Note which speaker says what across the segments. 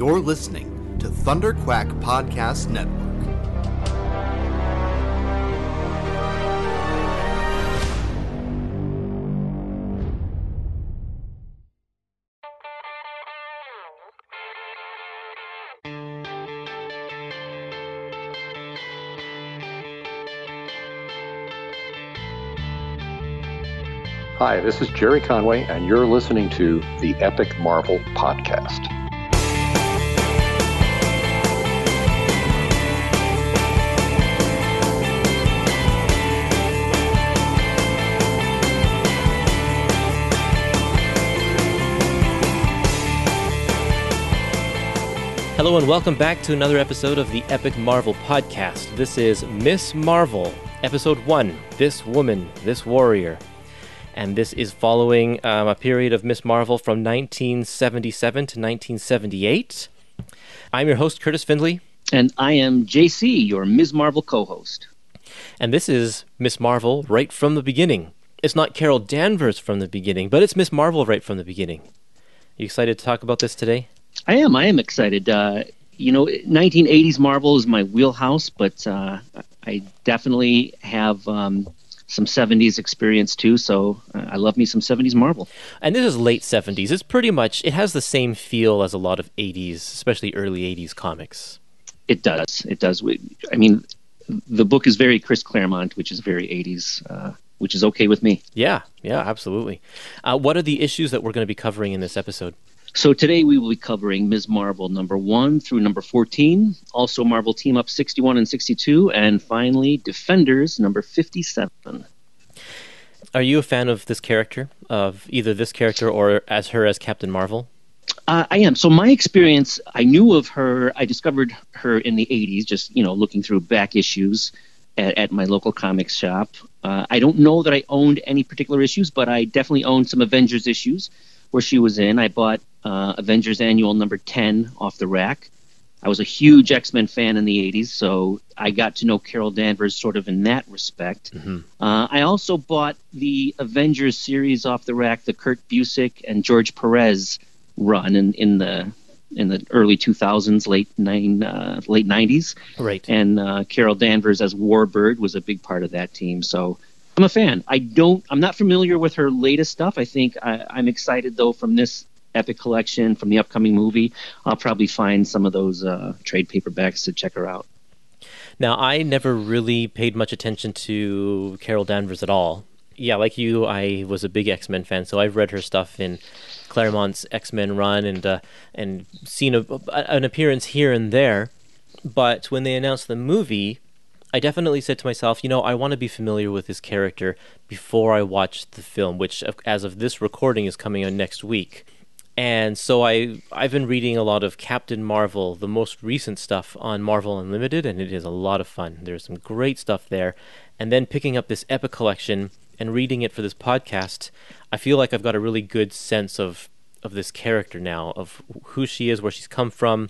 Speaker 1: You're listening to Thunder Quack Podcast Network.
Speaker 2: Hi, this is Gerry Conway, and you're listening to the Epic Marvel Podcast.
Speaker 3: Hello and welcome back to another episode of the Epic Marvel Podcast. This is Miss Marvel, Episode 1 This Woman, This Warrior. And this is following um, a period of Miss Marvel from 1977 to 1978. I'm your host, Kurtis Findley,
Speaker 4: And I am JC, your Ms. Marvel co host.
Speaker 3: and this is Miss Marvel right from the beginning. It's not Carol Danvers from the beginning, but it's Miss Marvel right from the beginning. You excited to talk about this today?
Speaker 4: I am. I am excited. Uh, you know, 1980s Marvel is my wheelhouse, but uh, I definitely have um, some 70s experience too. So uh, I love me some 70s Marvel.
Speaker 3: And this is late 70s. It's pretty much, it has the same feel as a lot of 80s, especially early 80s comics.
Speaker 4: It does. It does. We- I mean, the book is very Chris Claremont, which is very 80s, uh, which is okay with me.
Speaker 3: Yeah, yeah, absolutely. Uh, what are the issues that we're going to be covering in this episode?
Speaker 4: So today we will be covering Ms. Marvel number one through number 14, also Marvel Team Up 61 and 62, and finally Defenders number 57.
Speaker 3: Are you a fan of this character, of either this character or as her as Captain Marvel?
Speaker 4: Uh, I am. So my experience, I knew of her. I discovered her in the '80s, just you know, looking through back issues at, at my local comics shop. Uh, I don't know that I owned any particular issues, but I definitely owned some Avengers issues where she was in. I bought uh, Avengers Annual number 10 off the rack. I was a huge X Men fan in the '80s, so I got to know Carol Danvers sort of in that respect. Uh, I also bought the Avengers series off the rack, the Kurt Busiek and George Perez run in, in the in the early 2000s, late nine uh, late 90s,
Speaker 3: Right.
Speaker 4: and uh, Carol Danvers as Warbird was a big part of that team. So I'm a fan. I don't. I'm not familiar with her latest stuff. I think I, I'm excited though from this epic collection from the upcoming movie. I'll probably find some of those uh, trade paperbacks to check her out.
Speaker 3: Now, I never really paid much attention to Carol Danvers at all. Yeah, like you, I was a big X Men fan, so I've read her stuff in Claremont's X Men run and uh, and seen a, an appearance here and there. But when they announced the movie, I definitely said to myself, you know, I want to be familiar with this character before I watch the film, which, as of this recording, is coming out next week. And so I I've been reading a lot of Captain Marvel, the most recent stuff on Marvel Unlimited, and it is a lot of fun. There's some great stuff there. And then picking up this Epic collection and reading it for this podcast, I feel like I've got a really good sense of of this character now, of who she is, where she's come from,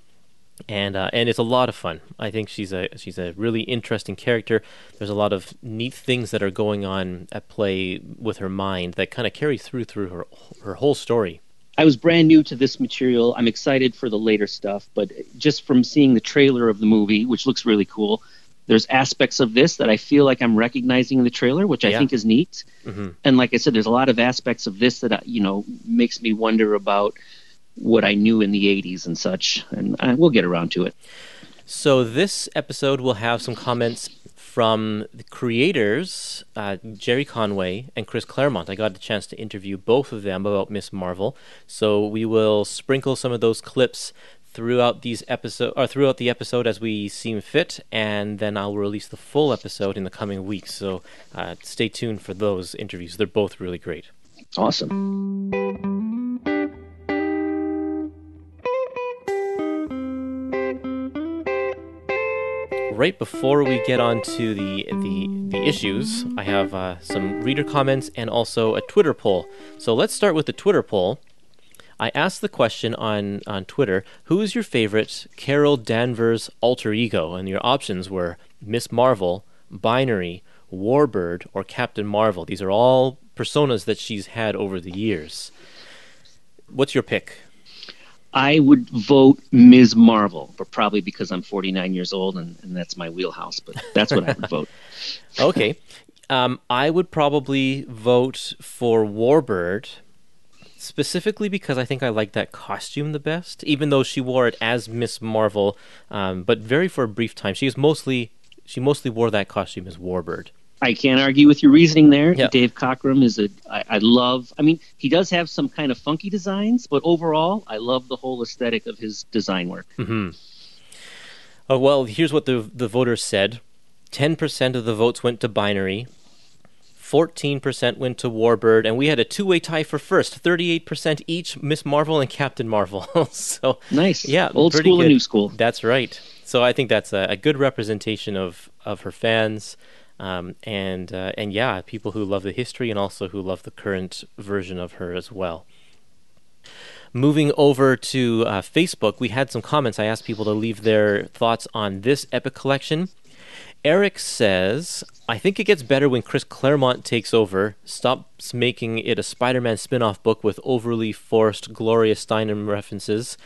Speaker 3: and uh, and it's a lot of fun. I think she's a she's a really interesting character. There's a lot of neat things that are going on at play with her mind that kind of carry through through her her whole story.
Speaker 4: I was brand new to this material. I'm excited for the later stuff, but just from seeing the trailer of the movie, which looks really cool, there's aspects of this that I feel like I'm recognizing in the trailer, which I
Speaker 3: Yeah.
Speaker 4: think is neat.
Speaker 3: Mhm.
Speaker 4: And like I said, there's a lot of aspects of this that uh, you know makes me wonder about what I knew in the '80s and such. And uh, we'll get around to it.
Speaker 3: So this episode will have some comments from the creators, uh, Gerry Conway and Chris Claremont. I got the chance to interview both of them about Miss Marvel, so we will sprinkle some of those clips throughout these episode or throughout the episode as we seem fit, and then I'll release the full episode in the coming weeks. So uh, stay tuned for those interviews. They're both really great.
Speaker 4: Awesome.
Speaker 3: Right before we get on to the the, the issues, I have uh, some reader comments and also a Twitter poll. So let's start with the Twitter poll. I asked the question on, on Twitter, who is your favorite Carol Danvers alter ego? And your options were Miss Marvel, Binary, Warbird, or Captain Marvel. These are all personas that she's had over the years. What's your pick?
Speaker 4: I would vote Ms. Marvel, but probably because I'm 49 years old and, and that's my wheelhouse. But that's what I would vote.
Speaker 3: Okay. Um, I would probably vote for Warbird, specifically because I think I like that costume the best, even though she wore it as Miss Marvel, um, but very for a brief time. She mostly she mostly wore that costume as Warbird.
Speaker 4: I can't argue with your reasoning there.
Speaker 3: Yep.
Speaker 4: Dave Cockrum is a I, I love. I mean, he does have some kind of funky designs, but overall, I love the whole aesthetic of his design work.
Speaker 3: Mm-hmm. Oh, well, here's what the the voters said: ten percent of the votes went to binary. 14% went to Warbird, and we had a two way tie for first 38% each, Miss Marvel and Captain Marvel. so,
Speaker 4: Nice.
Speaker 3: Yeah,
Speaker 4: Old school
Speaker 3: good.
Speaker 4: and new school.
Speaker 3: That's right. So I think that's a, a good representation of, of her fans, um, and uh, and yeah, people who love the history and also who love the current version of her as well. Moving over to uh, Facebook, we had some comments. I asked people to leave their thoughts on this epic collection. Eric says, I think it gets better when Chris Claremont takes over, stops making it a Spider Man spin off book with overly forced Gloria Steinem references,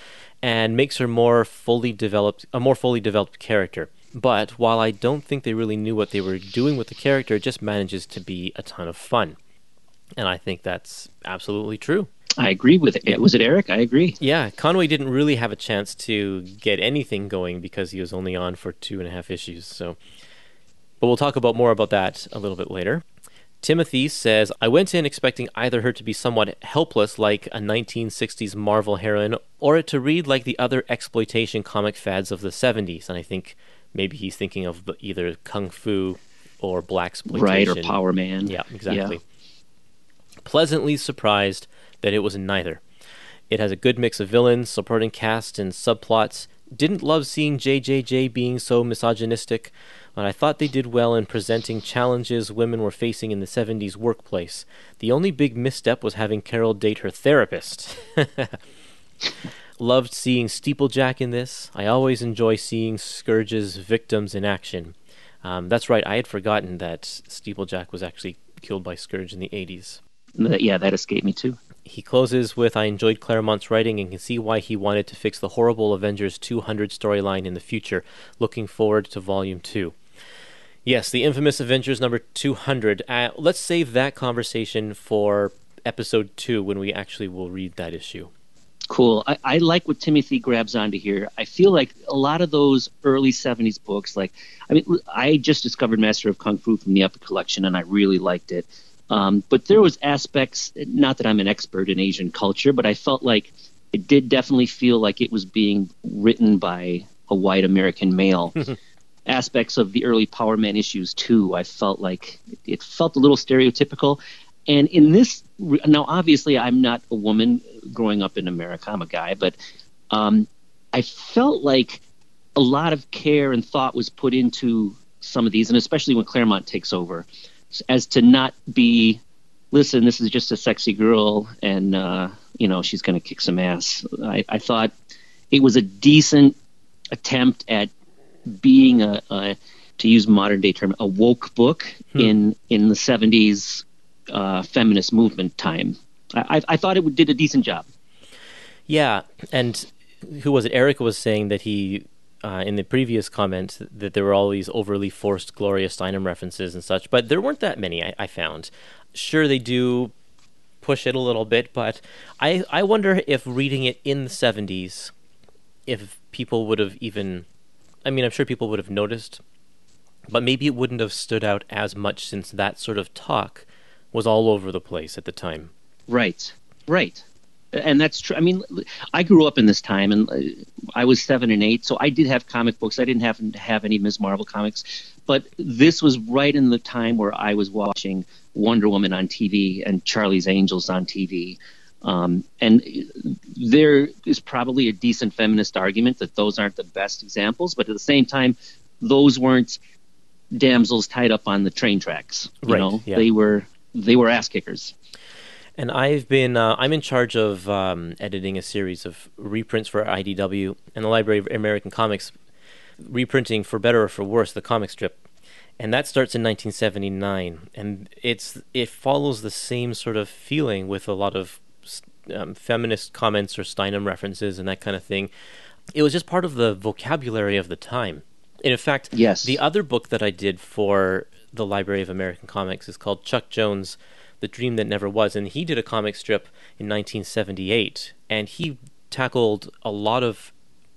Speaker 3: and makes her more fully developed a more fully developed character. But while I don't think they really knew what they were doing with the character, it just manages to be a ton of fun. And I think that's absolutely true.
Speaker 4: I agree with it. Was it Eric? I agree.
Speaker 3: Yeah, Conway didn't really have a chance to get anything going because he was only on for two and a half issues. So, but we'll talk about more about that a little bit later. Timothy says, I went in expecting either her to be somewhat helpless like a 1960s Marvel heroine or it to read like the other exploitation comic fads of the 70s. And I think maybe he's thinking of either Kung Fu or Black exploitation.
Speaker 4: Right or Power Man.
Speaker 3: Yeah, exactly. Pleasantly surprised that it was neither. It has a good mix of villains, supporting cast, and subplots. Didn't love seeing JJJ being so misogynistic, but I thought they did well in presenting challenges women were facing in the 70s workplace. The only big misstep was having Carol date her therapist. Loved seeing Steeplejack in this. I always enjoy seeing Scourge's victims in action. Um, that's right, I had forgotten that Steeplejack was actually killed by Scourge in the 80s.
Speaker 4: Yeah, that escaped me too.
Speaker 3: He closes with I enjoyed Claremont's writing and can see why he wanted to fix the horrible Avengers 200 storyline in the future. Looking forward to Volume 2. Yes, the infamous Avengers number 200. Uh, let's save that conversation for episode 2 when we actually will read that issue.
Speaker 4: Cool. I, I like what Timothy grabs onto here. I feel like a lot of those early 70s books, like, I mean, I just discovered Master of Kung Fu from the Epic Collection and I really liked it. Um, but there was aspects, not that I'm an expert in Asian culture, but I felt like it did definitely feel like it was being written by a white American male. aspects of the early Power Man issues too. I felt like it felt a little stereotypical. And in this, now obviously I'm not a woman growing up in America. I'm a guy, but um, I felt like a lot of care and thought was put into some of these, and especially when Claremont takes over, as to not be, listen, this is just a sexy girl, and uh, you know she's going to kick some ass. I, I thought it was a decent attempt at being a, a to use modern day term a woke book in in the 70s uh, feminist movement time I, I, thought it did a decent job
Speaker 3: Yeah, and who was it? Eric was saying that he, uh, in the previous comment, that there were all these overly forced Gloria Steinem references and such, but there weren't that many. I, I found. Sure, they do push it a little bit, but I I wonder if reading it in the seventies, if people would have even, I mean, I'm sure people would have noticed, but maybe it wouldn't have stood out as much since that sort of talk was all over the place at the time.
Speaker 4: right. Right. And that's true. I mean i grew up in this time and uh, i was seven and eight so i did have comic books. I didn't happen to have any ms marvel comics. But this was right in the time where i was watching wonder woman on tv and charlie's angels on tv um, and there is probably a decent feminist argument that those aren't the best examples but at the same time those weren't damsels tied up on the train tracks you
Speaker 3: Right,
Speaker 4: know?
Speaker 3: yeah.
Speaker 4: they were they were ass kickers
Speaker 3: And I've been uh, I'm in charge of um, editing a series of reprints for IDW and the Library of American Comics, reprinting for better or for worse the comic strip, and that starts in 1979, and it's it follows the same sort of feeling with a lot of um, feminist comments or Steinem references and that kind of thing. It was just part of the vocabulary of the time. And in fact,
Speaker 4: Yes.
Speaker 3: the other book that I did for the Library of American Comics is called Chuck Jones, The Dream That Never Was. And he did a comic strip in 1978. And he tackled a lot of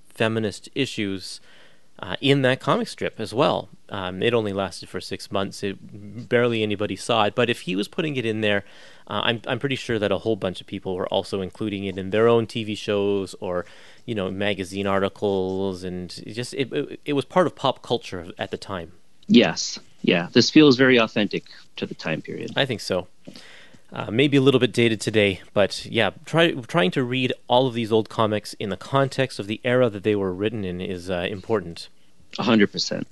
Speaker 3: feminist issues uh, in that comic strip as well. Um, it only lasted for six months. It barely anybody saw it. But if he was putting it in there, uh, I'm I'm pretty sure that a whole bunch of people were also including it in their own TV shows or you know magazine articles, and it just it it, it was part of pop culture at the time.
Speaker 4: Yes. Yeah. This feels very authentic to the time period.
Speaker 3: I think so. Uh, maybe a little bit dated today, but yeah, try, trying to read all of these old comics in the context of the era that they were written in is uh, important.
Speaker 4: A hundred percent.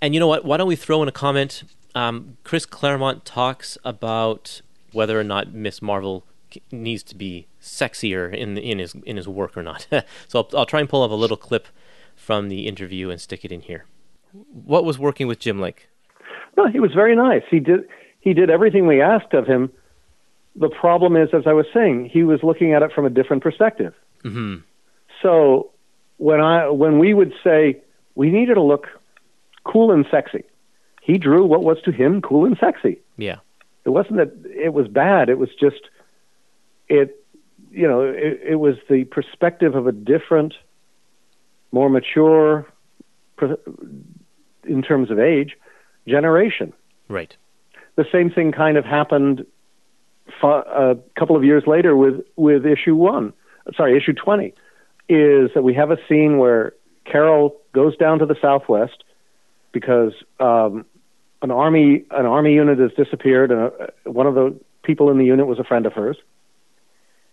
Speaker 3: And you know what? Why don't we throw in a comment? Um, Chris Claremont talks about whether or not Miss Marvel needs to be sexier in in his in his work or not. so I'll, I'll try and pull up a little clip from the interview and stick it in here. What was working with Jim like?
Speaker 5: No, he was very nice. He did he did everything we asked of him. The problem is, as I was saying, he was looking at it from a different perspective.
Speaker 3: hmm
Speaker 5: So when I when we would say we needed to look cool and sexy, he drew what was to him cool and sexy.
Speaker 3: Yeah.
Speaker 5: It wasn't that it was bad. It was just it you know it, it was the perspective of a different, more mature, in terms of age, generation.
Speaker 3: Right.
Speaker 5: the same thing kind of happened fa- a couple of years later with with issue one. Sorry, issue twenty is that we have a scene where Carol goes down to the southwest because um, an army an army unit has disappeared, and uh, one of the people in the unit was a friend of hers,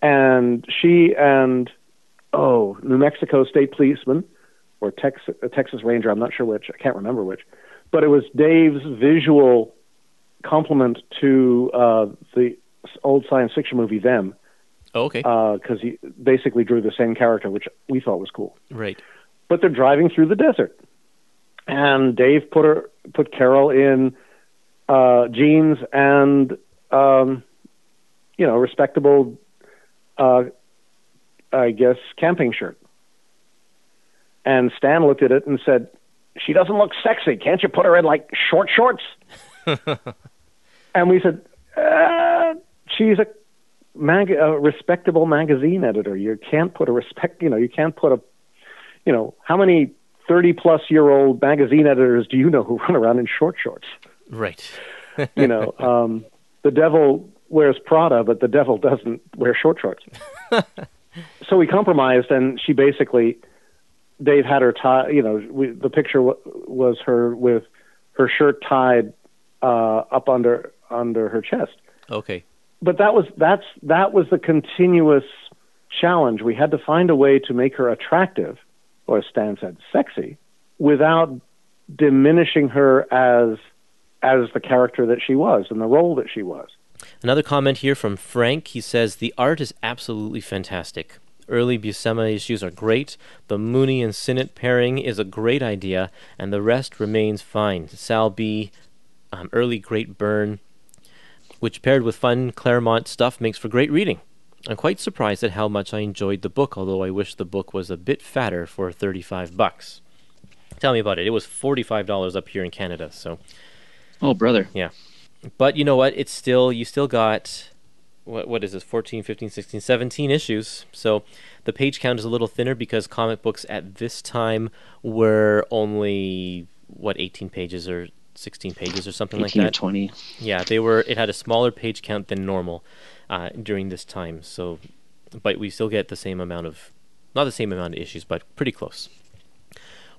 Speaker 5: and she and oh New Mexico state policeman or Tex, Texas Ranger, I'm not sure which, I can't remember which, but it was Dave's visual compliment to uh, the old science fiction movie Them
Speaker 3: Oh, okay.
Speaker 5: because he basically drew the same character, which we thought was cool.
Speaker 3: right.
Speaker 5: But they're driving through the desert, and Dave put her put Carol in uh, jeans and um, you know respectable, uh, I guess camping shirt. And Stan looked at it and said, "She doesn't look sexy. Can't you put her in like short shorts?" and we said, uh, "She's a mag- a respectable magazine editor. You can't put a respect. You know, you can't put a, you know, how many thirty plus year old magazine editors do you know who run around in short shorts?
Speaker 3: Right.
Speaker 5: You know, um, the devil wears Prada, but the devil doesn't wear short shorts. so we compromised, and she basically, Dave had her tie. You know, we, the picture w- was her with her shirt tied uh, up under under her chest
Speaker 3: Okay.
Speaker 5: but that was that's that was the continuous challenge. We had to find a way to make her attractive, or as Stan said, sexy, without diminishing her as as the character that she was and the role that she was.
Speaker 3: Another comment here from Frank. He says the art is absolutely fantastic. Early Buscema issues are great. The Mooney and Sinnott pairing is a great idea, and the rest remains fine. Sal B, um, early Great Byrne, which paired with fun Claremont stuff makes for great reading. I'm quite surprised at how much I enjoyed the book, although I wish the book was a bit fatter for 35 bucks. Tell me about it. It was $45 up here in Canada, so
Speaker 4: Oh, brother.
Speaker 3: yeah. But you know what? It's still you still got what what is this 14, 15, 16, 17 issues. So the page count is a little thinner because comic books at this time were only what 18 pages or 16 pages or something like
Speaker 4: 18 or
Speaker 3: that.
Speaker 4: 20.
Speaker 3: Yeah, they were it had a smaller page count than normal uh, during this time. So but we still get the same amount of not the same amount of issues, but pretty close.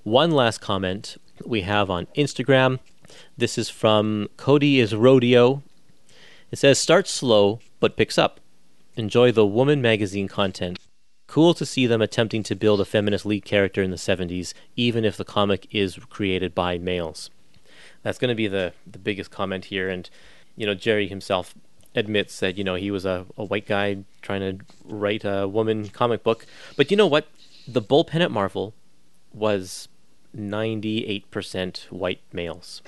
Speaker 3: One last comment we have on Instagram. This is from Cody is Rodeo. It says start slow but picks up. Enjoy the Woman magazine content. Cool to see them attempting to build a feminist lead character in the 70s, even if the comic is created by males. That's going to be the, the biggest comment here. And, you know, Gerry himself admits that, you know, he was a, a white guy trying to write a woman comic book. But you know what? The bullpen at Marvel was 98% white males.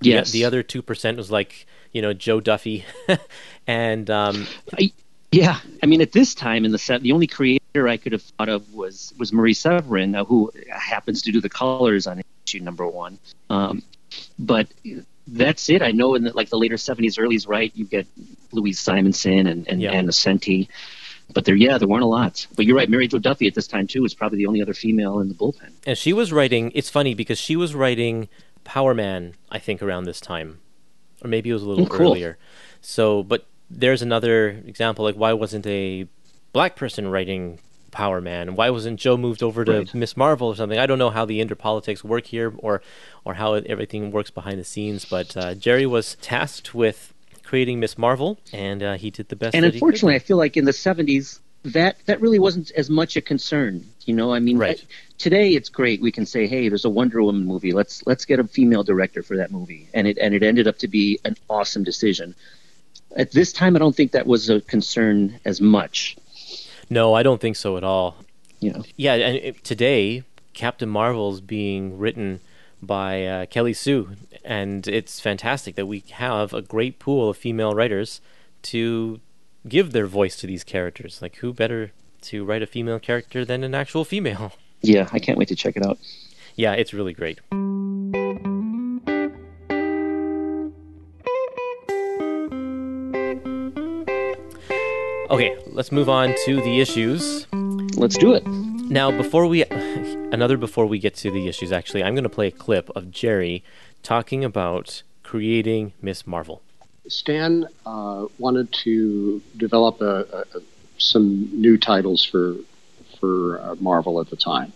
Speaker 3: The-
Speaker 4: Yes.
Speaker 3: The, other 2% was like, you know, Jo Duffy and um,
Speaker 4: I, Yeah, I mean, at this time in the set, the only creator I could have thought of was was Marie Severin, uh, who happens to do the colors on issue number one. Um, but that's it. I know in the, like the later '70s, early right, you get Louise Simonson and and
Speaker 3: Yeah.
Speaker 4: Ann Nocenti. But there, yeah, there weren't a lot. But you're right. Mary Jo Duffy at this time too was probably the only other female in the bullpen.
Speaker 3: And she was writing. It's funny because she was writing Power Man, I think, around this time, or maybe it was a little
Speaker 4: Oh, cool.
Speaker 3: earlier. So, but there's another example. Like, why wasn't a black person writing Power Man? Why wasn't Jo moved over to
Speaker 4: Right.
Speaker 3: Miss Marvel or something? I don't know how the interpolitics work here, or or how everything works behind the scenes. But uh, Gerry was tasked with creating Miss Marvel, and uh, he did the best.
Speaker 4: and
Speaker 3: that he could.
Speaker 4: unfortunately, I feel like in the '70s that that really wasn't as much a concern. You know, I mean,
Speaker 3: Right.
Speaker 4: Today it's great. We can say, "Hey, there's a Wonder Woman movie. Let's let's get a female director for that movie," and it and it ended up to be an awesome decision. At this time, I don't think that was a concern as much.
Speaker 3: no, I don't think so at all.
Speaker 4: Know,
Speaker 3: Yeah, and today Captain Marvel's being written by uh, Kelly Sue, and it's fantastic that we have a great pool of female writers to give their voice to these characters. Like, who better to write a female character than an actual female?
Speaker 4: yeah, I can't wait to check it out.
Speaker 3: yeah, it's really great. Okay, let's move on to the issues.
Speaker 4: Let's do it.
Speaker 3: Now, before we, another before we get to the issues, actually, I'm going to play a clip of Gerry talking about creating Miss Marvel.
Speaker 2: Stan uh, wanted to develop a, a, a- some new titles for for uh, Marvel at the time,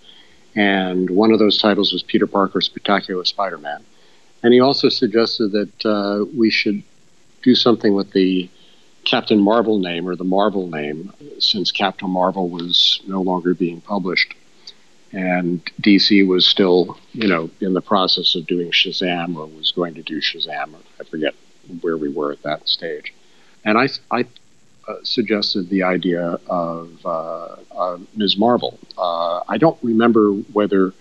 Speaker 2: and one of those titles was Peter Parker's Spectacular Spider-Man, and he also suggested that uh, we should do something with the Captain Marvel name or the Marvel name, since Captain Marvel was no longer being published, and DC was still, you know, in the process of doing Shazam or was going to do Shazam. I forget where we were at that stage. And I, I suggested the idea of uh, uh, Ms. Marvel. Uh, I don't remember whether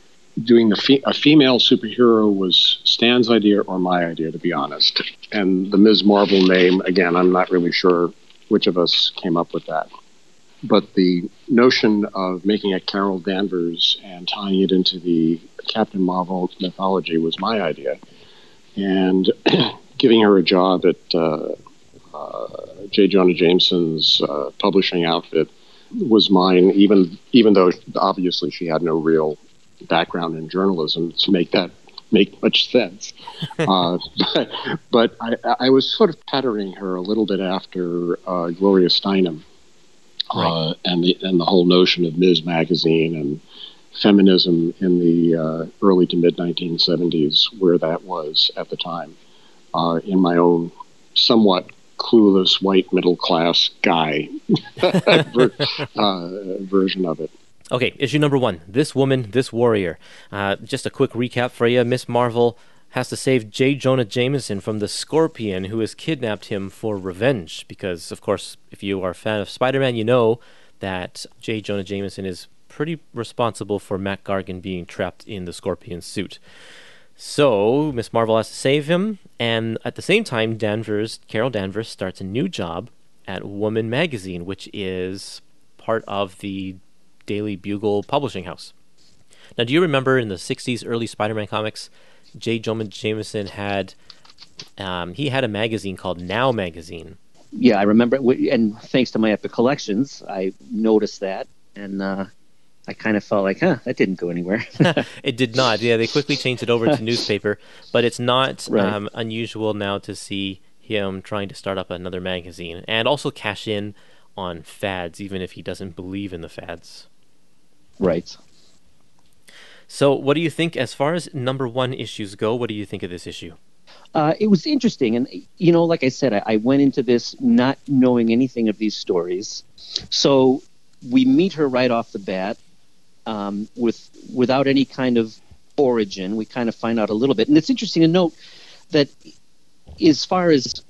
Speaker 2: doing fe- a female superhero was Stan's idea or my idea, to be honest. And the Ms. Marvel name, again, I'm not really sure which of us came up with that. But the notion of making a Carol Danvers and tying it into the Captain Marvel mythology was my idea. And giving her a job at uh, uh, J. Jonah Jameson's uh, publishing outfit was mine, even even though obviously she had no real background in journalism to make that make much sense. uh, but but I, I was sort of pattering her a little bit after uh, Gloria Steinem uh, and the and the whole notion of Ms. Magazine and feminism in the uh, early to mid 1970s, where that was at the time. Uh, in my own somewhat clueless white middle class guy uh, version of it.
Speaker 3: Okay, issue number one This Woman, This Warrior. Uh, just a quick recap for you Miss Marvel has to save J. Jonah Jameson from the Scorpion who has kidnapped him for revenge. Because, of course, if you are a fan of Spider Man, you know that J. Jonah Jameson is pretty responsible for Mac Gargan being trapped in the Scorpion suit. So Miss Marvel has to save him, and at the same time, Danvers, Carol Danvers, starts a new job at Woman Magazine, which is part of the Daily Bugle publishing house. Now, do you remember in the '60s, early Spider-Man comics, J. Jonah Jameson had um, he had a magazine called Now Magazine.
Speaker 4: Yeah, I remember. And thanks to my Epic collections, I noticed that, and uh, I kind of felt like, huh, that didn't go anywhere.
Speaker 3: It did not. Yeah, they quickly changed it over to newspaper, but it's not
Speaker 4: Right.
Speaker 3: um, unusual now to see him trying to start up another magazine and also cash in on fads, even if he doesn't believe in the fads.
Speaker 4: right.
Speaker 3: So, what do you think as far as number one issues go? What do you think of this issue?
Speaker 4: Uh, it was interesting, and you know, like I said, I, I went into this not knowing anything of these stories. So we meet her right off the bat um, with without any kind of origin. We kind of find out a little bit, and it's interesting to note that as far as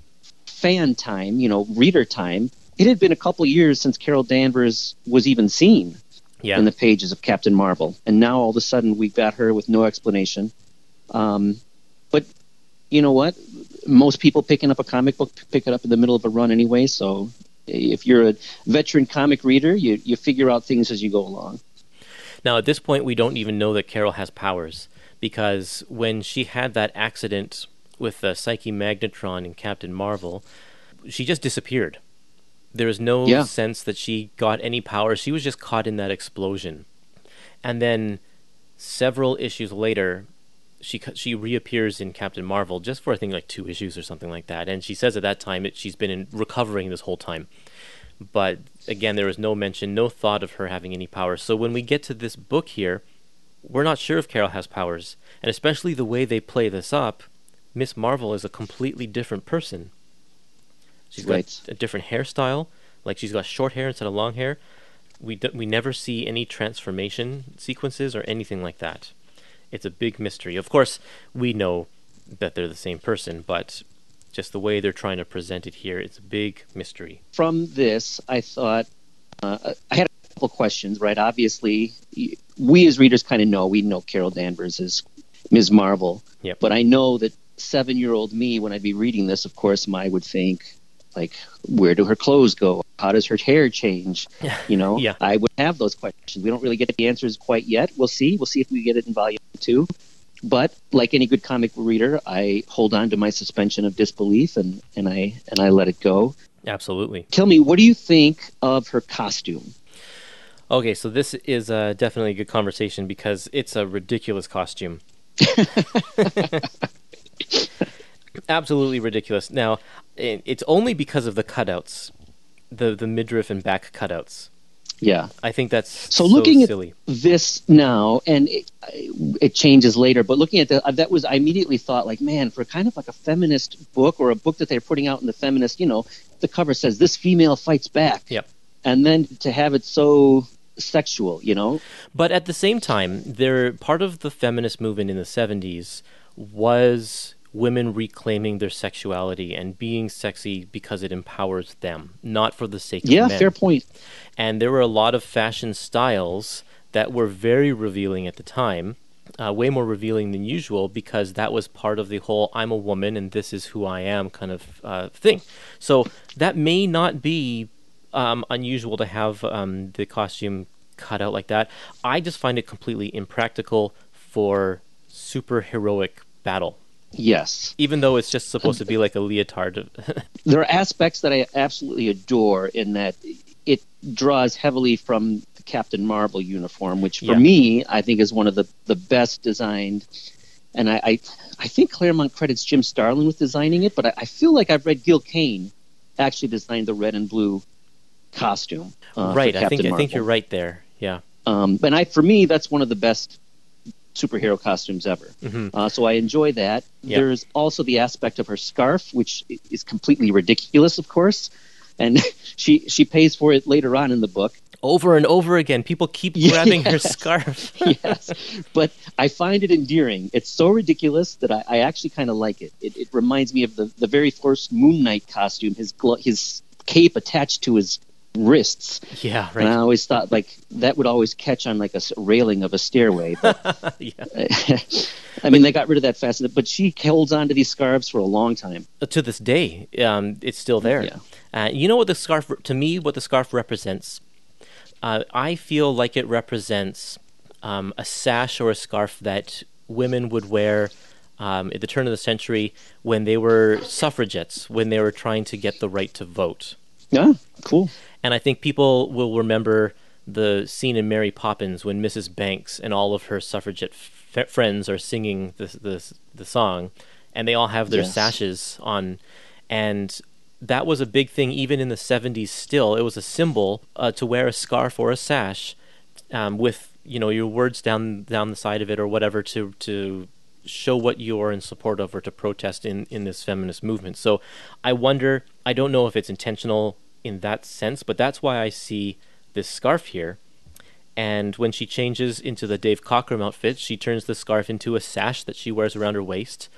Speaker 4: fan time, you know, reader time, it had been a couple years since Carol Danvers was even seen
Speaker 3: Yeah,
Speaker 4: in the pages of Captain Marvel, and now all of a sudden we've got her with no explanation. Um, but you know what? Most people picking up a comic book pick it up in the middle of a run anyway, so if you're a veteran comic reader, you you figure out things as you go along.
Speaker 3: Now, at this point, we don't even know that Carol has powers because when she had that accident with the Psyche Magnitron and Captain Marvel, she just disappeared. There is no
Speaker 4: Yeah.
Speaker 3: sense that she got any powers. She was just caught in that explosion. And then several issues later, she she reappears in Captain Marvel just for I think like two issues or something like that. And she says at that time that she's been in recovering this whole time. But again, there was no mention, no thought of her having any powers. So when we get to this book here, we're not sure if Carol has powers, and especially the way they play this up, Miss Marvel is a completely different person. She's got a different hairstyle, like she's got short hair instead of long hair. We d- we never see any transformation sequences or anything like that. It's a big mystery. Of course, we know that they're the same person, but just the way they're trying to present it here, it's a big mystery.
Speaker 4: From this, I thought uh, I had a couple questions. Right, obviously, we as readers kind of know we know Carol Danvers is Ms. Marvel,
Speaker 3: Yep.
Speaker 4: but I know that seven-year-old me, when I'd be reading this, of course, I would think like, where do her clothes go? How does her hair change? You know,
Speaker 3: Yeah.
Speaker 4: I would have those questions. We don't really get the answers quite yet. We'll see. We'll see if we get it in volume two. But like any good comic reader, I hold on to my suspension of disbelief and, and I and I let it go.
Speaker 3: Absolutely.
Speaker 4: Tell me, what do you think of her costume?
Speaker 3: Okay, so this is uh, definitely a good conversation because it's a ridiculous costume. Absolutely ridiculous. Now, it's only because of the cutouts, the the midriff and back cutouts.
Speaker 4: Yeah.
Speaker 3: I think that's
Speaker 4: So looking at- This now, and it, it changes later, but looking at that, uh, that was, I immediately thought, like, man, for kind of like a feminist book or a book that they're putting out in the feminist, you know, the cover says, this female fights back.
Speaker 3: Yep.
Speaker 4: And then to have it so sexual, you know?
Speaker 3: But at the same time, there part of the feminist movement in the 70s was women reclaiming their sexuality and being sexy because it empowers them, not for the sake
Speaker 4: Yeah,
Speaker 3: of men.
Speaker 4: Yeah, fair point.
Speaker 3: and there were a lot of fashion styles that were very revealing at the time, uh, way more revealing than usual because that was part of the whole "I'm a woman and this is who I am" kind of uh, thing. So that may not be um, unusual to have um, the costume cut out like that. I just find it completely impractical for superheroic battle.
Speaker 4: Yes.
Speaker 3: Even though it's just supposed to be like a leotard.
Speaker 4: There are aspects that I absolutely adore in that it draws heavily from the Captain Marvel uniform, which for
Speaker 3: Yeah.
Speaker 4: me, I think is one of the, the best designed. And I, I, I think Claremont credits Jim Starlin with designing it, but I, I feel like I've read Gil Kane actually designed the red and blue costume. uh,
Speaker 3: right, I think
Speaker 4: Captain
Speaker 3: I think you're right there. Yeah.
Speaker 4: Um, and I, for me, that's one of the best superhero costumes ever.
Speaker 3: Mhm.
Speaker 4: Uh, so I enjoy that.
Speaker 3: Yeah.
Speaker 4: There's also the aspect of her scarf, which is completely ridiculous, of course, and she she pays for it later on in the book.
Speaker 3: Over and over again, people keep
Speaker 4: Yes.
Speaker 3: grabbing her scarf.
Speaker 4: yes, but I find it endearing. It's so ridiculous that I, I actually kind of like it. it. It reminds me of the, the very first Moon Knight costume, his glo- his cape attached to his wrists.
Speaker 3: Yeah,
Speaker 4: And I always thought like that would always catch on like a railing of a stairway. But
Speaker 3: yeah.
Speaker 4: I mean, they got rid of that fast, but she holds on to these scarves for a long time.
Speaker 3: Uh, To this day, um, it's still there.
Speaker 4: Yeah.
Speaker 3: Uh, you know what the scarf? To me, what the scarf represents, uh, I feel like it represents um, a sash or a scarf that women would wear um, at the turn of the century when they were suffragettes, when they were trying to get the right to vote.
Speaker 4: Yeah, cool.
Speaker 3: And I think people will remember the scene in Mary Poppins when Mrs. Banks and all of her suffragette f- friends are singing the, the, the song, and they all have their
Speaker 4: Yes.
Speaker 3: sashes on. And that was a big thing even in the 70s still. It was a symbol uh, to wear a scarf or a sash um, with you know your words down down the side of it or whatever to to show what you're in support of or to protest in in this feminist movement. So I wonder. I don't know if it's intentional in that sense, but that's why I see this scarf here. And when she changes into the Dave Cockrum outfit, she turns the scarf into a sash that she wears around her waist.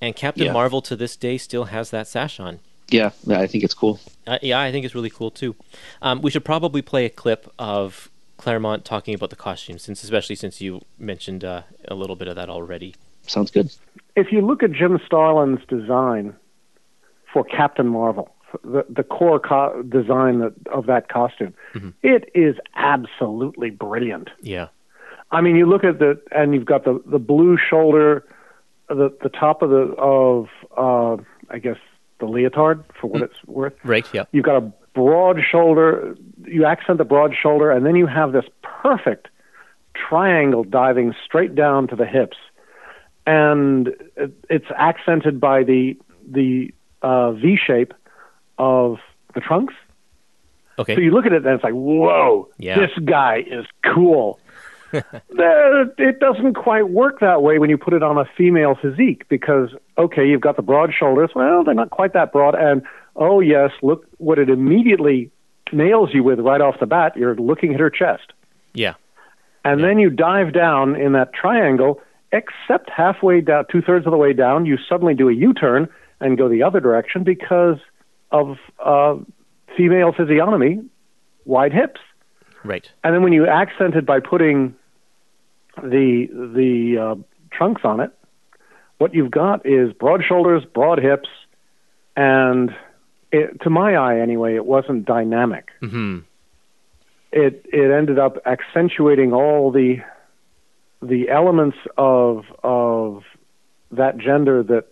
Speaker 3: And Captain
Speaker 4: Yeah.
Speaker 3: Marvel to this day still has that sash on.
Speaker 4: Yeah, I think it's cool.
Speaker 3: Uh, yeah, I think it's really cool too. Um, we should probably play a clip of Claremont talking about the costume, since especially since you mentioned uh, a little bit of that already.
Speaker 4: Sounds good.
Speaker 5: if you look at Jim Starlin's design for Captain Marvel, the the core co- design that, of that costume. It is absolutely brilliant.
Speaker 3: Yeah.
Speaker 5: I mean, you look at the and you've got the the blue shoulder, the the top of the of uh, I guess the leotard for what it's worth.
Speaker 3: Right. Yeah.
Speaker 5: You've got a broad shoulder. You accent the broad shoulder, and then you have this perfect triangle diving straight down to the hips, and it, it's accented by the the uh, V shape of the trunks.
Speaker 3: Okay.
Speaker 5: So you look at it and it's like, whoa,
Speaker 3: Yeah.
Speaker 5: this guy is cool. It doesn't quite work that way when you put it on a female physique because, okay, you've got the broad shoulders. Well, they're not quite that broad. And, oh, yes, look what it immediately nails you with right off the bat. You're looking at her chest.
Speaker 3: yeah.
Speaker 5: And then you dive down in that triangle, except halfway down, two thirds of the way down, you suddenly do a U turn and go the other direction because of uh, female physiognomy, wide hips.
Speaker 3: Right.
Speaker 5: And then when you accent it by putting the the uh, trunks on it, what you've got is broad shoulders, broad hips, and it, to my eye anyway, it wasn't dynamic.
Speaker 3: hmm
Speaker 5: It it ended up accentuating all the the elements of of that gender that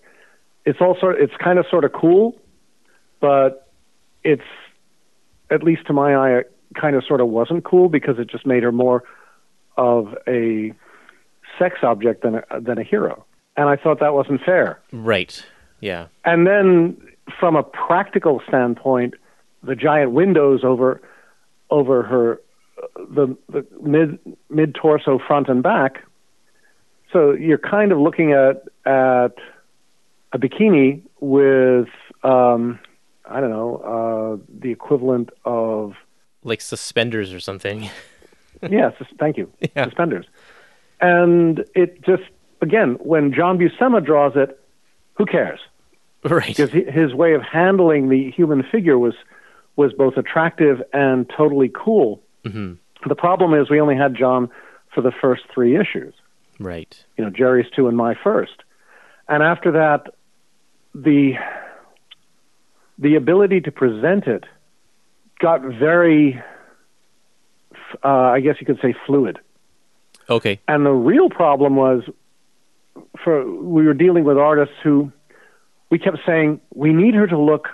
Speaker 5: it's all sort it's kind of sort of cool, but it's at least to my eye it kind of sort of wasn't cool because it just made her more of a sex object than a, than a hero, and I thought that wasn't fair.
Speaker 3: Right. Yeah.
Speaker 5: And then from a practical standpoint, the giant windows over over her the, the mid mid torso front and back. So you're kind of looking at at a bikini with um, I don't know uh, the equivalent of
Speaker 3: Like suspenders or something.
Speaker 5: yes, thank you,
Speaker 3: Yeah.
Speaker 5: suspenders. And it just again when John Buscema draws it, who cares?
Speaker 3: right.
Speaker 5: because his way of handling the human figure was was both attractive and totally cool.
Speaker 3: hmm
Speaker 5: The problem is we only had John for the first three issues.
Speaker 3: Right.
Speaker 5: You know, Gerry's two and my first, and after that, the the ability to present it got very, uh, I guess you could say, fluid.
Speaker 3: Okay.
Speaker 5: And the real problem was for we were dealing with artists who we kept saying we need her to look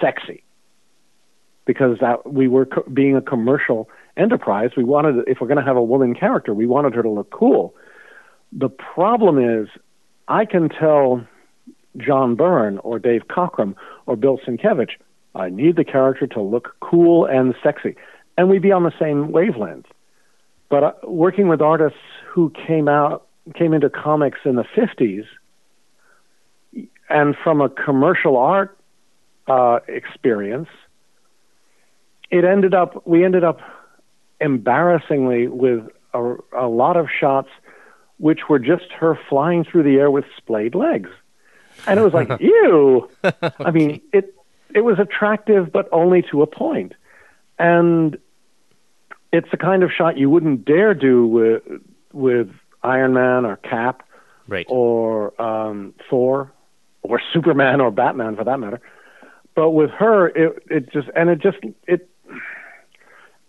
Speaker 5: sexy because that we were co- being a commercial enterprise. We wanted if we're going to have a woman character, we wanted her to look cool. The problem is I can tell John Byrne or Dave Cockrum or Bill Sienkiewicz, I need the character to look cool and sexy, and we'd be on the same wavelength. But uh, working with artists who came out came into comics in the 50s and from a commercial art uh, experience it ended up we ended up embarrassingly with a, a lot of shots which were just her flying through the air with splayed legs and it was like ew i mean it it was attractive but only to a point. point and it's the kind of shot you wouldn't dare do with with Iron Man or Cap
Speaker 3: Right.
Speaker 5: or um, Thor or Superman or Batman for that matter. But with her, it it just and it just it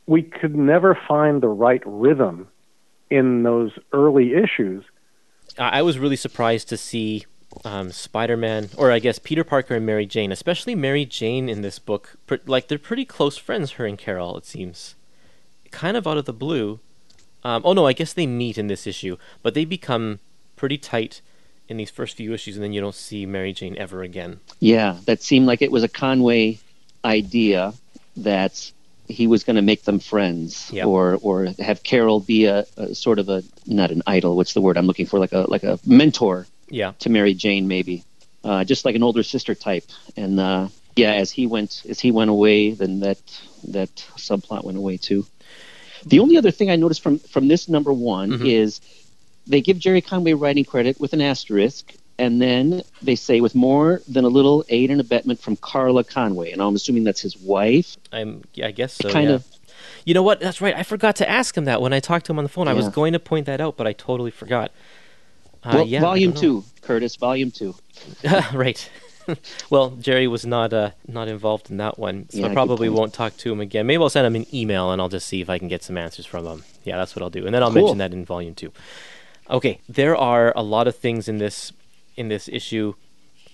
Speaker 5: we could never find the right rhythm in those early issues.
Speaker 3: I I was really surprised to see um, Spider-Man, or I guess Peter Parker and Mary Jane, especially Mary Jane in this book. pr- Like they're pretty close friends, her and Carol. It seems, kind of out of the blue. Um, oh no, I guess they meet in this issue, but they become pretty tight in these first few issues, and then you don't see Mary Jane ever again.
Speaker 4: Yeah, that seemed like it was a Conway idea that he was going to make them friends,
Speaker 3: Yep.
Speaker 4: or or have Carol be a, a sort of a not an idol. What's the word I'm looking for? Like a like a mentor
Speaker 3: Yeah.
Speaker 4: to Mary Jane, maybe, uh, just like an older sister type. And uh, yeah, as he went as he went away, then that that subplot went away too. The only other thing I noticed from from this number one
Speaker 3: Mhm.
Speaker 4: is they give Gerry Conway writing credit with an asterisk, and then they say with more than a little aid and abetment from Carla Conway, and I'm assuming that's his wife.
Speaker 3: I'm. I guess so.
Speaker 4: kind
Speaker 3: yeah.
Speaker 4: of
Speaker 3: You know what? That's right. I forgot to ask him that when I talked to him on the phone. I was going to point that out, but I totally forgot. Uh,
Speaker 4: well,
Speaker 3: yeah,
Speaker 4: volume two, Kurtis, volume two.
Speaker 3: right. well, Gerry was not uh, not involved in that one, so
Speaker 4: Yeah,
Speaker 3: I probably won't talk to him again. Maybe I'll send him an email and I'll just see if I can get some answers from him. Yeah, that's what I'll do, and then I'll
Speaker 4: Cool.
Speaker 3: mention that in volume two. Okay, there are a lot of things in this in this issue.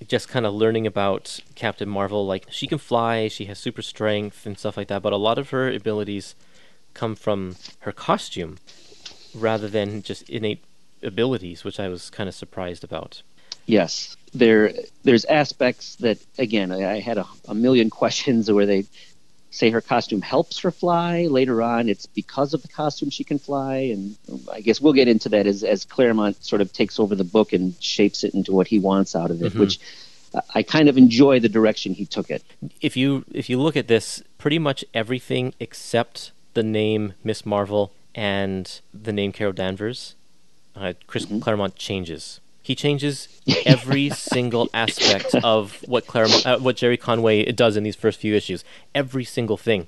Speaker 3: Just kind of learning about Captain Marvel, like she can fly, she has super strength and stuff like that, but a lot of her abilities come from her costume rather than just innate abilities, which I was kind of surprised about.
Speaker 4: Yes, there there's aspects that again I, I had a, a million questions where they say her costume helps her fly. Later on, it's because of the costume she can fly, and I guess we'll get into that as as Claremont sort of takes over the book and shapes it into what he wants out of it,
Speaker 3: Mhm.
Speaker 4: which I- I kind of enjoy the direction he took it.
Speaker 3: if you if you look at this, pretty much everything except the name Miss Marvel and the name Carol Danvers, uh, Chris Claremont changes. He changes every single aspect of what Claremont, uh, what Gerry Conway does in these first few issues. Every single thing.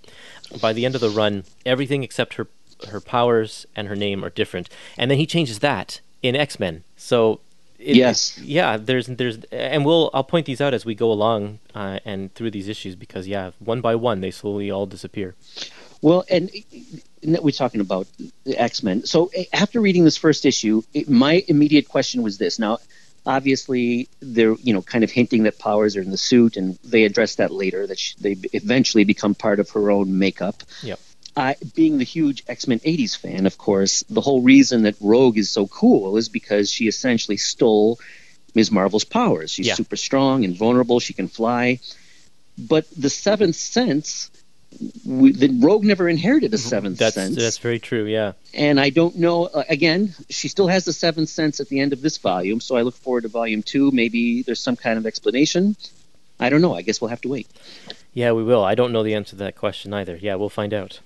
Speaker 3: By the end of the run, everything except her her powers and her name are different, and then he changes that in X Men. So. It,
Speaker 4: Yes.
Speaker 3: yeah. There's, there's, and we'll, I'll point these out as we go along uh, and through these issues because, yeah, one by one they slowly all disappear.
Speaker 4: Well, and, we're talking about the X Men. So after reading this first issue, it, my immediate question was this. Now, obviously, they're you know kind of hinting that powers are in the suit, and they address that later. That sh- they eventually become part of her own makeup.
Speaker 3: Yep.
Speaker 4: I, being the huge X Men '80s fan, of course, the whole reason that Rogue is so cool is because she essentially stole Ms. Marvel's powers. She's
Speaker 3: Yeah.
Speaker 4: super strong and vulnerable. She can fly. But the seventh sense, we, the Rogue never inherited a seventh
Speaker 3: That's
Speaker 4: sense,
Speaker 3: that's very true. Yeah.
Speaker 4: and I don't know. Uh, again, she still has the seventh sense at the end of this volume, so I look forward to volume two. Maybe there's some kind of explanation. I don't know. I guess we'll have to wait.
Speaker 3: Yeah, we will. I don't know the answer to that question either. Yeah, we'll find out.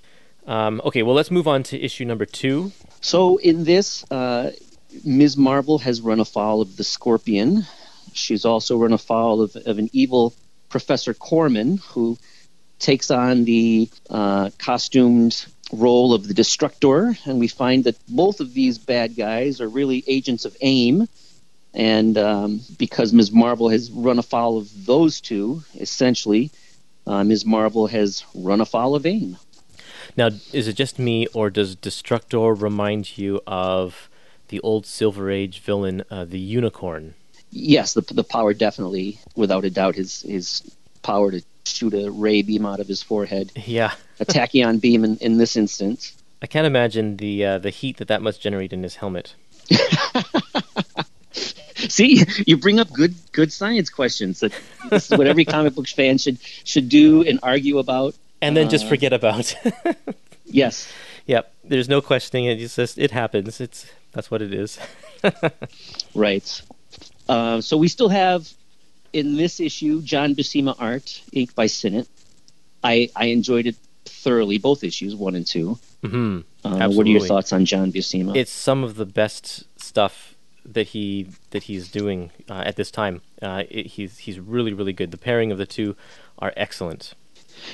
Speaker 3: Um, okay, well, let's move on to issue number two.
Speaker 4: So in this, uh, Ms. Marvel has run afoul of the Scorpion. She's also run afoul of, of an evil Professor Corman, who takes on the uh, costumed role of the Destructor, and we find that both of these bad guys are really agents of AIM. And um, because Ms. Marvel has run afoul of those two, essentially, uh, Ms. Marvel has run afoul of AIM.
Speaker 3: Now, is it just me, or does Destructor remind you of the old Silver Age villain, uh, the Unicorn?
Speaker 4: yes, the the power definitely, without a doubt, his his power to shoot a ray beam out of his forehead,
Speaker 3: Yeah,
Speaker 4: a tachyon beam in, in this instance.
Speaker 3: I can't imagine the uh, the heat that that must generate in his helmet.
Speaker 4: See, you bring up good good science questions. That this is what every comic book fan should should do and argue about.
Speaker 3: And then just
Speaker 4: Uh,
Speaker 3: forget about.
Speaker 4: Yes,
Speaker 3: yep, there's no questioning it. It's just it happens. It's that's what it is.
Speaker 4: right. Uh, so we still have in this issue John Buscema art, inked by Sinnott. I I enjoyed it thoroughly, both issues one and two.
Speaker 3: hmm
Speaker 4: Uh, what are your thoughts on John Buscema?
Speaker 3: It's some of the best stuff that he that he's doing uh, at this time. Uh, it, he's he's really really good. The pairing of the two are excellent.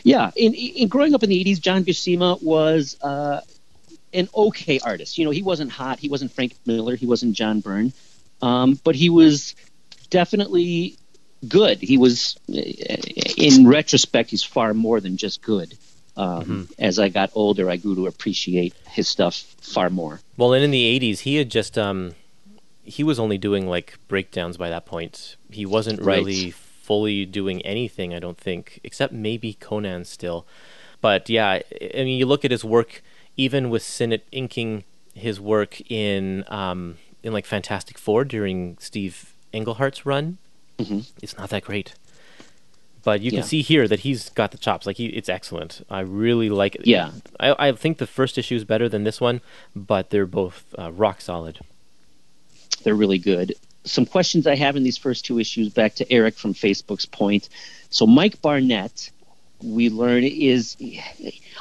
Speaker 4: Yeah, in, in growing up in the '80s, John Buscema was uh, an okay artist. You know, he wasn't hot, he wasn't Frank Miller, he wasn't John Byrne, um, but he was definitely good. He was, in retrospect, he's far more than just good. Um, As I got older, I grew to appreciate his stuff far more.
Speaker 3: Well, and in the '80s, he had just um, he was only doing like breakdowns by that point. He wasn't
Speaker 4: Right.
Speaker 3: really fully doing anything, I don't think, except maybe Conan still. But yeah, I I mean, you look at his work, even with Sinnott inking his work in um, in like Fantastic Four during Steve Englehart's run.
Speaker 4: Mhm.
Speaker 3: It's not that great. But you can see here that he's got the chops. Like he, it's excellent. I really like it.
Speaker 4: Yeah.
Speaker 3: I, I think the first issue is better than this one, but they're both uh, rock solid.
Speaker 4: They're really good. Some questions I have in these first two issues back to Eric from Facebook's point. So Mike Barnett, we learn is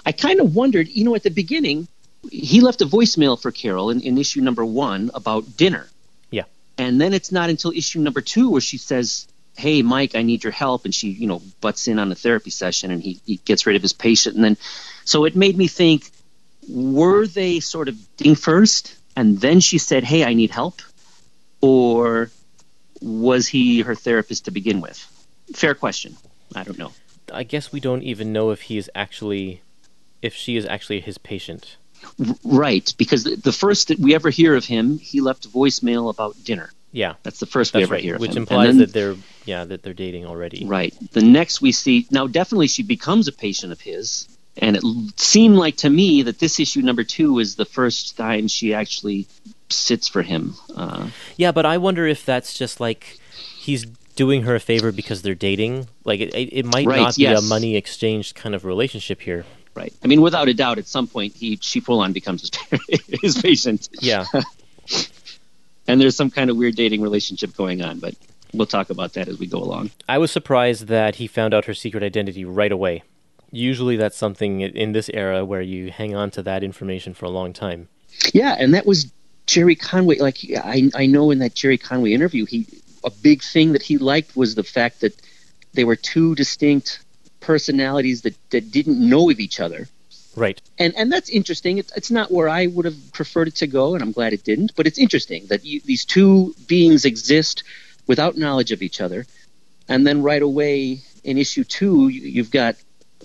Speaker 4: I kind of wondered, you know, at the beginning, he left a voicemail for Carol in, in issue number one about dinner. And then it's not until issue number two where she says, Hey Mike, I need your help and she, you know, butts in on a therapy session and he, he gets rid of his patient and then so it made me think, were they sort of dating first and then she said, Hey, I need help? or was he her therapist to begin with? Fair question. I don't know.
Speaker 3: I guess we don't even know if he is actually, if she is actually his patient.
Speaker 4: Right, because the, first that we ever hear of him, he left a voicemail about dinner.
Speaker 3: Yeah,
Speaker 4: That's the first we ever
Speaker 3: right.
Speaker 4: hear of
Speaker 3: Which
Speaker 4: him.
Speaker 3: Implies
Speaker 4: then-
Speaker 3: that they're yeah that they're dating already.
Speaker 4: Right. The next we see now, definitely she becomes a patient of his, and it seemed like to me that this issue number two is the first time she actually sits for him. Uh,
Speaker 3: Yeah, but I wonder if that's just like he's doing her a favor because they're dating. Like it, it, it might
Speaker 4: Right,
Speaker 3: not be
Speaker 4: yes.
Speaker 3: a money exchange kind of relationship here.
Speaker 4: Right. I mean, without a doubt, at some point he she full on becomes his, his patient,
Speaker 3: Yeah,
Speaker 4: and there's some kind of weird dating relationship going on. But we'll talk about that as we go along.
Speaker 3: I was surprised that he found out her secret identity right away. Usually, that's something in this era where you hang on to that information for a long time.
Speaker 4: Yeah, and that was Gerry Conway. Like I, I know in that Gerry Conway interview, he a big thing that he liked was the fact that they were two distinct personalities that, that didn't know of each other.
Speaker 3: Right.
Speaker 4: And and that's interesting. It's, it's not where I would have preferred it to go, and I'm glad it didn't. But it's interesting that you, these two beings exist without knowledge of each other, and then right away in issue two, you, you've got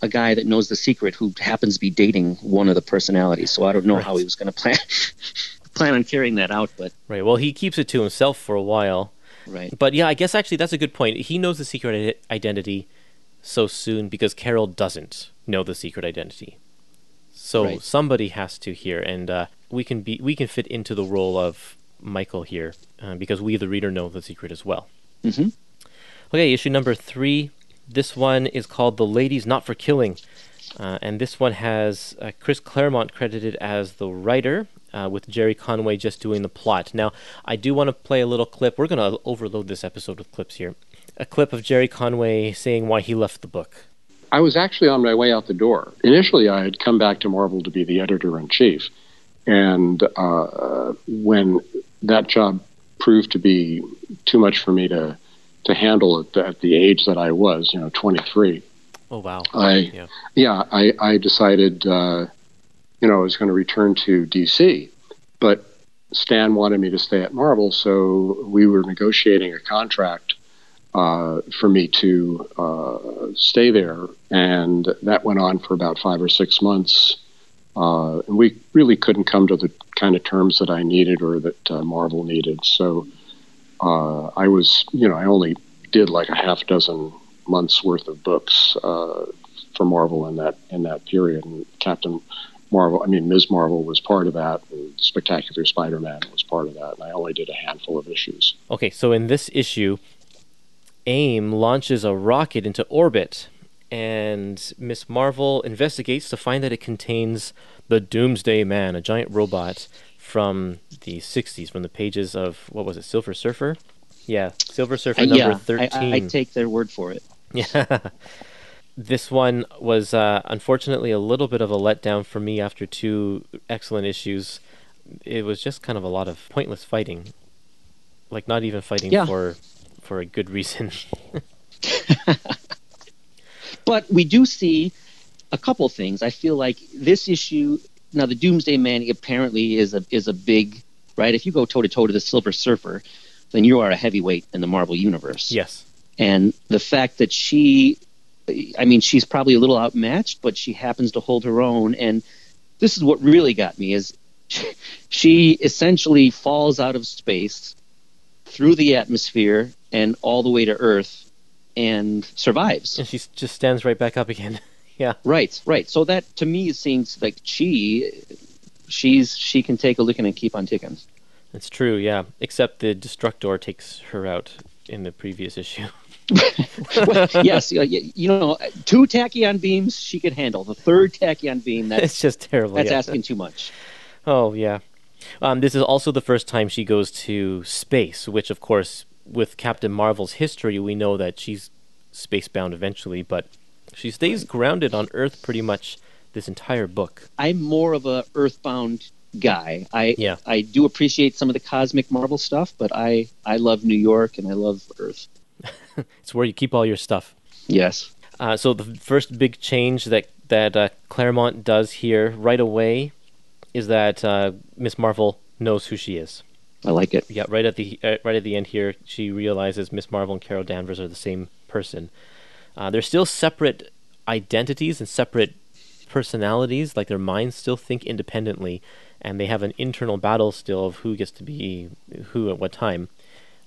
Speaker 4: a guy that knows the secret who happens to be dating one of the personalities. So I don't know
Speaker 3: Right.
Speaker 4: how he was going to plan plan on carrying that out, but
Speaker 3: Right. Well, he keeps it to himself for a while.
Speaker 4: right.
Speaker 3: But yeah, I guess actually that's a good point. He knows the secret identity so soon because Carol doesn't know the secret identity. So
Speaker 4: Right.
Speaker 3: somebody has to here, and uh, we can be we can fit into the role of Michael here uh, because we, the reader, know the secret as well.
Speaker 4: Mhm.
Speaker 3: Okay, issue number three. This one is called "The Ladies Not for Killing," uh, and this one has uh, Chris Claremont credited as the writer, uh, with Gerry Conway just doing the plot. Now, I do want to play a little clip. We're going to overload this episode with clips here. A clip of Gerry Conway saying why he left the book.
Speaker 2: I was actually on my way out the door. Initially, I had come back to Marvel to be the editor in chief, and uh, when that job proved to be too much for me to to handle at the, at the age that I was, you know, 23,
Speaker 3: Oh wow!
Speaker 2: I
Speaker 3: Yeah.
Speaker 2: yeah, I, I decided, uh, you know, I was going to return to DC, but Stan wanted me to stay at Marvel, so we were negotiating a contract uh, for me to uh, stay there, and that went on for about five or six months. Uh, and we really couldn't come to the kind of terms that I needed or that uh, Marvel needed. So uh, I was, you know, I only did like a half dozen months worth of books uh, for Marvel in that in that period. And Captain Marvel, I mean Ms. Marvel was part of that, and Spectacular Spider-Man was part of that. And I only did a handful of issues.
Speaker 3: Okay, so in this issue, AIM launches a rocket into orbit, and Miss Marvel investigates to find that it contains the Doomsday Man, a giant robot from the 60s, from the pages of, what was it, Silver Surfer? Yeah, Silver Surfer
Speaker 4: Uh,
Speaker 3: number
Speaker 4: yeah,
Speaker 3: 13.
Speaker 4: I, I, take their word for it.
Speaker 3: Yeah. this one was uh, unfortunately a little bit of a letdown for me after two excellent issues. It was just kind of a lot of pointless fighting. Like not even fighting
Speaker 4: Yeah.
Speaker 3: for for a good reason.
Speaker 4: But we do see a couple things. I feel like this issue now the Doomsday Man apparently is a is a big right. If you go toe to toe to the Silver Surfer, then you are a heavyweight in the Marvel universe.
Speaker 3: yes.
Speaker 4: And the fact that she, I mean, she's probably a little outmatched, but she happens to hold her own. And this is what really got me is she essentially falls out of space through the atmosphere and all the way to Earth and survives.
Speaker 3: And she just stands right back up again. yeah.
Speaker 4: Right, right. So that to me seems like she, she's she can take a licking and keep on ticking.
Speaker 3: It's true, yeah. Except the Destructor takes her out in the previous issue.
Speaker 4: Well, yes, you know, two tachyon beams she could handle. The third tachyon beam that's
Speaker 3: it's just terrible.
Speaker 4: that's
Speaker 3: yeah.
Speaker 4: asking too much.
Speaker 3: Oh yeah. Um, this is also the first time she goes to space, which of course, with Captain Marvel's history, we know that she's spacebound eventually, but she stays grounded on Earth pretty much this entire book.
Speaker 4: I'm more of a earthbound guy. I
Speaker 3: Yeah.
Speaker 4: I do appreciate some of the cosmic Marvel stuff, but I I love New York and I love Earth.
Speaker 3: It's where you keep all your stuff.
Speaker 4: Yes.
Speaker 3: Uh, so the first big change that that uh, Claremont does here right away is that uh, Miss Marvel knows who she is.
Speaker 4: I like it.
Speaker 3: Yeah, right at the uh, right at the end here, she realizes Miss Marvel and Carol Danvers are the same person. Uh, they're still separate identities and separate personalities. Like their minds still think independently, and they have an internal battle still of who gets to be who at what time.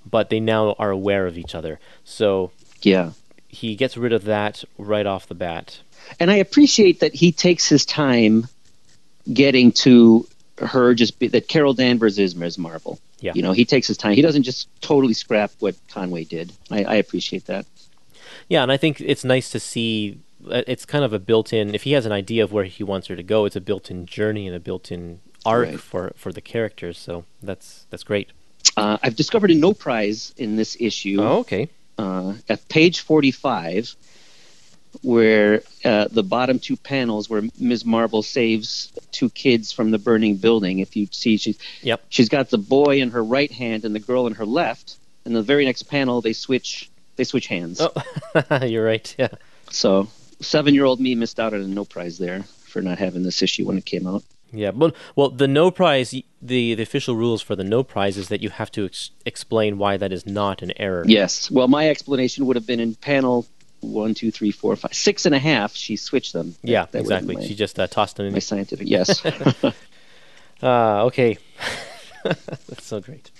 Speaker 3: But they now are aware of each other. So
Speaker 4: Yeah.
Speaker 3: he gets rid of that right off the bat.
Speaker 4: And I appreciate that he takes his time getting to her just be, that Carol Danvers is Ms. Marvel.
Speaker 3: Yeah.
Speaker 4: You know, he takes his time. He doesn't just totally scrap what Conway did. I, I appreciate that.
Speaker 3: Yeah, and I think it's nice to see. uh, It's kind of a built-in. If he has an idea of where he wants her to go, it's a built-in journey and a built-in arc
Speaker 4: Right.
Speaker 3: for for the characters. So that's that's great.
Speaker 4: Uh, I've discovered a no prize in this issue.
Speaker 3: Oh, okay.
Speaker 4: uh, at page 45, where uh, the bottom two panels where Ms. Marvel saves two kids from the burning building. If you see, she's
Speaker 3: Yep.
Speaker 4: she's got the boy in her right hand and the girl in her left. And the very next panel, they switch they switch hands.
Speaker 3: Oh, you're right. Yeah.
Speaker 4: So seven year old me missed out on a no prize there for not having this issue when it came out.
Speaker 3: Yeah, but well, the no prize, the the official rules for the no prize is that you have to ex- explain why that is not an error.
Speaker 4: Yes. Well, my explanation would have been in panel one, two, three, four, five, six and a half. She switched them.
Speaker 3: Yeah,
Speaker 4: that
Speaker 3: exactly.
Speaker 4: my-
Speaker 3: She just uh, tossed them in.
Speaker 4: my scientific yes
Speaker 3: Ah, okay. That's so great.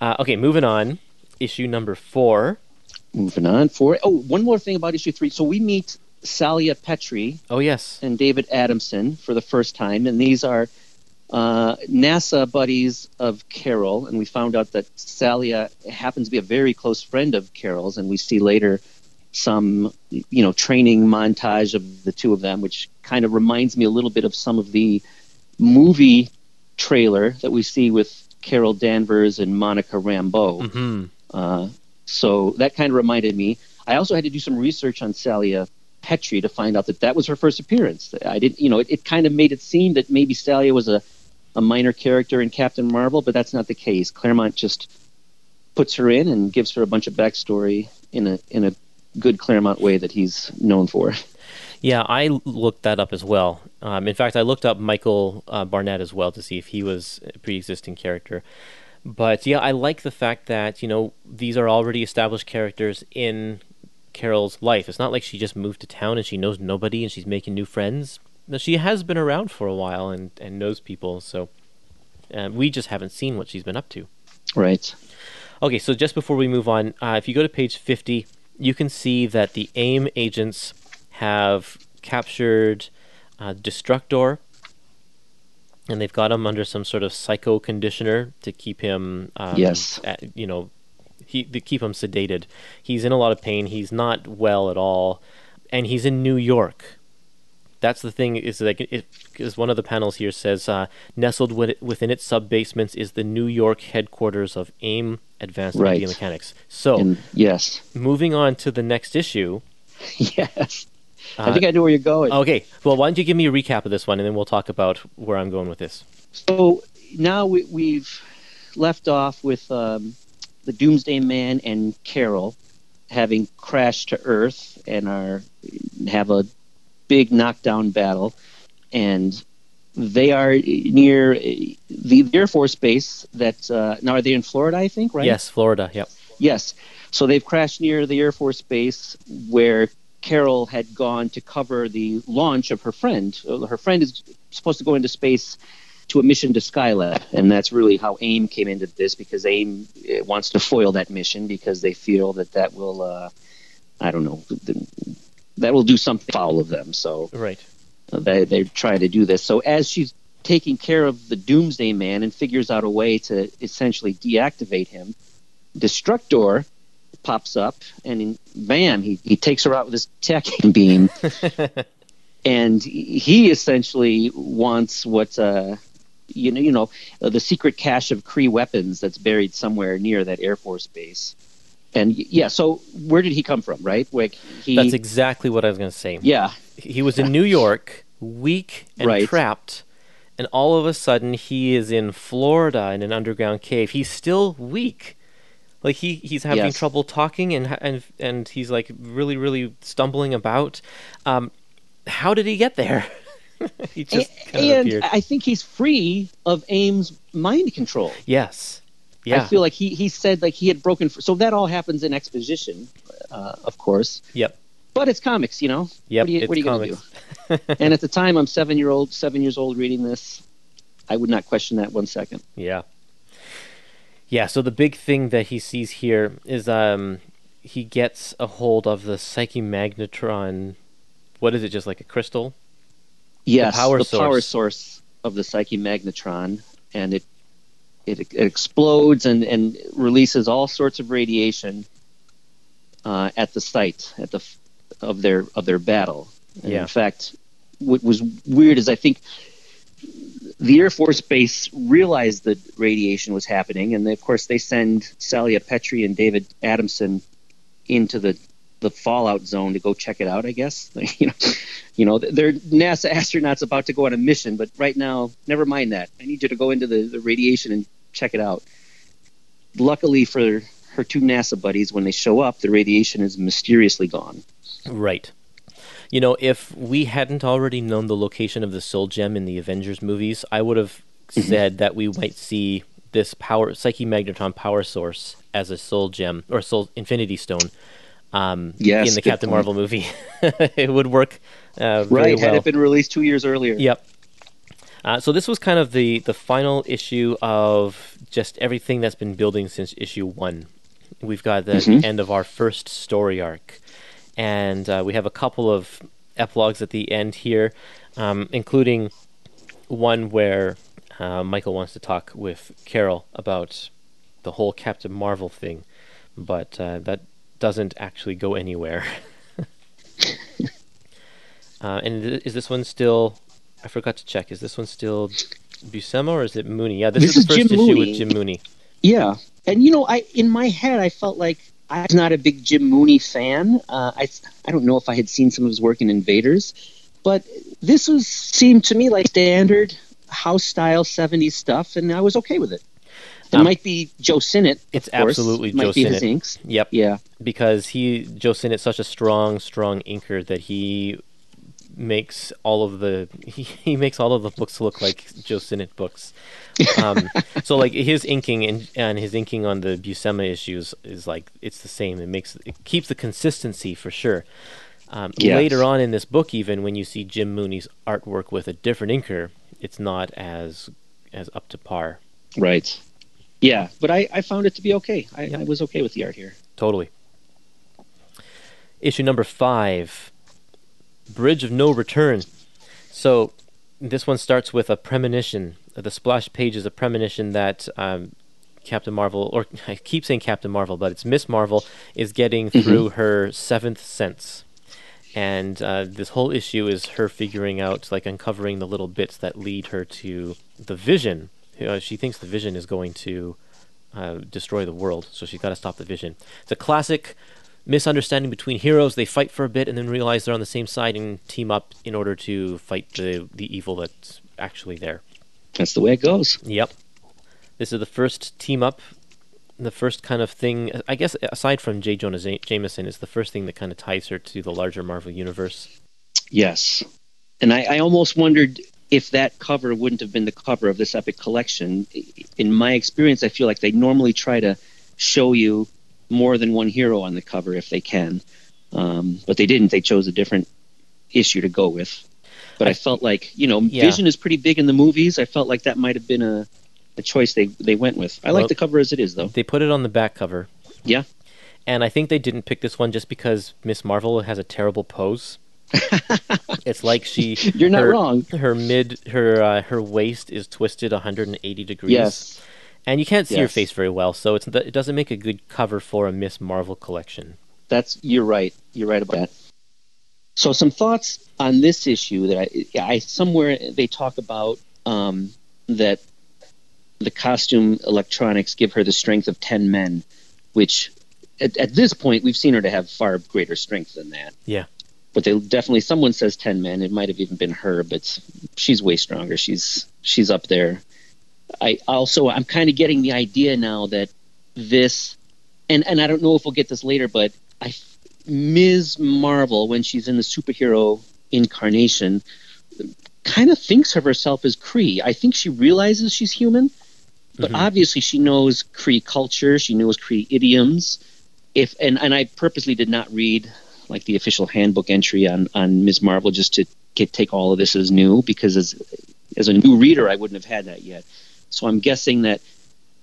Speaker 3: Uh, okay, moving on. Issue number four.
Speaker 4: moving on for oh one more thing about issue three so we meet salia petrie
Speaker 3: Oh yes.
Speaker 4: and david adamson for the first time and these are uh, nasa buddies of carol and we found out that salia happens to be a very close friend of carol's and we see later some you know training montage of the two of them which kind of reminds me a little bit of some of the movie trailer that we see with carol danvers and monica rambeau
Speaker 3: hmm
Speaker 4: uh, so that kind of reminded me. I also had to do some research on Salia Petrie to find out that that was her first appearance. I didn't, you know, it, it kind of made it seem that maybe Salia was a, a minor character in Captain Marvel, but that's not the case. Claremont just puts her in and gives her a bunch of backstory in a in a good Claremont way that he's known for.
Speaker 3: Yeah, I looked that up as well. Um, in fact, I looked up Michael uh, Barnett as well to see if he was a pre-existing character. But yeah, I like the fact that you know these are already established characters in Carol's life. It's not like she just moved to town and she knows nobody and she's making new friends. No, she has been around for a while and, and knows people. So uh, we just haven't seen what she's been up to.
Speaker 4: Right.
Speaker 3: Okay, so just before we move on, uh, if you go to page 50, you can see that the AIM agents have captured uh, Destructor, and they've got him under some sort of psycho conditioner to keep him, um,
Speaker 4: Yes.
Speaker 3: at- you know, he to keep him sedated. He's in a lot of pain. He's not well at all, and he's in New York. That's the thing is like it because one of the panels here says uh, nestled within its sub basements is the New York headquarters of AIM Advanced
Speaker 4: Right.
Speaker 3: Media Mechanics. So
Speaker 4: And yes.
Speaker 3: moving on to the next issue.
Speaker 4: yes. I
Speaker 3: Uh,
Speaker 4: think I know where you're going.
Speaker 3: Okay, well, why don't you give me a recap of this one, and then we'll talk about where I'm going with this.
Speaker 4: So now we, we've left off with um, the Doomsday Man and Carol having crashed to Earth and are have a big knockdown battle, and they are near the Air Force base. That uh, now are they in Florida? I think right.
Speaker 3: Yes, Florida. Yep.
Speaker 4: Yes. So they've crashed near the Air Force Base where Carol had gone to cover the launch of her friend. Uh, Her friend is supposed to go into space to a mission to Skylab, and that's really how AIM came into this because AIM uh, wants to foil that mission because they feel that that will, uh, I don't know, that will do something foul of them. So
Speaker 3: Right.
Speaker 4: They they try to do this. So as she's taking care of the Doomsday Man and figures out a way to essentially deactivate him, Destructor pops up and bam, he, he takes her out with his tech beam, and he essentially wants what. Uh, you know, you know, uh, the secret cache of Kree weapons that's buried somewhere near that Air Force base, and yeah. So where did he come from, right? Like he,
Speaker 3: That's exactly what I was going to say.
Speaker 4: yeah,
Speaker 3: He was in New York, weak and
Speaker 4: Right.
Speaker 3: trapped, and all of a sudden he is in Florida in an underground cave. He's still weak. Like he, he's having
Speaker 4: Yes.
Speaker 3: trouble talking and and and he's like really really stumbling about. Um, how did he get there? he just
Speaker 4: and,
Speaker 3: kind of
Speaker 4: and
Speaker 3: appeared.
Speaker 4: I think he's free of AIM's mind control.
Speaker 3: yes. Yeah.
Speaker 4: I feel like he, he said like he had broken. So that all happens in exposition, uh, of course.
Speaker 3: Yep.
Speaker 4: But it's comics, you know.
Speaker 3: Yep.
Speaker 4: what are you,
Speaker 3: it's
Speaker 4: what are you gonna do? and at the time, I'm seven year old, seven years old, reading this. I would not question that one second.
Speaker 3: Yeah. Yeah, so the big thing that he sees here is um he gets a hold of the Psyche Magnitron what is it, just like a crystal?
Speaker 4: Yes, the
Speaker 3: power
Speaker 4: the power
Speaker 3: source.
Speaker 4: source of the Psyche Magnitron, and it it, it explodes and, and releases all sorts of radiation uh, at the site at the of their of their battle.
Speaker 3: Yeah.
Speaker 4: In fact, what was weird is I think the Air Force Base realized that radiation was happening, and they, of course they send Salia Petrie and David Adamson into the the fallout zone to go check it out. I guess you know, you know, they're NASA astronauts about to go on a mission, but right now, never mind that. I need you to go into the, the radiation and check it out. Luckily for her two NASA buddies, when they show up, the radiation is mysteriously gone.
Speaker 3: Right. You know, if we hadn't already known the location of the Soul Gem in the Avengers movies, I would have
Speaker 4: Mm-hmm.
Speaker 3: said that we might see this power Psyche Magnitron power source as a Soul Gem or Soul Infinity Stone. Um,
Speaker 4: Yes,
Speaker 3: in the Captain
Speaker 4: point.
Speaker 3: Marvel movie, it would work uh,
Speaker 4: Right?
Speaker 3: well.
Speaker 4: Had it been released two years earlier.
Speaker 3: Yep. Uh, so this was kind of the the final issue of just everything that's been building since issue one. We've got the,
Speaker 4: Mhm.
Speaker 3: end of our first story arc, and uh, we have a couple of epilogues at the end here, um, including one where uh, Michael wants to talk with Carol about the whole Captain Marvel thing, but uh, that doesn't actually go anywhere. uh, and th- is this one still? I forgot to check. Is this one still Buscema or is it Mooney? Yeah, this,
Speaker 4: This
Speaker 3: is the first
Speaker 4: Jim
Speaker 3: issue
Speaker 4: Mooney.
Speaker 3: with Jim Mooney.
Speaker 4: Yeah, and you know, I in my head I felt like I was not a big Jim Mooney fan. Uh, I I don't know if I had seen some of his work in Invaders, but this was seemed to me like standard house style '70s stuff, and I was okay with it. It
Speaker 3: Um,
Speaker 4: might be Joe Sinnott.
Speaker 3: it's
Speaker 4: course.
Speaker 3: absolutely
Speaker 4: It might
Speaker 3: Joe
Speaker 4: be his
Speaker 3: Sinnott.
Speaker 4: inks.
Speaker 3: Yep.
Speaker 4: Yeah,
Speaker 3: because he Joe Sinnott's such a strong, strong inker that he makes all of the he, he makes all of the books look like Joe Sinnott books. Um, so like his inking and, and his inking on the Buscema issues is like it's the same. It makes it keeps the consistency for sure. Um,
Speaker 4: Yes.
Speaker 3: Later on in this book, even when you see Jim Mooney's artwork with a different inker, it's not as as up to par.
Speaker 4: right. Yeah, but I, I found it to be okay. I,
Speaker 3: Yep.
Speaker 4: I was okay with the art here.
Speaker 3: Totally. Issue number five Bridge of No Return. So, this one starts with a premonition. The splash page is a premonition that um, Captain Marvel, or I keep saying Captain Marvel, but it's Miss Marvel, is getting through her seventh sense. And uh, this whole issue is her figuring out, like, uncovering the little bits that lead her to the vision. Uh, she thinks the vision is going to uh, destroy the world, so she's got to stop the vision. It's a classic misunderstanding between heroes. They fight for a bit and then realize they're on the same side and team up in order to fight the the evil that's actually there.
Speaker 4: That's the way it goes.
Speaker 3: Yep. This is the first team up, the first kind of thing. I guess aside from J. Jonah Jameson, it's the first thing that kind of ties her to the larger Marvel universe.
Speaker 4: Yes. And I, I almost wondered if that cover wouldn't have been the cover of this epic collection. In my experience, I feel like they normally try to show you more than one hero on the cover if they can. Um, but they didn't. They chose a different issue to go with. But I, felt like, you know,
Speaker 3: Yeah.
Speaker 4: Vision is pretty big in the movies. I felt like that might have been a, a choice they, they went with. I
Speaker 3: Well-
Speaker 4: like the cover as it is, though.
Speaker 3: They put it on the back cover.
Speaker 4: Yeah.
Speaker 3: And I think they didn't pick this one just because Miss Marvel has a terrible pose. It's like she
Speaker 4: You're not
Speaker 3: her,
Speaker 4: wrong.
Speaker 3: Her mid her uh, her waist is twisted 180 degrees.
Speaker 4: Yes.
Speaker 3: And you can't see her face very well, so it's it doesn't make a good cover for a Miss Marvel collection.
Speaker 4: That's you're right. You're right about that. So some thoughts on this issue that I, I somewhere they talk about um, that the costume electronics give her the strength of ten men, which at, at this point we've seen her to have far greater strength than that.
Speaker 3: Yeah.
Speaker 4: But they definitely someone says ten men. It might have even been her, but she's way stronger. She's she's up there. I also I'm kind of getting the idea now that this and and I don't know if we'll get this later, but I Ms. Marvel when she's in the superhero incarnation kind of thinks of herself as Kree. I think she realizes she's human, but
Speaker 3: Mhm.
Speaker 4: obviously she knows Kree culture, she knows Kree idioms. If and, and I purposely did not read like the official handbook entry on on Ms. Marvel just to get take all of this as new because as as a new reader I wouldn't have had that yet. So I'm guessing that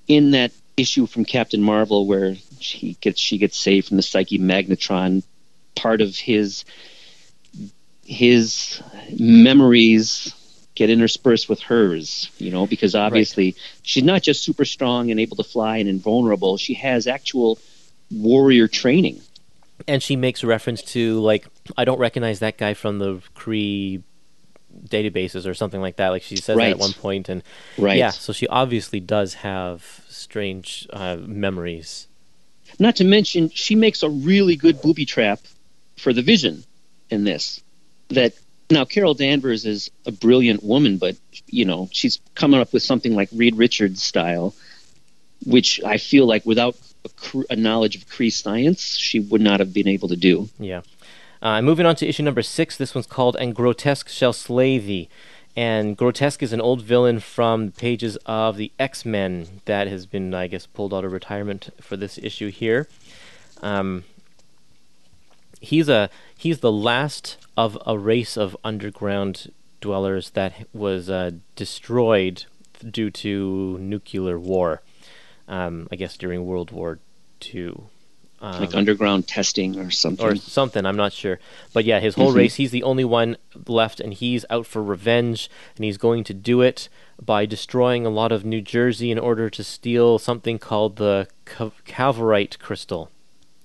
Speaker 4: in that issue from Captain Marvel where she gets she gets saved from the Psyche Magnitron, part of his his memories get interspersed with hers, you know, because obviously she's not just super strong and able to fly and invulnerable, she has actual warrior training.
Speaker 3: And she makes reference to like I don't recognize that guy from the Kree databases or something like that. Like she says that at one point, and
Speaker 4: Right.
Speaker 3: yeah, so she obviously does have strange uh, memories.
Speaker 4: Not to mention, she makes a really good booby trap for the Vision in this. That now Carol Danvers is a brilliant woman, but you know she's coming up with something like Reed Richards style, which I feel like without a, knowledge of Kree science, she would not have been able to do.
Speaker 3: Yeah. Uh, moving on to issue number six. This one's called "And Grotesque Shall Slay Thee." And Grotesque is an old villain from the pages of the X Men that has been, I guess, pulled out of retirement for this issue here. Um, he's a he's the last of a race of underground dwellers that was uh, destroyed due to nuclear war. Um, I guess during World War Two. Um,
Speaker 4: like underground testing or something.
Speaker 3: or something. I'm not sure, but yeah, his whole
Speaker 4: Mhm.
Speaker 3: race. He's the only one left, and he's out for revenge, and he's going to do it by destroying a lot of New Jersey in order to steal something called the Ca- Calvarite crystal.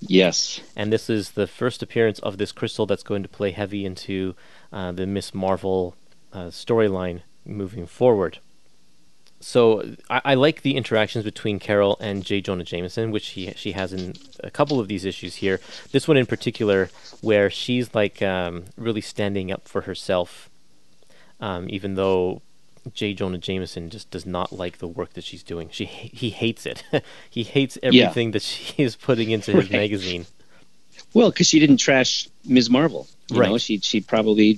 Speaker 4: yes.
Speaker 3: And this is the first appearance of this crystal that's going to play heavy into uh, the Miss Marvel uh, storyline moving forward. So I, I like the interactions between Carol and J. Jonah Jameson, which he she has in a couple of these issues here. This one in particular, where she's like um, really standing up for herself, um, even though J. Jonah Jameson just does not like the work that she's doing. She he hates it. he hates everything that she is putting into his
Speaker 4: Right.
Speaker 3: magazine.
Speaker 4: Well, because she didn't trash Ms. Marvel. You
Speaker 3: Right.
Speaker 4: know, she she probably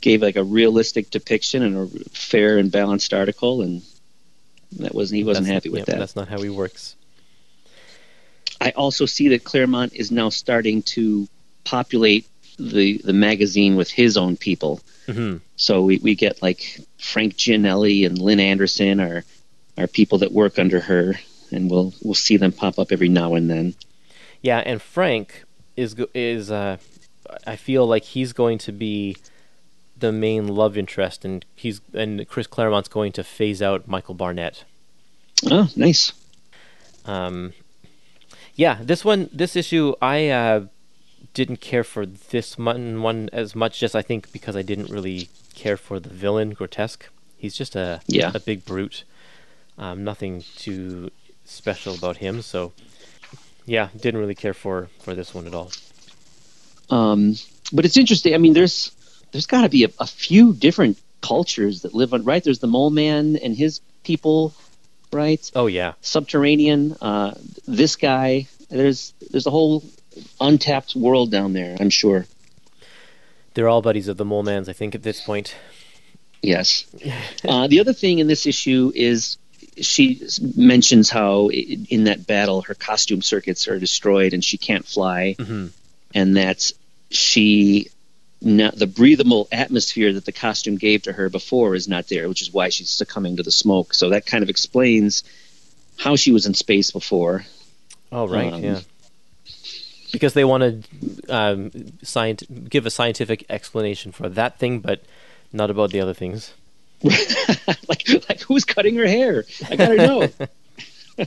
Speaker 4: gave like a realistic depiction and a fair and balanced article, and that wasn't he wasn't
Speaker 3: That's-
Speaker 4: happy with
Speaker 3: yeah,
Speaker 4: that.
Speaker 3: That's not how he works.
Speaker 4: I also see that Claremont is now starting to populate the the magazine with his own people.
Speaker 3: hmm
Speaker 4: So we, we get like Frank Gianelli and Lynn Anderson are are people that work under her, and we'll we'll see them pop up every now and then.
Speaker 3: Yeah, and Frank is is uh, I feel like he's going to be the main love interest, and he's and Chris Claremont's going to phase out Michael Barnett.
Speaker 4: Oh, nice.
Speaker 3: Um, yeah, this one, this issue, I uh, didn't care for this one, one as much, just I think because I didn't really care for the villain, Grotesque. He's just a
Speaker 4: Yeah.
Speaker 3: a big brute. Um, nothing too special about him, so yeah, didn't really care for for this one at all.
Speaker 4: Um, but it's interesting. I mean, there's there's got to be a, a few different cultures that live on right. There's the mole man and his people, right?
Speaker 3: Oh yeah,
Speaker 4: Subterranean. Uh, this guy. There's there's a whole untapped world down there. I'm sure.
Speaker 3: they're all buddies of the Mole Mans, I think, at this point.
Speaker 4: Yes. uh, the other thing in this issue is she mentions how in that battle her costume circuits are destroyed and she can't fly,
Speaker 3: Mhm.
Speaker 4: and that she not, the breathable atmosphere that the costume gave to her before is not there, which is why she's succumbing to the smoke. So that kind of explains how she was in space before.
Speaker 3: Oh right,
Speaker 4: Um,
Speaker 3: yeah. Because they want to um, scient- give a scientific explanation for that thing, but not about the other things.
Speaker 4: like, like who's cutting her hair? I gotta know.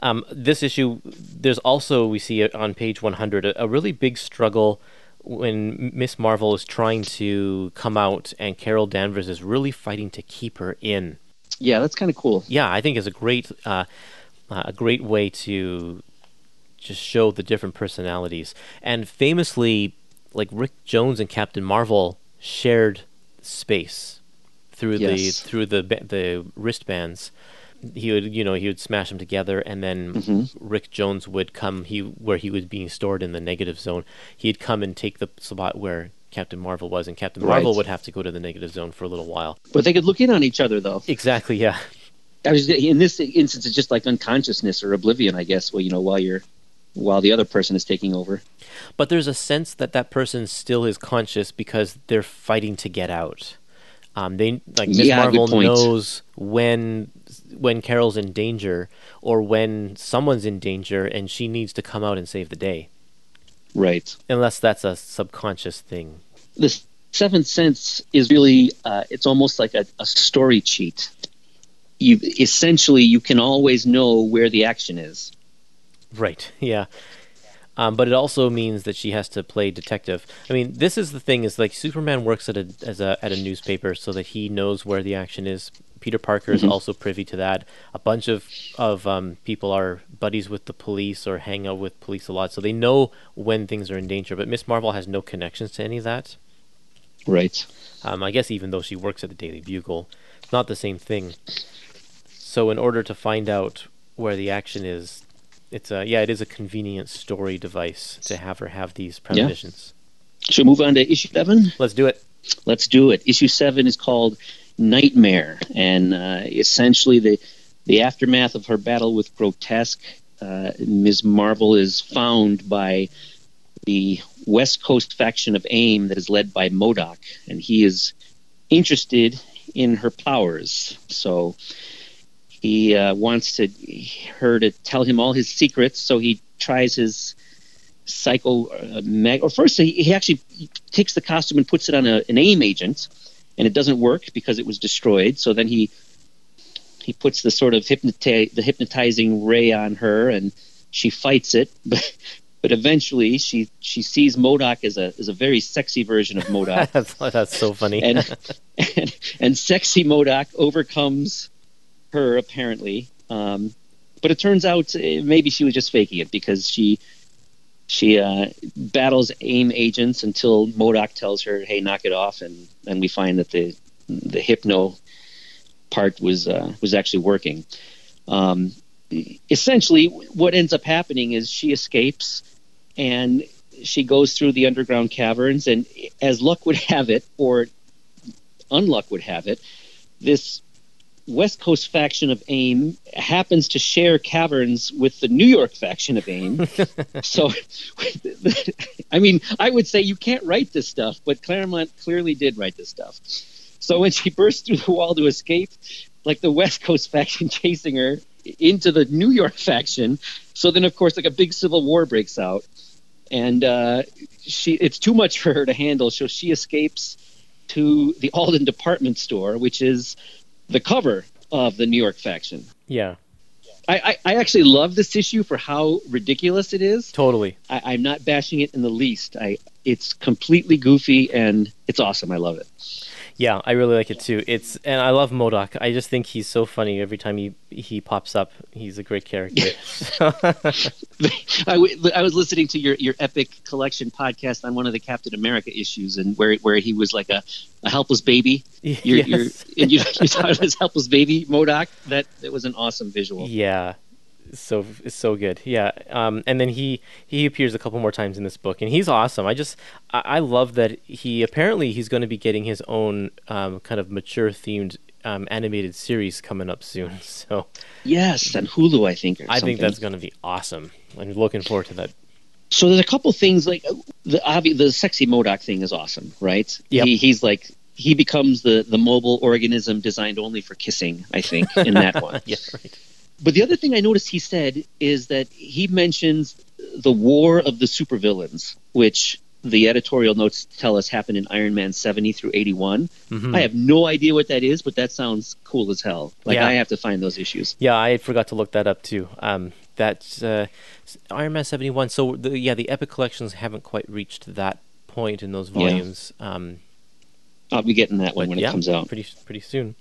Speaker 3: Um, this issue, there's also we see on page 100 a, a really big struggle when Miss Marvel is trying to come out, and Carol Danvers is really fighting to keep her in.
Speaker 4: yeah, that's kind of cool.
Speaker 3: yeah, I think is a great uh, uh, a great way to just show the different personalities. And famously, like Rick Jones and Captain Marvel shared space through
Speaker 4: Yes.
Speaker 3: the through the the wristbands. He would, you know, he would smash them together, and then
Speaker 4: Mhm.
Speaker 3: Rick Jones would come. He where he was being stored in the negative zone. He'd come and take the spot where Captain Marvel was, and Captain
Speaker 4: Right.
Speaker 3: Marvel would have to go to the negative zone for a little while.
Speaker 4: But they could look in on each other, though.
Speaker 3: Exactly, yeah.
Speaker 4: I was, in this instance, it's just like unconsciousness or oblivion, I guess. Well, you know, while you're while the other person is taking over.
Speaker 3: But there's a sense that that person still is conscious because they're fighting to get out. Um, they like Miss
Speaker 4: Yeah,
Speaker 3: Marvel knows when when Carol's in danger or when someone's in danger, and she needs to come out and save the day.
Speaker 4: Right.
Speaker 3: Unless that's a subconscious thing.
Speaker 4: The seventh sense is really uh, it's almost like a, a story cheat. You essentially you can always know where the action is.
Speaker 3: Right. Yeah. Um, but it also means that she has to play detective. I mean, this is the thing: is like Superman works at a as a at a newspaper so that he knows where the action is. Peter Parker is also privy to that. A bunch of of um, people are buddies with the police or hang out with police a lot, so they know when things are in danger. But Miss Marvel has no connections to any of that.
Speaker 4: Right.
Speaker 3: Um, I guess even though she works at the Daily Bugle, it's not the same thing. So in order to find out where the action is, it's a yeah, it is a convenient story device to have her have these premonitions.
Speaker 4: Should we move on to issue seven?
Speaker 3: Let's do it.
Speaker 4: Let's do it. Issue seven is called Nightmare, and uh, essentially the the aftermath of her battle with Grotesque. Uh, Ms. Marvel is found by the West Coast faction of AIM that is led by MODOK, and he is interested in her powers. So he uh, wants to her to tell him all his secrets. So he tries his psycho uh, mag. Or first, he, he actually takes the costume and puts it on a, an AIM agent, and it doesn't work because it was destroyed. So then he he puts the sort of hypnoti- the hypnotizing ray on her, and she fights it. But but eventually, she she sees MODOK as a as a very sexy version of MODOK,
Speaker 3: that's, so funny.
Speaker 4: and, and and sexy MODOK overcomes her apparently. Um, but it turns out uh, maybe she was just faking it because she she uh, battles AIM agents until MODOK tells her, "Hey, knock it off," and and we find that the the hypno part was uh, was actually working. Um, essentially, what ends up happening is she escapes and she goes through the underground caverns, and as luck would have it, or unluck would have it, this West Coast faction of AIM happens to share caverns with the New York faction of AIM. so, I mean, I would say you can't write this stuff, but Claremont clearly did write this stuff. So when she bursts through the wall to escape, like the West Coast faction chasing her into the New York faction. So then, of course, like a big civil war breaks out, and uh, she it's too much for her to handle. So she escapes to the Alden department store, which is the cover of the New York faction.
Speaker 3: yeah,
Speaker 4: I, I, I actually love this issue for how ridiculous it is.
Speaker 3: totally.
Speaker 4: I, I'm not bashing it in the least. I it's completely goofy and it's awesome. I love it.
Speaker 3: Yeah, I really like it too. It's and I love MODOK. I just think he's so funny every time he he pops up. He's a great character.
Speaker 4: I, w- I was listening to your, your epic collection podcast on one of the Captain America issues, and where where he was like a, a helpless baby. You're,
Speaker 3: Yes.
Speaker 4: you're, and you, you thought it was helpless baby MODOK. That that was an awesome visual.
Speaker 3: Yeah, so it's so good. Yeah, um, and then he he appears a couple more times in this book, and he's awesome. I just I, I love that he apparently he's going to be getting his own um, kind of mature themed um, animated series coming up soon. So
Speaker 4: Yes, on Hulu, I think. Or
Speaker 3: I think that's going to be awesome. I'm looking forward to that.
Speaker 4: so there's a couple things like uh, the obvi- the sexy MODOK thing is awesome, right?
Speaker 3: Yep.
Speaker 4: He, he's like he becomes the the mobile organism designed only for kissing. I think in that one.
Speaker 3: Yeah, right.
Speaker 4: But the other thing I noticed he said is that he mentions the war of the supervillains, which the editorial notes tell us happened in Iron Man 70 through 81.
Speaker 3: Mhm.
Speaker 4: I have no idea what that is, but that sounds cool as hell. Like
Speaker 3: Yeah.
Speaker 4: I have to find those issues.
Speaker 3: Yeah, I forgot to look that up too. Um, that's uh, Iron Man seventy one. So the, yeah, the Epic collections haven't quite reached that point in those
Speaker 4: Yeah.
Speaker 3: volumes. Um,
Speaker 4: I'll be getting that one when
Speaker 3: yeah,
Speaker 4: it comes out.
Speaker 3: pretty pretty soon.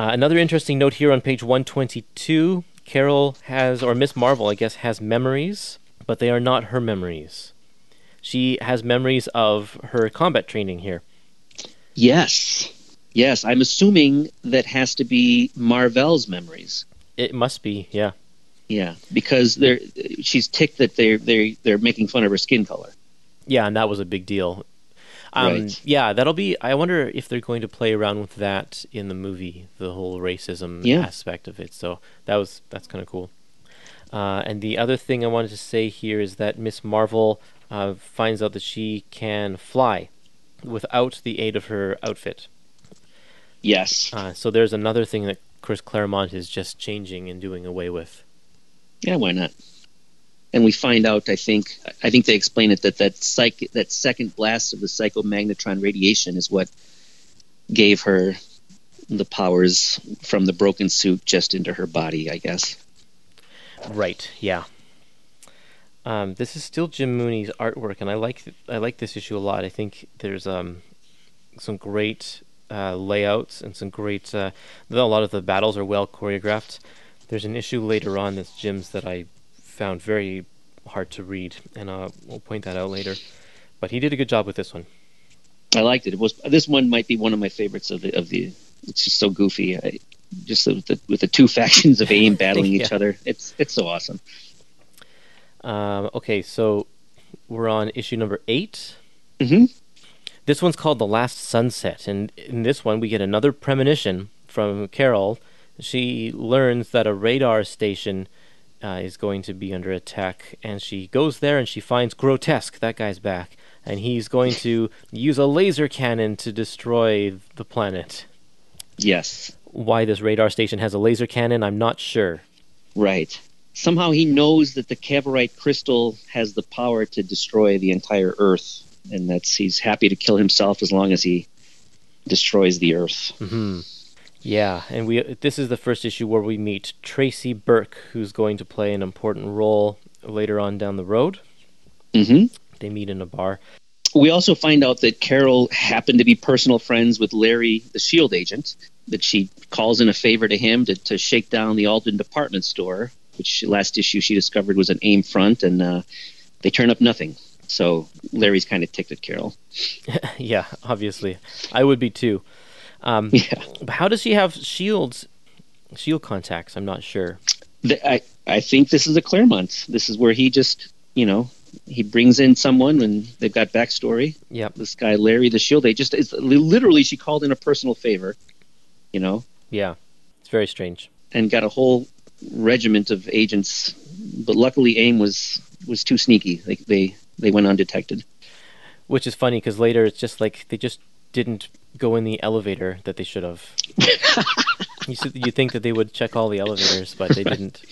Speaker 3: Uh, another interesting note here on page one twenty two. Carol has, or Miss Marvel, I guess, has memories, but they are not her memories. She has memories of her combat training here.
Speaker 4: Yes. Yes, I'm assuming that has to be Marvel's memories.
Speaker 3: It must be, yeah.
Speaker 4: Yeah, because they're she's ticked that they're they they're making fun of her skin color.
Speaker 3: Yeah, and that was a big deal. Um,
Speaker 4: Right.
Speaker 3: Yeah, that'll be. I wonder if they're going to play around with that in the movie, the whole racism
Speaker 4: Yeah.
Speaker 3: aspect of it. So that was that's kind of cool. Uh, and the other thing I wanted to say here is that Miss Marvel uh, finds out that she can fly without the aid of her outfit.
Speaker 4: Yes.
Speaker 3: Uh, so there's another thing that Chris Claremont is just changing and doing away with.
Speaker 4: Yeah, why not? And we find out, I think, I think they explain it that that psych, that second blast of the Psyche Magnitron radiation is what gave her the powers from the broken suit just into her body. I guess.
Speaker 3: Right. Yeah. Um, this is still Jim Mooney's artwork, and I like th- I like this issue a lot. I think there's um, some great uh, layouts and some great. Uh, a lot of the battles are well choreographed. There's an issue later on that's Jim's that I found very hard to read, and uh, we'll point that out later. But he did a good job with this one.
Speaker 4: I liked it. It was this one might be one of my favorites of the of the. It's just so goofy. I, just with the, with the two factions of AIM battling each other. It's it's so awesome.
Speaker 3: Um, okay, so we're on issue number 8
Speaker 4: hmm
Speaker 3: This one's called The Last Sunset, and in this one we get another premonition from Carol. She learns that a radar station uh, is going to be under attack, and she goes there and she finds Grotesque. That guy's back, and he's going to use a laser cannon to destroy the planet.
Speaker 4: Yes.
Speaker 3: Why this radar station has a laser cannon, I'm not sure.
Speaker 4: Right. Somehow he knows that the Cavorite crystal has the power to destroy the entire Earth, and that's he's happy to kill himself as long as he destroys the Earth.
Speaker 3: hmm Yeah, and we this is the first issue where we meet Tracy Burke, who's going to play an important role later on down the road.
Speaker 4: hmm
Speaker 3: They meet in a bar.
Speaker 4: We also find out that Carol happened to be personal friends with Larry, the Shield agent. That she calls in a favor to him to, to shake down the Alden department store, which last issue she discovered was an AIM front, and uh, they turn up nothing. So Larry's kind of ticked at Carol.
Speaker 3: yeah, obviously, I would be too. Um,
Speaker 4: Yeah.
Speaker 3: but how does he have shields, shield contacts? I'm not sure.
Speaker 4: The- I I think this is a Claremont. This is where he just you know he brings in someone and they've got backstory.
Speaker 3: Yep.
Speaker 4: This guy Larry the Shield Agent just is literally she called in a personal favor, you know,
Speaker 3: Yeah, it's very strange.
Speaker 4: and got a whole regiment of agents. But luckily, AIM was was too sneaky. They they they went undetected.
Speaker 3: Which is funny because later it's just like they just didn't go in the elevator that they should have. you you think that they would check all the elevators, but they didn't.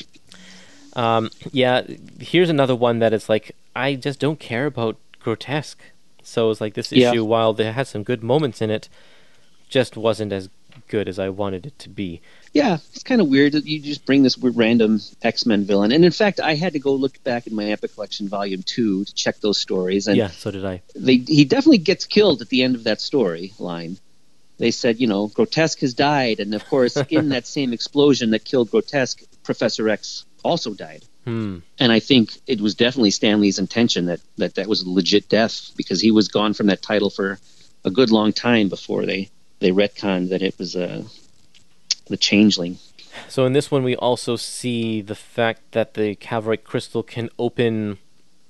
Speaker 3: Um, yeah, here's another one that it's like I just don't care about grotesque. So it's like this
Speaker 4: Yeah.
Speaker 3: issue, while they had some good moments in it, just wasn't as good as I wanted it to be.
Speaker 4: Yeah, it's kind of weird that you just bring this random X Men villain. And in fact, I had to go look back in my Epic Collection Volume Two to check those stories. And
Speaker 3: yeah, so did I.
Speaker 4: they he definitely gets killed at the end of that story line. They said, you know, Grotesque has died, and of course, in that same explosion that killed Grotesque, Professor X also died.
Speaker 3: Hmm.
Speaker 4: And I think it was definitely Stan Lee's intention that that, that was a legit death because he was gone from that title for a good long time before they they retconned that it was uh, the Changeling.
Speaker 3: So in this one, we also see the fact that the Cavorite crystal can open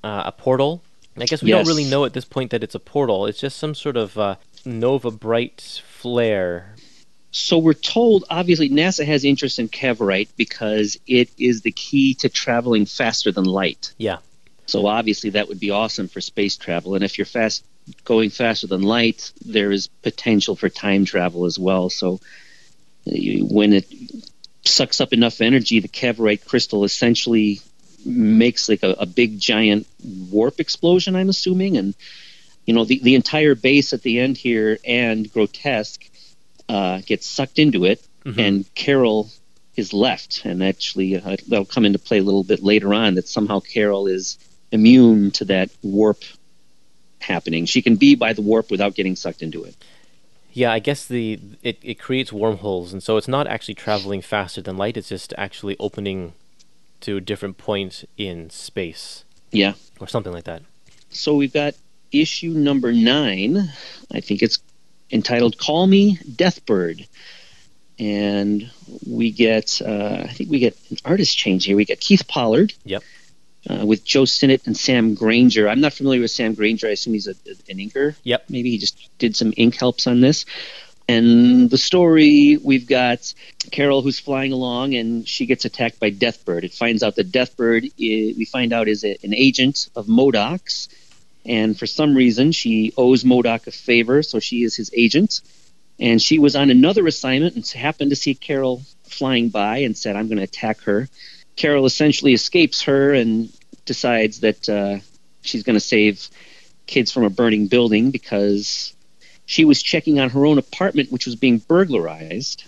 Speaker 3: uh, a portal. I guess we don't really know at this point that it's a portal. It's just some sort of uh, nova bright flare.
Speaker 4: So we're told, obviously, NASA has interest in Cavorite because it is the key to traveling faster than light.
Speaker 3: Yeah.
Speaker 4: So obviously that would be awesome for space travel. And if you're fast going faster than light, there is potential for time travel as well. So when it sucks up enough energy, the Cavorite crystal essentially makes like a, a big giant warp explosion. I'm assuming, and you know the the entire base at the end here and grotesque uh, gets sucked into it,
Speaker 3: Mhm.
Speaker 4: and Carol is left. And actually, uh, that'll come into play a little bit later on. That somehow Carol is immune to that warp happening. She can be by the warp without getting sucked into it.
Speaker 3: Yeah, I guess the it, it creates wormholes, and so it's not actually traveling faster than light. It's just actually opening to a different point in space
Speaker 4: Yeah.
Speaker 3: or something like that.
Speaker 4: So we've got issue number nine. I think it's entitled "Call Me Deathbird," and we get uh, I think we get an artist change here. We get Keith Pollard.
Speaker 3: Yep.
Speaker 4: Uh, with Joe Sinnott and Sam Granger. I'm not familiar with Sam Granger. I assume he's a, an inker.
Speaker 3: Yep.
Speaker 4: Maybe he just did some ink helps on this. And the story we've got Carol who's flying along and she gets attacked by Deathbird. It finds out that Deathbird, is, we find out, is a, an agent of MODOK's. And for some reason, she owes MODOK a favor, so she is his agent. And she was on another assignment and happened to see Carol flying by and said, I'm going to attack her. Carol essentially escapes her and decides that uh, she's going to save kids from a burning building because she was checking on her own apartment, which was being burglarized.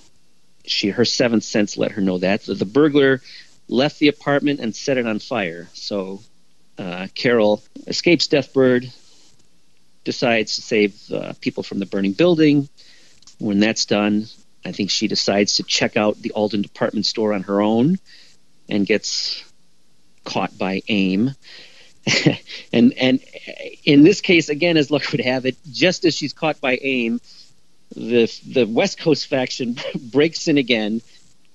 Speaker 4: She her seventh sense let her know that the, the burglar left the apartment and set it on fire. So uh, Carol escapes Deathbird, decides to save uh, people from the burning building. When that's done, I think she decides to check out the Alden department store on her own and gets caught by AIM. and and in this case, again, as luck would have it, just as she's caught by AIM, the the West Coast faction breaks in again,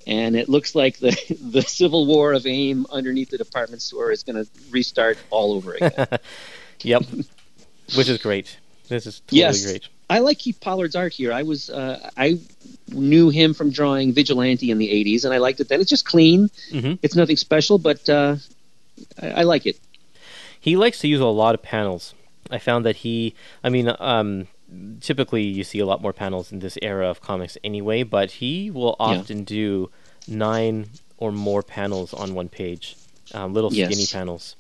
Speaker 4: and it looks like the the civil war of AIM underneath the department store is going to restart all over again.
Speaker 3: yep, which is great. This is totally
Speaker 4: yes.
Speaker 3: great.
Speaker 4: I like Keith Pollard's art here. I was uh, I knew him from drawing Vigilante in the '80s, and I liked it then. It's just clean.
Speaker 3: Mm-hmm.
Speaker 4: It's nothing special, but uh, I, I like it.
Speaker 3: He likes to use a lot of panels. I found that he, I mean, um, typically you see a lot more panels in this era of comics anyway, but he will often yeah. do nine or more panels on one page, um, little
Speaker 4: yes.
Speaker 3: skinny panels.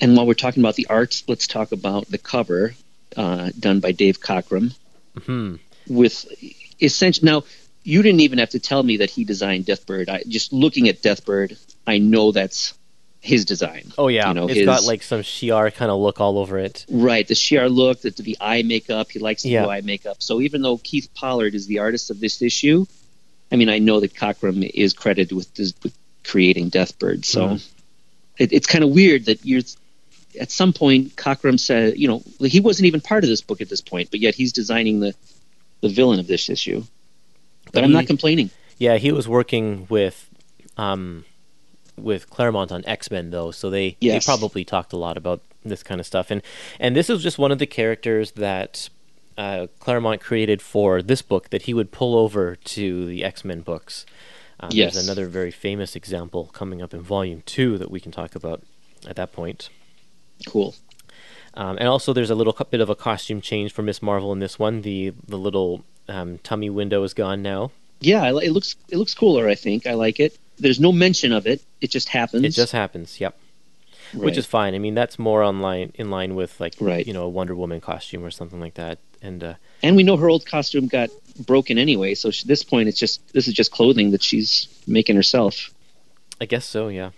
Speaker 4: And while we're talking about the arts, let's talk about the cover uh, done by Dave Cockrum.
Speaker 3: Mm-hmm.
Speaker 4: With essential now, you didn't even have to tell me that he designed Deathbird. I, just looking at Deathbird, I know that's his design.
Speaker 3: Oh yeah,
Speaker 4: you know,
Speaker 3: it's
Speaker 4: his,
Speaker 3: got like some Shi'ar kind of look all over it.
Speaker 4: Right, the Shi'ar look, the, the eye makeup. He likes the
Speaker 3: Yeah.
Speaker 4: eye makeup. So even though Keith Pollard is the artist of this issue, I mean, I know that Cockrum is credited with, this, with creating Deathbird. So
Speaker 3: Mhm.
Speaker 4: it, it's kind of weird that you're at some point Cockrum said, you know, he wasn't even part of this book at this point, but yet he's designing the the villain of this issue. But I'm
Speaker 3: he-
Speaker 4: not complaining.
Speaker 3: Yeah, he was working with, um, with Claremont on X Men though, so they
Speaker 4: Yes.
Speaker 3: they probably talked a lot about this kind of stuff. And and this is just one of the characters that uh, Claremont created for this book that he would pull over to the X Men books. Um,
Speaker 4: Yes.
Speaker 3: There's another very famous example coming up in Volume Two that we can talk about at that point.
Speaker 4: Cool.
Speaker 3: Um, and also, there's a little bit of a costume change for Miss Marvel in this one. The the little um, tummy window is gone now.
Speaker 4: Yeah, it looks it looks cooler. I think I like it. There's no mention of it. It just happens.
Speaker 3: It just happens. Yep. Which is fine. I mean, that's more on line in line with like
Speaker 4: Right.
Speaker 3: you know a Wonder Woman costume or something like that. And uh,
Speaker 4: And we know her old costume got broken anyway, so at this point, it's just this is just clothing that she's making herself.
Speaker 3: I guess so. Yeah.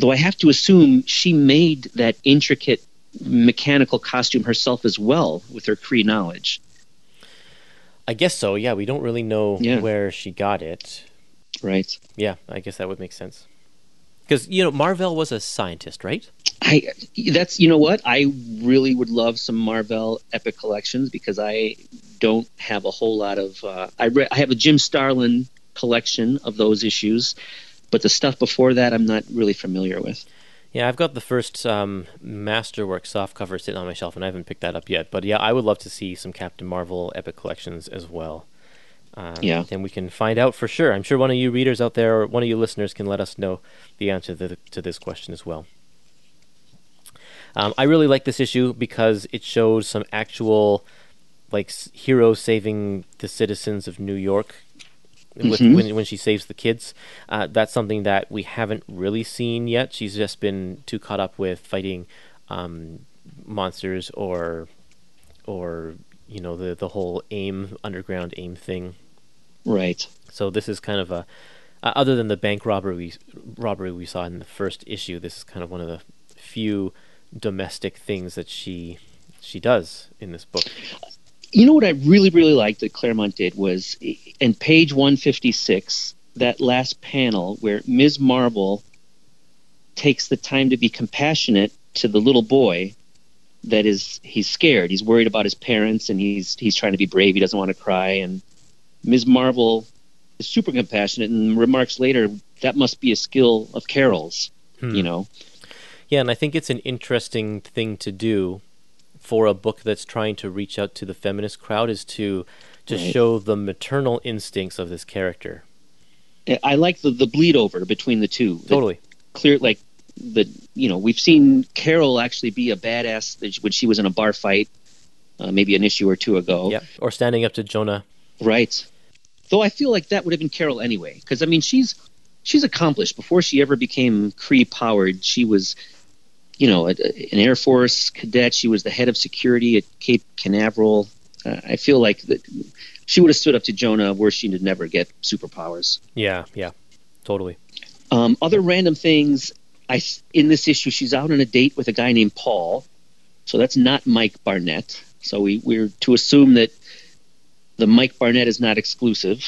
Speaker 4: Though I have to assume she made that intricate mechanical costume herself as well with her Kree knowledge.
Speaker 3: I guess so. Yeah. We don't really know
Speaker 4: Yeah.
Speaker 3: where she got it.
Speaker 4: Right.
Speaker 3: Yeah. I guess that would make sense. Because you know Marvel was a scientist, right?
Speaker 4: I that's you know what I really would love some Marvel epic collections because I don't have a whole lot of uh, I re- I have a Jim Starlin collection of those issues, but the stuff before that I'm not really familiar with.
Speaker 3: Yeah, I've got the first um, Masterwork soft cover sitting on my shelf, and I haven't picked that up yet. But yeah, I would love to see some Captain Marvel epic collections as well. Um,
Speaker 4: Yeah.
Speaker 3: and we can find out for sure. I'm sure one of you readers out there or one of you listeners can let us know the answer to, the, to this question as well. Um, I really like this issue because it shows some actual, like, heroes saving the citizens of New York with,
Speaker 4: Mhm.
Speaker 3: when, when she saves the kids. Uh, that's something that we haven't really seen yet. She's just been too caught up with fighting um, monsters or, or you know, the the whole aim underground aim thing.
Speaker 4: Right.
Speaker 3: So this is kind of a, uh, other than the bank robbery we, robbery we saw in the first issue, this is kind of one of the few domestic things that she she does in this book.
Speaker 4: You know what I really really liked that Claremont did was in page 156 that last panel where Ms. Marvel takes the time to be compassionate to the little boy that is he's scared he's worried about his parents and he's he's trying to be brave he doesn't want to cry and Ms. Marvel is super compassionate and remarks later that must be a skill of Carol's
Speaker 3: Hmm.
Speaker 4: you know
Speaker 3: Yeah, and I think it's an interesting thing to do for a book that's trying to reach out to the feminist crowd is to to
Speaker 4: Right.
Speaker 3: show the maternal instincts of this character.
Speaker 4: I like the the bleed over between the two. The
Speaker 3: Totally.
Speaker 4: clear, like the you know we've seen Carol actually be a badass when she was in a bar fight, uh, maybe an issue or two ago.
Speaker 3: Yeah. Or standing up to Jonah.
Speaker 4: Right. Though I feel like that would have been Carol anyway, because I mean she's she's accomplished. Before she ever became Kree powered, she was, you know, a, an Air Force cadet. She was the head of security at Cape Canaveral. Uh, I feel like that she would have stood up to Jonah where she would never get superpowers.
Speaker 3: Yeah, yeah. Totally.
Speaker 4: Um, other random things. I in this issue, she's out on a date with a guy named Paul, so that's not Mike Barnett. So we we're to assume that the Mike Barnett is not exclusive.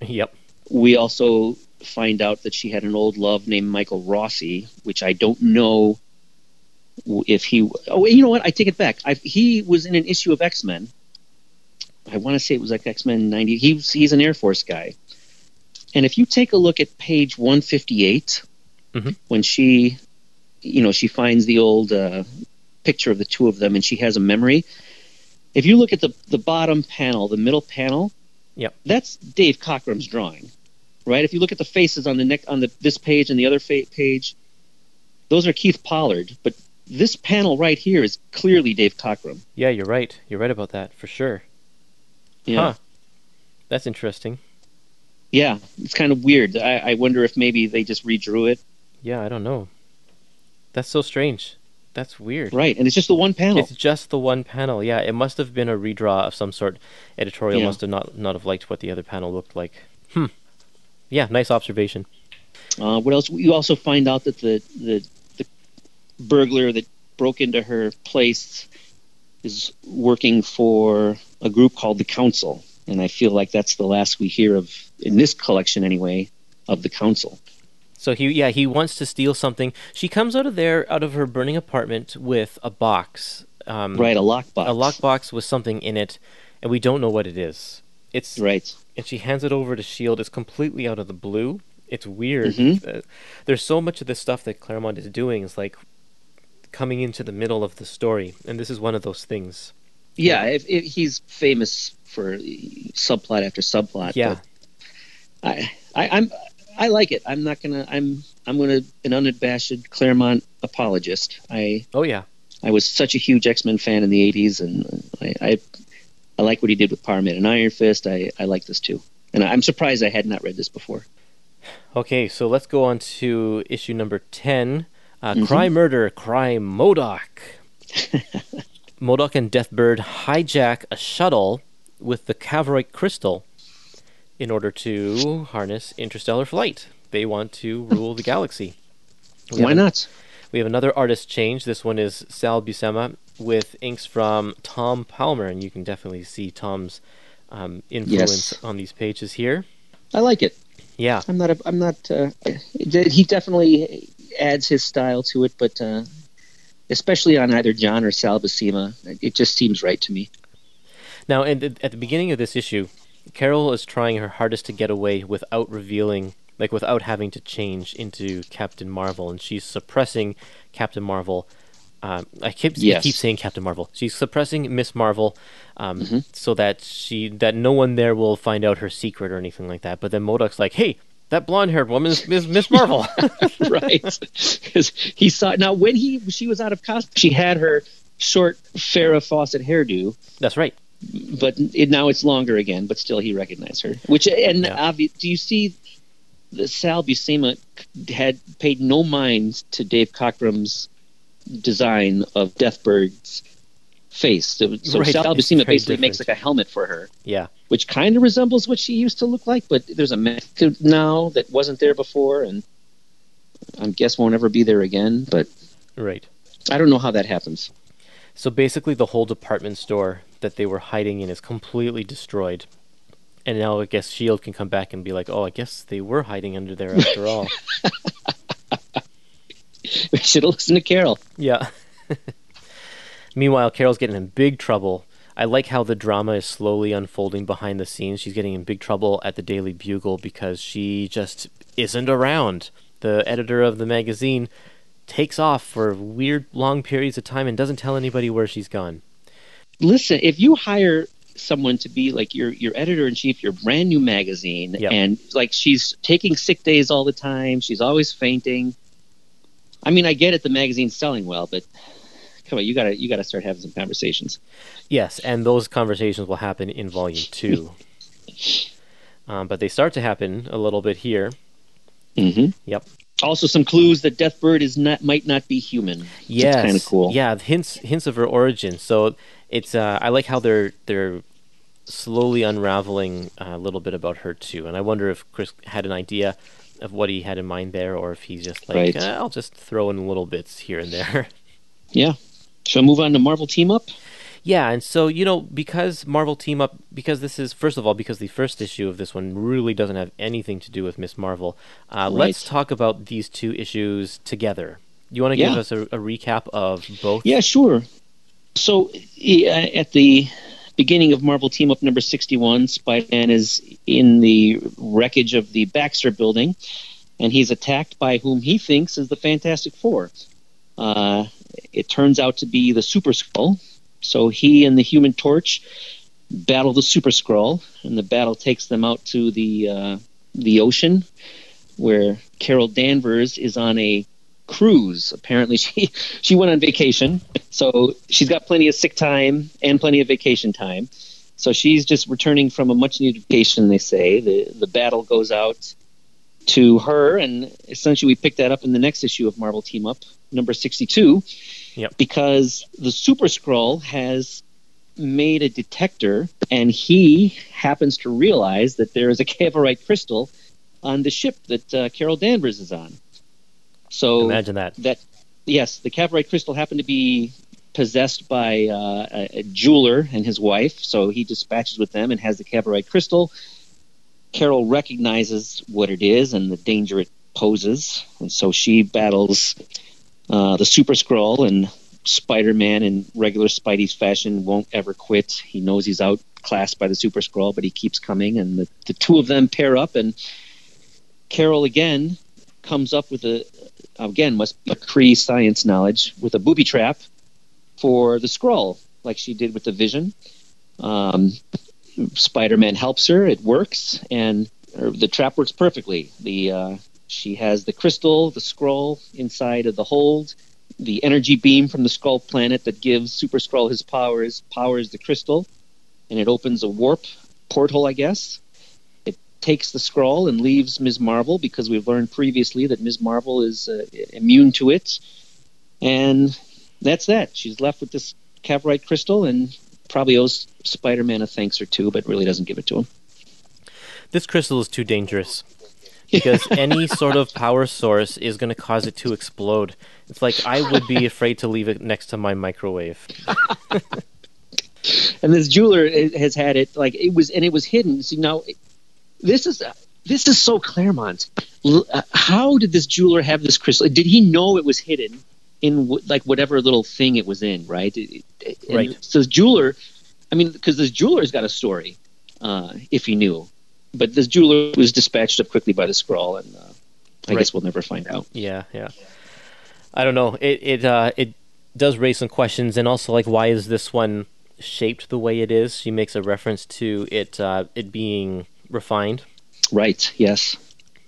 Speaker 3: Yep.
Speaker 4: We also find out that she had an old love named Michael Rossi, which I don't know if he. Oh, you know what? I take it back. I, he was in an issue of X Men. I want to say it was like X Men '90. He's he's an Air Force guy, and if you take a look at page 158,
Speaker 3: Mhm.
Speaker 4: when she, you know, she finds the old uh, picture of the two of them, and she has a memory. If you look at the the bottom panel, the middle panel,
Speaker 3: Yep.
Speaker 4: that's Dave Cockrum's drawing, right? If you look at the faces on the neck on the this page and the other fa- page, those are Keith Pollard, but this panel right here is clearly Dave Cockrum.
Speaker 3: Yeah, you're right. You're right about that for sure.
Speaker 4: Yeah.
Speaker 3: Huh. That's interesting.
Speaker 4: Yeah, it's kind of weird. I, I wonder if maybe they just redrew it.
Speaker 3: Yeah, I don't know. That's so strange. That's weird.
Speaker 4: Right, and it's just the one panel.
Speaker 3: It's just the one panel. Yeah, it must have been a redraw of some sort. Editorial
Speaker 4: Yeah.
Speaker 3: must have not not have liked what the other panel looked like. Hmm. Yeah, nice observation.
Speaker 4: Uh, what else? You also find out that the, the the burglar that broke into her place is working for a group called the Council, and I feel like that's the last we hear of in this collection anyway of the Council.
Speaker 3: So he yeah, he wants to steal something. She comes out of there out of her burning apartment with a box. Um,
Speaker 4: Right, a lockbox.
Speaker 3: A lockbox with something in it, and we don't know what it is. It's
Speaker 4: Right.
Speaker 3: and she hands it over to Shield. It's completely out of the blue. It's weird.
Speaker 4: Mhm.
Speaker 3: Uh, there's so much of this stuff that Claremont is doing is like coming into the middle of the story, and this is one of those things.
Speaker 4: Yeah, if, if he's famous for subplot after subplot.
Speaker 3: Yeah,
Speaker 4: I, I, I'm, I like it. I'm not gonna. I'm, I'm gonna an unabashed Claremont apologist. I,
Speaker 3: oh yeah,
Speaker 4: I was such a huge X Men fan in the '80s, and I, I, I like what he did with Power Man and Iron Fist. I, I like this too, and I'm surprised I had not read this before.
Speaker 3: Okay, so let's go on to issue number 10 uh,
Speaker 4: Mhm.
Speaker 3: Cry Murder, Cry MODOK. MODOK and Deathbird hijack a shuttle with the Cavorite crystal in order to harness interstellar flight. They want to rule the galaxy. We
Speaker 4: Why not?
Speaker 3: We have another artist change. This one is Sal Buscema with inks from Tom Palmer, and you can definitely see Tom's um, influence
Speaker 4: Yes.
Speaker 3: on these pages here.
Speaker 4: I like it.
Speaker 3: Yeah,
Speaker 4: I'm not. A, I'm not. Uh, he definitely adds his style to it, but uh, especially on either John or Sal Buscema, it just seems right to me.
Speaker 3: Now, and th- at the beginning of this issue, Carol is trying her hardest to get away without revealing, like without having to change into Captain Marvel, and she's suppressing Captain Marvel. Um, I keep I keep saying Captain Marvel. She's suppressing Miss Marvel, um,
Speaker 4: Mhm.
Speaker 3: so that she that no one there will find out her secret or anything like that. But then MODOK's like, "Hey, that blonde-haired woman is Miss, Marvel."
Speaker 4: right? He saw now when he she was out of costume, she had her short Farrah Fawcett hairdo,
Speaker 3: That's right.
Speaker 4: but it, now it's longer again. But still, he recognized her. Which and
Speaker 3: Yeah.
Speaker 4: obvi- do you see? The Sal Buscema had paid no mind to Dave Cockrum's design of Deathbird's face. So, so
Speaker 3: Right,
Speaker 4: Sal Buscema basically makes like a helmet for her,
Speaker 3: Yeah.
Speaker 4: which kind of resembles what she used to look like. But there's a method now that wasn't there before, and I guess won't ever be there again. But
Speaker 3: Right.
Speaker 4: I don't know how that happens.
Speaker 3: So basically, the whole department store that they were hiding in is completely destroyed. And now I guess Shield can come back and be like, "Oh, I guess they were hiding under there after all."
Speaker 4: We should have listened to Carol.
Speaker 3: yeah. Meanwhile, Carol's getting in big trouble. I like how the drama is slowly unfolding behind the scenes. She's getting in big trouble at the Daily Bugle because she just isn't around. The editor of the magazine takes off for weird long periods of time and doesn't tell anybody where she's gone.
Speaker 4: Listen, if you hire someone to be like your your editor in chief, your brand new magazine,
Speaker 3: Yep.
Speaker 4: and like she's taking sick days all the time, she's always fainting. I mean, I get it, the magazine's selling well, but come on, you gotta you gotta start having some conversations.
Speaker 3: Yes, and those conversations will happen in volume two. um, but they start to happen a little bit here.
Speaker 4: Mm-hmm.
Speaker 3: Yep.
Speaker 4: Also, some clues that Deathbird is not might not be human.
Speaker 3: Yes,
Speaker 4: kind of cool.
Speaker 3: Yeah, hints hints of her origin. So it's uh, I like how they're they're slowly unraveling a little bit about her too. And I wonder if Chris had an idea of what he had in mind there, or if he's just like,
Speaker 4: Right.
Speaker 3: "Eh, I'll just throw in little bits here and there.
Speaker 4: Yeah. Shall I move on to Marvel Team Up?
Speaker 3: Yeah, and so you know, because Marvel team up, because this is first of all, because the first issue of this one really doesn't have anything to do with Miss Marvel. Uh, Let's talk about these two issues together. You want to give
Speaker 4: Yeah.
Speaker 3: us a, a recap of both?
Speaker 4: Yeah, sure. So at the beginning of Marvel Team Up number 61, Spider-Man is in the wreckage of the Baxter building, and he's attacked by whom he thinks is the Fantastic Four. Uh, it turns out to be the Super Skrull. So he and the Human Torch battle the Super Skrull, and the battle takes them out to the uh, the ocean, where Carol Danvers is on a cruise. Apparently, she she went on vacation, so she's got plenty of sick time and plenty of vacation time. So she's just returning from a much needed vacation. They say the the battle goes out to her, and essentially we pick that up in the next issue of Marvel Team Up, number sixty two.
Speaker 3: Yep.
Speaker 4: Because the Super Skrull has made a detector, and he happens to realize that there is a Cavorite crystal on the ship that uh, Carol Danvers is on. So
Speaker 3: Imagine that.
Speaker 4: that yes, the Cavorite crystal happened to be possessed by uh, a, a jeweler and his wife, so he dispatches with them and has the Cavorite crystal. Carol recognizes what it is and the danger it poses, and so she battles uh, the Super Skrull and Spider-Man in regular Spidey's fashion won't ever quit. He knows he's outclassed by the Super Skrull, but he keeps coming, and the, the two of them pair up, and Carol again comes up with a again must be a Kree science knowledge with a booby trap for the Skrull, like she did with the Vision. Um, Spider-Man helps her; it works, and the trap works perfectly. The uh, she has the crystal, the Skrull inside of the hold. The energy beam from the Skrull planet that gives Super Skrull his powers powers the crystal, and it opens a warp porthole, I guess. It takes the Skrull and leaves Ms. Marvel because we've learned previously that Ms. Marvel is uh, immune to it, and that's that. She's left with this Cavorite crystal and probably owes Spider-Man a thanks or two, but really doesn't give it to him.
Speaker 3: This crystal is too dangerous because any sort of power source is going to cause it to explode. It's like I would be afraid to leave it next to my microwave.
Speaker 4: and this jeweler has had it like it was and it was hidden see now this is this is so claremont uh, how did this jeweler have this crystal did he know it was hidden in w- like whatever little thing it was in right It- it- and
Speaker 3: Right.
Speaker 4: so this jeweler i mean because this jeweler's got a story uh, if he knew but this jeweler was dispatched up quickly by the Skrull, and uh, i
Speaker 3: Right.
Speaker 4: guess we'll never find out
Speaker 3: Yeah, yeah. I don't know. It it uh, it does raise some questions, and also like why is this one shaped the way it is? She makes a reference to it uh, it being refined.
Speaker 4: right yes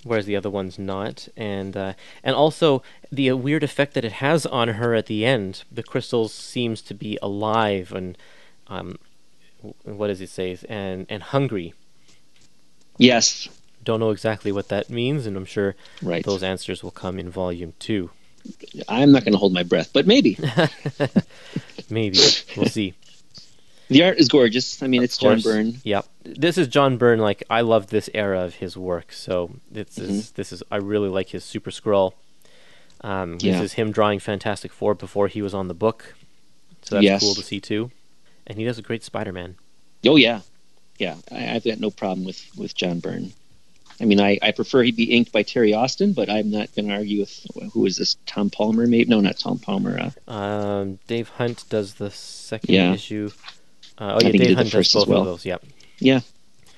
Speaker 3: whereas the other one's not, and uh, and also the uh, weird effect that it has on her at the end. The crystal seems to be alive and um, what does it say? And and hungry.
Speaker 4: Yes
Speaker 3: Don't know exactly what that means, and I'm sure
Speaker 4: right
Speaker 3: those answers will come in volume two.
Speaker 4: i'm not going to hold my breath but maybe
Speaker 3: Maybe we'll see.
Speaker 4: the art is gorgeous i mean it's
Speaker 3: Of
Speaker 4: john byrne
Speaker 3: Yep, this is John Byrne. Like I love this era of his work. So this
Speaker 4: Mm-hmm.
Speaker 3: is this is I really like his Super Skrull. Um,
Speaker 4: Yeah.
Speaker 3: This is him drawing Fantastic Four before he was on the book. So that's
Speaker 4: Yes.
Speaker 3: cool to see too. And he does a great Spider-Man.
Speaker 4: Oh yeah, yeah. I, I've got no problem with with John Byrne. I mean, I, I prefer he be inked by Terry Austin, but I'm not going to argue with who is this Tom Palmer? Maybe no, not Tom Palmer. Uh,
Speaker 3: Um, Dave Hunt does the second
Speaker 4: Yeah.
Speaker 3: issue. Uh, oh yeah, Dave Hunt does
Speaker 4: first as
Speaker 3: both
Speaker 4: well.
Speaker 3: of those. Yep.
Speaker 4: yeah,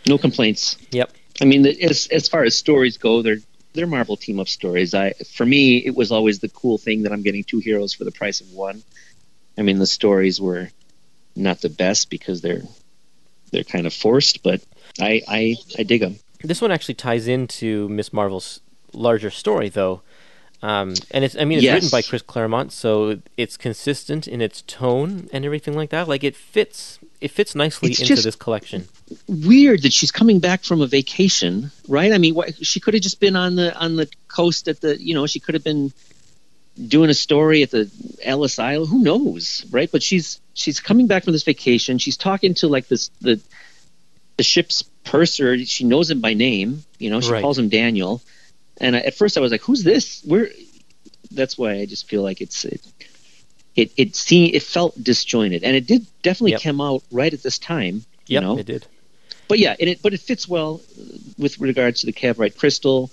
Speaker 4: no complaints.
Speaker 3: Yep.
Speaker 4: I mean, as as far as stories go, they're their Marvel team up stories. I for me, it was always the cool thing that I'm getting two heroes for the price of one. I mean, the stories were not the best because they're they're kind of forced, but I I, I dig them.
Speaker 3: This one actually ties into Miss Marvel's larger story, though. Um, and it's, I mean, it's
Speaker 4: Yes.
Speaker 3: written by Chris Claremont, so it's consistent in its tone and everything like that. Like it fits, it fits nicely
Speaker 4: It's
Speaker 3: into this collection.
Speaker 4: Weird that she's coming back from a vacation, right? I mean, why, she could have just been on the on the coast at the, you know, she could have been doing a story at the Ellis Isle. Who knows, right? But she's she's coming back from this vacation. She's talking to like this the the ship's purser. She knows him by name. You know, she
Speaker 3: Right.
Speaker 4: calls him Daniel. And I, at first, I was like, "Who's this?" Where? That's why I just feel like it's it. It it seemed it felt disjointed, and it did definitely
Speaker 3: Yep.
Speaker 4: come out right at this time. You
Speaker 3: Yep,
Speaker 4: know,
Speaker 3: it did.
Speaker 4: but yeah, and it but it fits well with regards to the Cavorite crystal.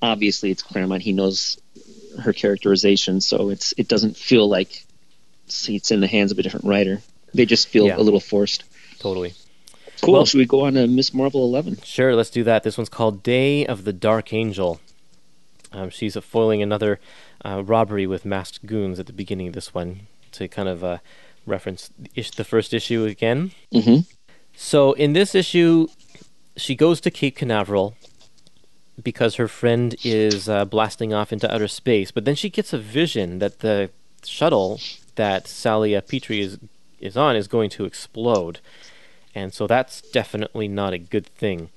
Speaker 4: Obviously, it's Claremont. He knows her characterization, so it's it doesn't feel like it's in the hands of a different writer. They just feel
Speaker 3: Yeah.
Speaker 4: a little forced.
Speaker 3: Totally.
Speaker 4: Cool.
Speaker 3: Well-
Speaker 4: Should we go on to Miss Marvel eleven?
Speaker 3: Sure, let's do that. This one's called Day of the Dark Angel. Um, she's foiling another uh, robbery with masked goons at the beginning of this one to kind of uh, reference the ish- the first issue again.
Speaker 4: Mm-hmm.
Speaker 3: So in this issue, she goes to Cape Canaveral because her friend is uh, blasting off into outer space. But then she gets a vision that the shuttle that Sally uh, Petrie is is on is going to explode, and so that's definitely not a good thing.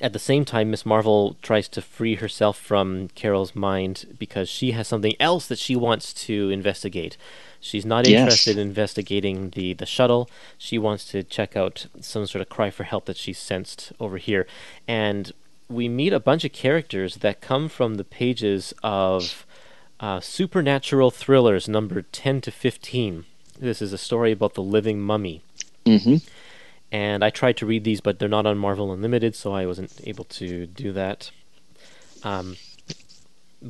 Speaker 3: At the same time, Miss Marvel tries to free herself from Carol's mind because she has something else that she wants to investigate. She's not
Speaker 4: Yes.
Speaker 3: interested in investigating the, the shuttle. She wants to check out some sort of cry for help that she sensed over here. And we meet a bunch of characters that come from the pages of uh, supernatural thrillers number 10 to 15. This is a story about the living mummy
Speaker 4: Mm-hmm.
Speaker 3: and I tried to read these, but they're not on Marvel Unlimited, so I wasn't able to do that. Um,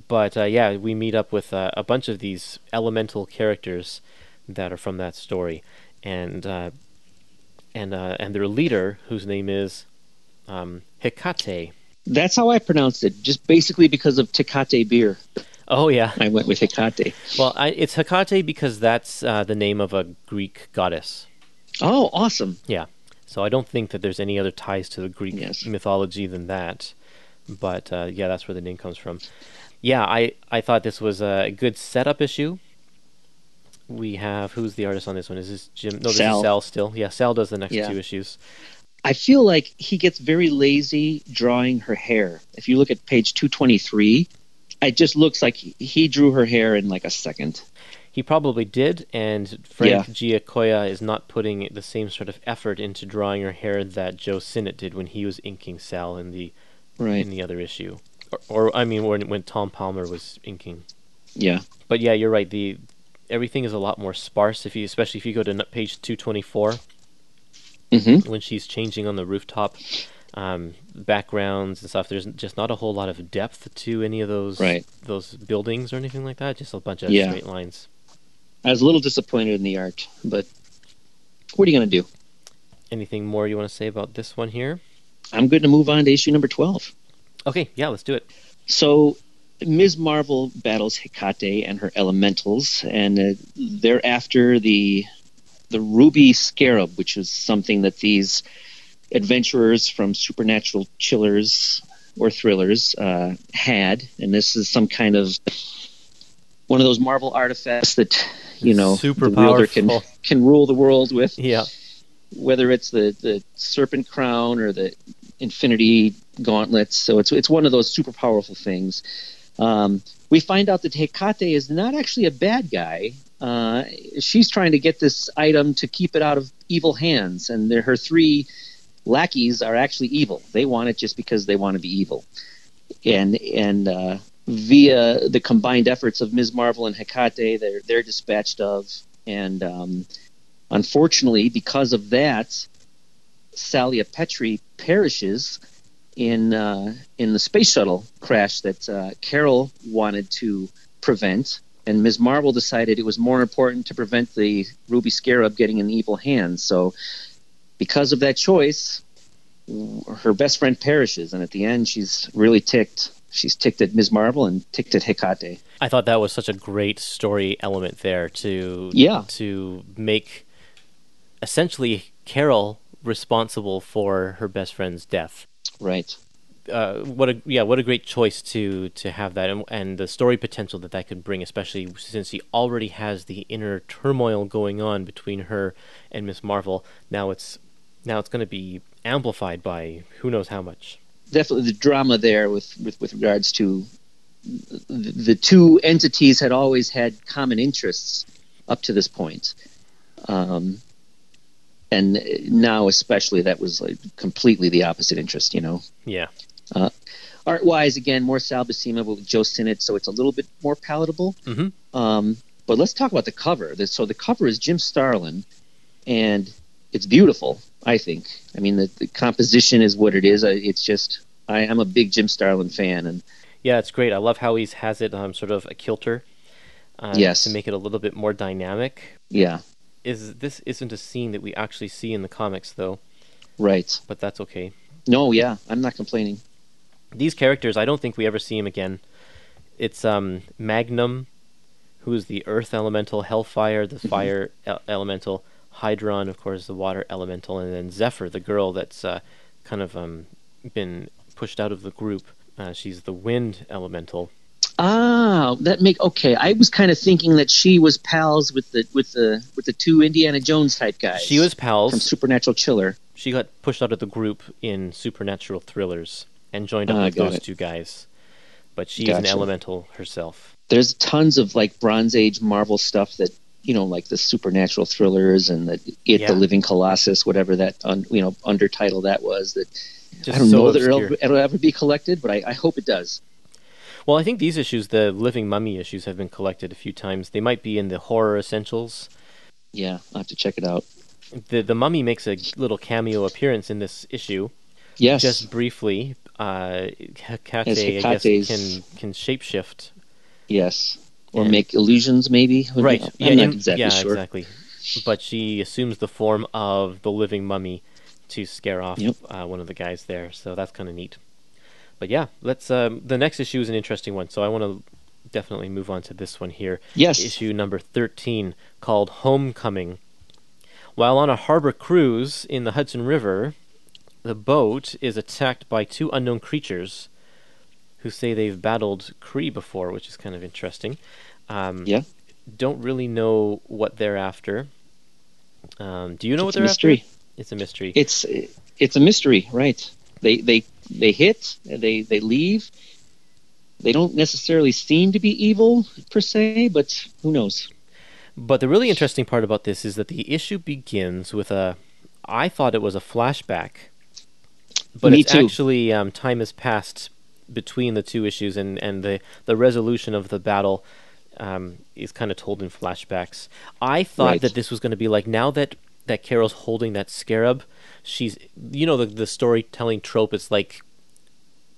Speaker 3: but uh, yeah, we meet up with uh, a bunch of these elemental characters that are from that story, and uh, and uh, and their leader, whose name is um, Hecate.
Speaker 4: That's how I pronounced it, just basically because of Tecate beer.
Speaker 3: Oh yeah,
Speaker 4: I went with Hecate.
Speaker 3: well, I, it's Hecate because that's uh, the name of a Greek goddess.
Speaker 4: Oh, awesome.
Speaker 3: Yeah, so I don't think that there's any other ties to the Greek
Speaker 4: Yes.
Speaker 3: mythology than that. But uh, yeah, that's where the name comes from. Yeah, I, I thought this was a good setup issue. We have who's the artist on this one? Is this Jim? No, this
Speaker 4: Sal.
Speaker 3: is Sal still. Yeah, Sal does the next
Speaker 4: Yeah.
Speaker 3: two issues.
Speaker 4: I feel like he gets very lazy drawing her hair. If you look at page 223, it just looks like he- drew her hair in like a second.
Speaker 3: He probably did, and Frank Giacoia is not putting the same sort of effort into drawing her hair that Joe Sinnott did when he was inking Sal in the
Speaker 4: Right.
Speaker 3: in the other issue, or, or I mean, when when Tom Palmer was inking.
Speaker 4: Yeah.
Speaker 3: But yeah, you're right. The everything is a lot more sparse. If you, especially if you go to page two twenty four,
Speaker 4: Mm-hmm.
Speaker 3: when she's changing on the rooftop, um, backgrounds and stuff. There's just not a whole lot of depth to any of those
Speaker 4: Right.
Speaker 3: those buildings or anything like that. Just a bunch of
Speaker 4: Yeah.
Speaker 3: straight lines.
Speaker 4: I was a little disappointed in the art, but what are you going to do?
Speaker 3: Anything more you want to say about this one here?
Speaker 4: I'm good to move on to issue number 12.
Speaker 3: Okay, yeah, let's do it.
Speaker 4: So Ms. Marvel battles Hecate and her elementals, and uh, they're after the the ruby scarab, which is something that these adventurers from supernatural chillers or thrillers uh, had, and this is some kind of one of those Marvel artifacts that you know
Speaker 3: Super
Speaker 4: the wielder can can rule the world with
Speaker 3: Yeah,
Speaker 4: whether it's the, the serpent crown or the infinity gauntlets. So it's it's one of those super powerful things. Um, we find out that Hecate is not actually a bad guy. Uh, she's trying to get this item to keep it out of evil hands, and her three lackeys are actually evil. They want it just because they want to be evil, and and uh, via the combined efforts of Ms. Marvel and Hecate, they're they're dispatched of, and um, unfortunately, because of that, Salia Petrie perishes in uh, in the space shuttle crash that uh, Carol wanted to prevent, and Ms. Marvel decided it was more important to prevent the Ruby Scarab getting in evil hands. So, because of that choice, her best friend perishes, and at the end, she's really ticked. she's ticked at Ms. Marvel and ticked at Hecate.
Speaker 3: I thought that was such a great story element there to
Speaker 4: Yeah.
Speaker 3: to make essentially Carol responsible for her best friend's death.
Speaker 4: Right.
Speaker 3: Uh, what a yeah, what a great choice to to have that and, and the story potential that that could bring, especially since he already has the inner turmoil going on between her and Miss Marvel. Now it's now it's going to be amplified by who knows how much.
Speaker 4: Definitely the drama there with, with, with regards to the, the two entities had always had common interests up to this point. Um, and now especially that was like completely the opposite interest, you know.
Speaker 3: Yeah.
Speaker 4: Art wise, again, more Sal Buscema but with Joe Sinnott, so it's a little bit more palatable.
Speaker 3: Mhm.
Speaker 4: Um, but let's talk about the cover. So the cover is Jim Starlin, and it's beautiful. I think. I mean, the, the composition is what it is. It's just I, I'm a big Jim Starlin fan, and
Speaker 3: Yeah, it's great. I love how he has it um, sort of a kilter. Uh,
Speaker 4: Yes.
Speaker 3: To make it a little bit more dynamic.
Speaker 4: yeah,
Speaker 3: Is this isn't a scene that we actually see in the comics though,
Speaker 4: right.
Speaker 3: but that's okay.
Speaker 4: No, yeah, I'm not complaining.
Speaker 3: These characters, I don't think we ever see him again. It's um Magnum, who is the Earth elemental, Hellfire, the Fire el- elemental, Hydron, of course, the Water elemental, and then Zephyr, the girl that's uh, kind of um been pushed out of the group. Uh, she's the Wind elemental.
Speaker 4: Ah, that make okay. I was kind of thinking that she was pals with the with the with the two Indiana Jones type guys.
Speaker 3: She was pals from.
Speaker 4: Supernatural Chiller.
Speaker 3: She got pushed out of the group in Supernatural Thrillers and joined up
Speaker 4: Ah,
Speaker 3: with those
Speaker 4: it.
Speaker 3: two guys. But she's an elemental herself.
Speaker 4: there's tons of like Bronze Age Marvel stuff that you know, like the supernatural thrillers and the it,
Speaker 3: Yeah.
Speaker 4: the Living Colossus, whatever that un, you know undertitle that was. That
Speaker 3: Just
Speaker 4: I don't
Speaker 3: so
Speaker 4: know that it'll, it'll ever be collected, but I, I hope it does.
Speaker 3: Well, I think these issues, the Living Mummy issues, have been collected a few times. They might be in the horror essentials.
Speaker 4: Yeah, I'll have to check it out.
Speaker 3: The the Mummy makes a little cameo appearance in this issue,
Speaker 4: Yes,
Speaker 3: just briefly. Uh, Hecate,
Speaker 4: As
Speaker 3: I guess,
Speaker 4: Hecate's-
Speaker 3: can can shapeshift.
Speaker 4: yes, or
Speaker 3: And-
Speaker 4: make illusions, maybe.
Speaker 3: Right.
Speaker 4: knows?
Speaker 3: yeah,
Speaker 4: I'm not exactly
Speaker 3: yeah,
Speaker 4: sure.
Speaker 3: exactly. But she assumes the form of the living mummy to scare off
Speaker 4: Yep.
Speaker 3: uh, one of the guys there. So that's kind of neat. But yeah, let's. Um, the next issue is an interesting one, so I want to definitely move on to this one here.
Speaker 4: Yes.
Speaker 3: Issue number thirteen, called "Homecoming." While on a harbor cruise in the Hudson River, the boat is attacked by two unknown creatures who say they've battled Kree before, which is kind of interesting. Um,
Speaker 4: Yeah.
Speaker 3: Don't really know what they're after. Um, do you know what
Speaker 4: It's a
Speaker 3: they're
Speaker 4: mystery.
Speaker 3: after? It's a mystery.
Speaker 4: It's it's a mystery, right? They they they hit, they they leave. They don't necessarily seem to be evil per se, but who knows?
Speaker 3: But the really interesting part about this is that the issue begins with a. I thought it was a flashback, but
Speaker 4: Me
Speaker 3: it's
Speaker 4: too.
Speaker 3: actually um, time has passed between the two issues, and, and the the resolution of the battle um, is kind of told in flashbacks. I thought
Speaker 4: Right.
Speaker 3: that this was going to be like now that that Carol's holding that scarab, she's you know the the storytelling trope. It's like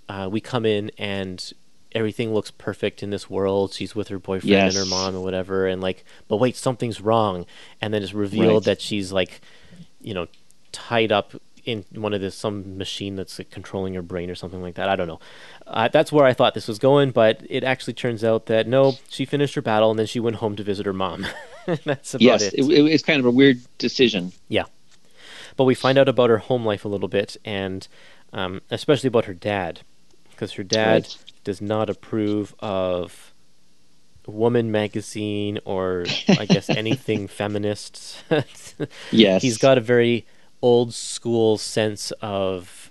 Speaker 3: uh, we come in and everything looks perfect in this world. She's with her boyfriend and her mom or whatever, and like, but wait, something's wrong, and then it's revealed
Speaker 4: Right.
Speaker 3: that she's like, you know, tied up in one of the some machine that's like, controlling her brain or something like that. I don't know. Uh, that's where I thought this was going, but it actually turns out that no, she finished her battle and then she went home to visit her mom. that's about
Speaker 4: yes,
Speaker 3: it.
Speaker 4: it, it, it's kind of a weird decision.
Speaker 3: Yeah. But we find out about her home life a little bit, and um, especially about her dad, because her dad
Speaker 4: Right.
Speaker 3: does not approve of Woman magazine or I guess anything feminist.
Speaker 4: Yes,
Speaker 3: He's got a very old school sense of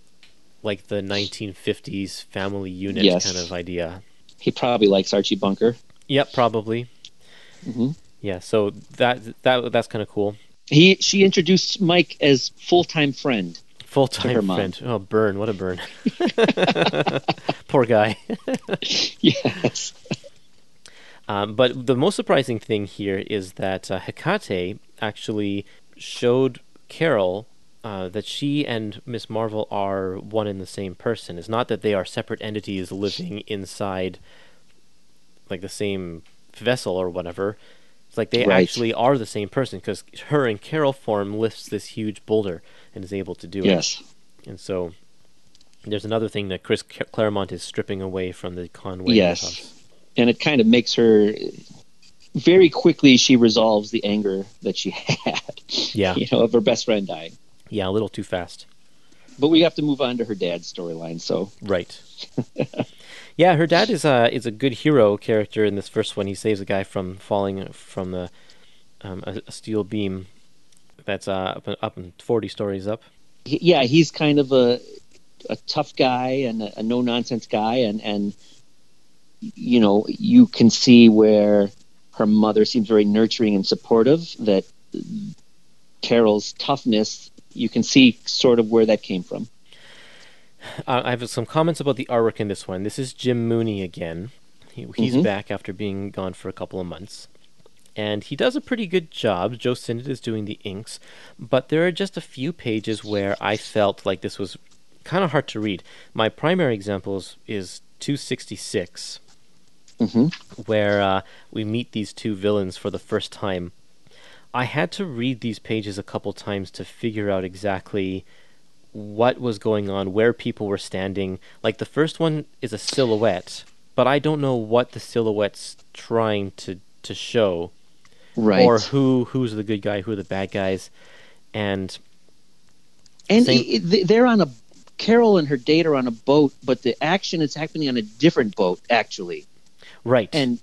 Speaker 3: like the 1950s family unit
Speaker 4: Yes.
Speaker 3: kind of idea.
Speaker 4: He probably likes Archie Bunker.
Speaker 3: Yep, probably.
Speaker 4: Mhm.
Speaker 3: Yeah, so that that that's kind of cool.
Speaker 4: He she introduced Mike as full time friend.
Speaker 3: Full time
Speaker 4: mom.
Speaker 3: friend. Oh, burn! What a burn. Poor guy.
Speaker 4: yes.
Speaker 3: Um, but the most surprising thing here is that uh, Hecate actually showed Carol uh, that she and Miss Marvel are one and the same person. It's not that they are separate entities living inside, like the same vessel or whatever. It's like they
Speaker 4: Right.
Speaker 3: actually are the same person because her and Carol form lifts this huge boulder and is able to do it.
Speaker 4: Yes.
Speaker 3: And so There's another thing that Chris Claremont is stripping away from the Conway.
Speaker 4: Yes.
Speaker 3: house.
Speaker 4: and it kind of makes her very quickly she resolves the anger that she had
Speaker 3: Yeah.
Speaker 4: you know of her best friend dying
Speaker 3: Yeah, a little too fast.
Speaker 4: but we have to move on to her dad's storyline so
Speaker 3: Right. yeah, her dad is a is a good hero character in this first one. He saves a guy from falling from the um, a, a steel beam that's uh, up up forty stories up.
Speaker 4: he- yeah he's kind of a a tough guy and a, a no nonsense guy and and you know you can see where her mother seems very nurturing and supportive that carol's toughness you can see sort of where that came from
Speaker 3: Uh, I have some comments about the artwork in this one. This is Jim Mooney again. He, he's
Speaker 4: Mhm.
Speaker 3: back after being gone for a couple of months. And he does a pretty good job. Joe Sinnott is doing the inks, but there are just a few pages where I felt like this was kind of hard to read. My primary example is, is 266,
Speaker 4: hmm
Speaker 3: where uh, we meet these two villains for the first time. I had to read these pages a couple times to figure out exactly what was going on, where people were standing. Like the first one is a silhouette, but I don't know what the silhouette's trying to to show,
Speaker 4: right.
Speaker 3: or who who's the good guy, who are the bad guys, and
Speaker 4: and
Speaker 3: Same-
Speaker 4: i- i- they're on a carol and her date are on a boat but the action is happening on a different boat actually.
Speaker 3: Right,
Speaker 4: and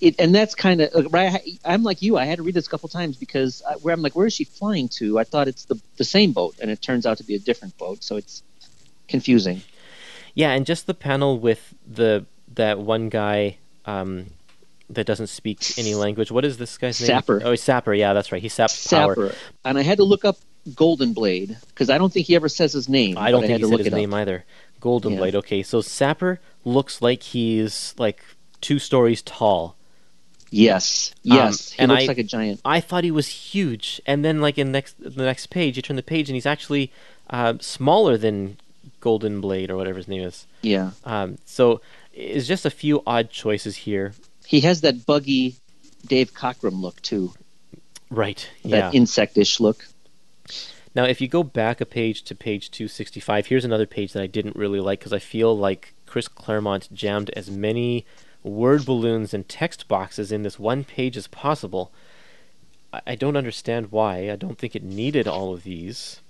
Speaker 4: it and that's kind of right. I'm like you. I had to read this a couple times because I, where I'm like, where is she flying to? I thought it's the the same boat, and it turns out to be a different boat. So it's confusing.
Speaker 3: yeah, and just the panel with the that one guy. Um, that doesn't speak any language. What is this guy's name?
Speaker 4: Sapper.
Speaker 3: Oh, he's Sapper. Yeah, that's right. He saps power.
Speaker 4: Sapper, and I had to look up Golden Blade because I don't think he ever says his name.
Speaker 3: I don't think
Speaker 4: had
Speaker 3: he
Speaker 4: to
Speaker 3: said his
Speaker 4: it up.
Speaker 3: name either. Golden
Speaker 4: Yeah.
Speaker 3: Blade. Okay, so Sapper looks like he's like two stories tall.
Speaker 4: Yes,
Speaker 3: Um,
Speaker 4: yes, he
Speaker 3: and
Speaker 4: looks
Speaker 3: I-
Speaker 4: like a giant.
Speaker 3: I thought he was huge, and then like in next the next page, you turn the page, and he's actually uh, smaller than Golden Blade or whatever his name is.
Speaker 4: Yeah,
Speaker 3: Um, so it's just a few odd choices here.
Speaker 4: he has that buggy Dave Cockrum look too.
Speaker 3: Right.
Speaker 4: That
Speaker 3: Yeah.
Speaker 4: insectish look.
Speaker 3: Now, if you go back a page to page 265, here's another page that I didn't really like because I feel like Chris Claremont jammed as many word balloons and text boxes in this one page as possible. I, I don't understand why. I don't think it needed all of these,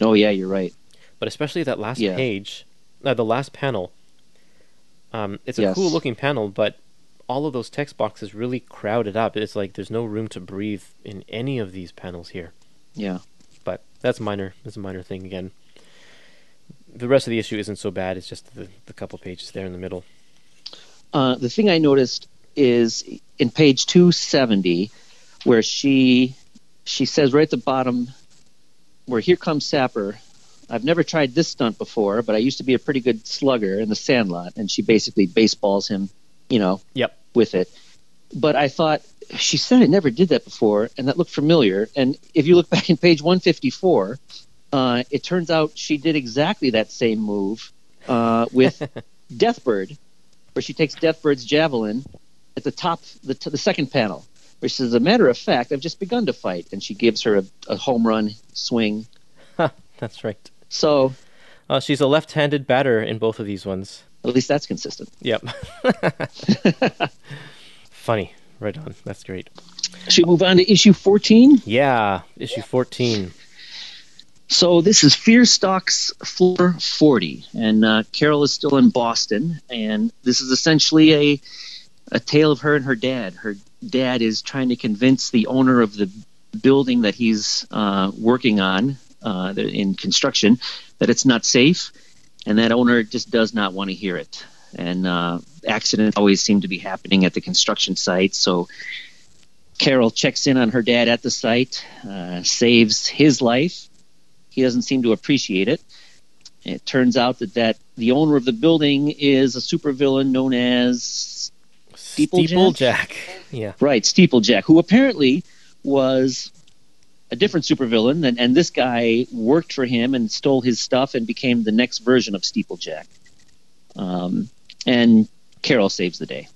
Speaker 4: Oh yeah, you're right.
Speaker 3: but especially that last
Speaker 4: Yeah.
Speaker 3: page, uh, the last panel. Um, it's a
Speaker 4: Yes.
Speaker 3: cool looking panel, but all of those text boxes really crowded up. It's like there's no room to breathe in any of these panels here.
Speaker 4: Yeah.
Speaker 3: but that's minor. That's a minor thing again. The rest of the issue isn't so bad. It's just the, the couple pages there in the middle.
Speaker 4: Uh, the thing I noticed is in page 270, where she she says right at the bottom, where here comes Sapper. I've never tried this stunt before, but I used to be a pretty good slugger in the Sandlot, and she basically baseballs him, you know,
Speaker 3: Yep.
Speaker 4: with it. But I thought she said I never did that before, and that looked familiar. And if you look back in page 154, uh, it turns out she did exactly that same move uh, with Deathbird, where she takes Deathbird's javelin at the top, the, the second panel, where she says, "As a matter of fact, I've just begun to fight," and she gives her a, a home run swing.
Speaker 3: That's right.
Speaker 4: So
Speaker 3: Uh, she's a left-handed batter in both of these ones.
Speaker 4: at least that's consistent.
Speaker 3: Yep. Funny. Right on. That's great.
Speaker 4: Should we move on to issue 14?
Speaker 3: Yeah. Issue 14.
Speaker 4: So this is Fear Stalks Floor 40, and uh, Carol is still in Boston, and this is essentially a a tale of her and her dad. Her dad is trying to convince the owner of the building that he's uh, working on uh, in construction that it's not safe, and that owner just does not want to hear it. And uh, accidents always seem to be happening at the construction site, so Carol checks in on her dad at the site, uh, saves his life he doesn't seem to appreciate it. It turns out that, that the owner of the building is a supervillain known as Steeplejack?
Speaker 3: Steeplejack. Yeah.
Speaker 4: right Steeplejack, who apparently was a different supervillain, and, and this guy worked for him and stole his stuff and became the next version of Steeplejack. Um, and Carol saves the day.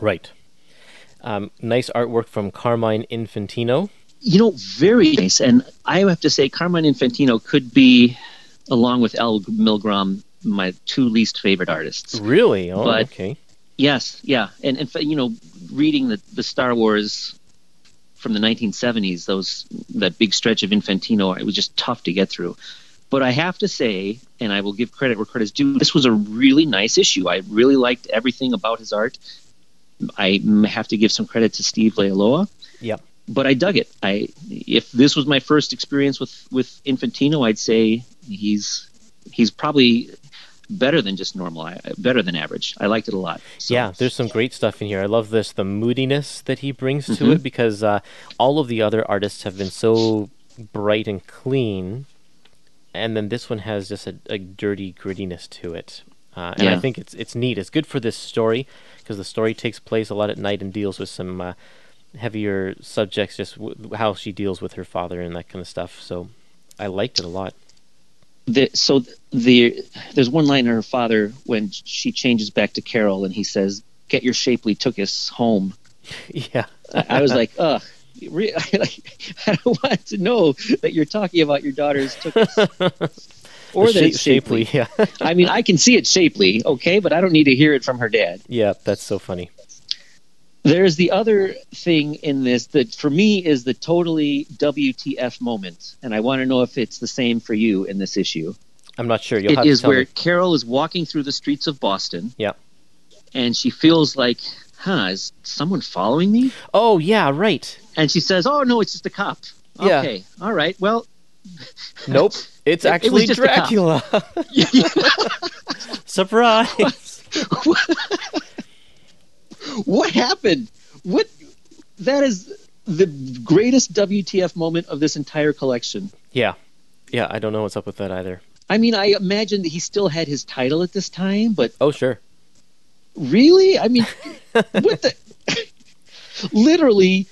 Speaker 3: Right. Um, nice artwork from Carmine Infantino.
Speaker 4: You know, very nice. And I have to say, Carmine Infantino could be, along with Al Milgrom, my two least favorite artists.
Speaker 3: Really? Oh,
Speaker 4: But-
Speaker 3: okay.
Speaker 4: Yes, yeah, and in fact, you know, reading the the Star Wars from the 1970s, those that big stretch of Infantino, it was just tough to get through. But I have to say, and I will give credit where credit's due, this was a really nice issue. I really liked everything about his art. I have to give some credit to Steve Leialoha.
Speaker 3: Yep.
Speaker 4: But I dug it. I if this was my first experience with with Infantino, I'd say he's he's probably better than just normal. I, better than average. I liked it a lot. So-
Speaker 3: Yeah, there's some great stuff in here. I love this, the moodiness that he brings to
Speaker 4: Mhm.
Speaker 3: it, because uh, all of the other artists have been so bright and clean, and then this one has just a, a dirty grittiness to it. Uh, and I think it's it's neat. It's good for this story because the story takes place a lot at night and deals with some uh, heavier subjects, just w- how she deals with her father and that kind of stuff. So I liked it a lot.
Speaker 4: the, so the there's one line in her father when she changes back to Carol and he says, "Get your shapely took us home."
Speaker 3: yeah,
Speaker 4: I, I was like, ugh. Re- I, like, I don't want to know that you're talking about your daughter's took us. or
Speaker 3: The
Speaker 4: that
Speaker 3: shape-
Speaker 4: it's shapely.
Speaker 3: Yeah,
Speaker 4: I mean, I can see it shapely, okay, but I don't need to hear it from her dad.
Speaker 3: yeah, that's so funny.
Speaker 4: There's the other thing in this that for me is the totally WTF moment, and I want to know if it's the same for you in this issue.
Speaker 3: I'm not sure. You'll
Speaker 4: It is where
Speaker 3: me.
Speaker 4: Carol is walking through the streets of Boston.
Speaker 3: Yeah.
Speaker 4: And she feels like, huh, is someone following me?
Speaker 3: Oh yeah, right.
Speaker 4: And she says, oh, no, it's just a cop.
Speaker 3: Yeah.
Speaker 4: Okay. All right. Well,
Speaker 3: Nope. It's
Speaker 4: It- it
Speaker 3: actually
Speaker 4: was just a cop.
Speaker 3: Dracula. Surprise.
Speaker 4: What happened? What? That is the greatest WTF moment of this entire collection.
Speaker 3: yeah. Yeah, I don't know what's up with that either.
Speaker 4: I mean, I imagine that he still had his title at this time, but
Speaker 3: Oh, sure.
Speaker 4: really? I mean, what the? Literally,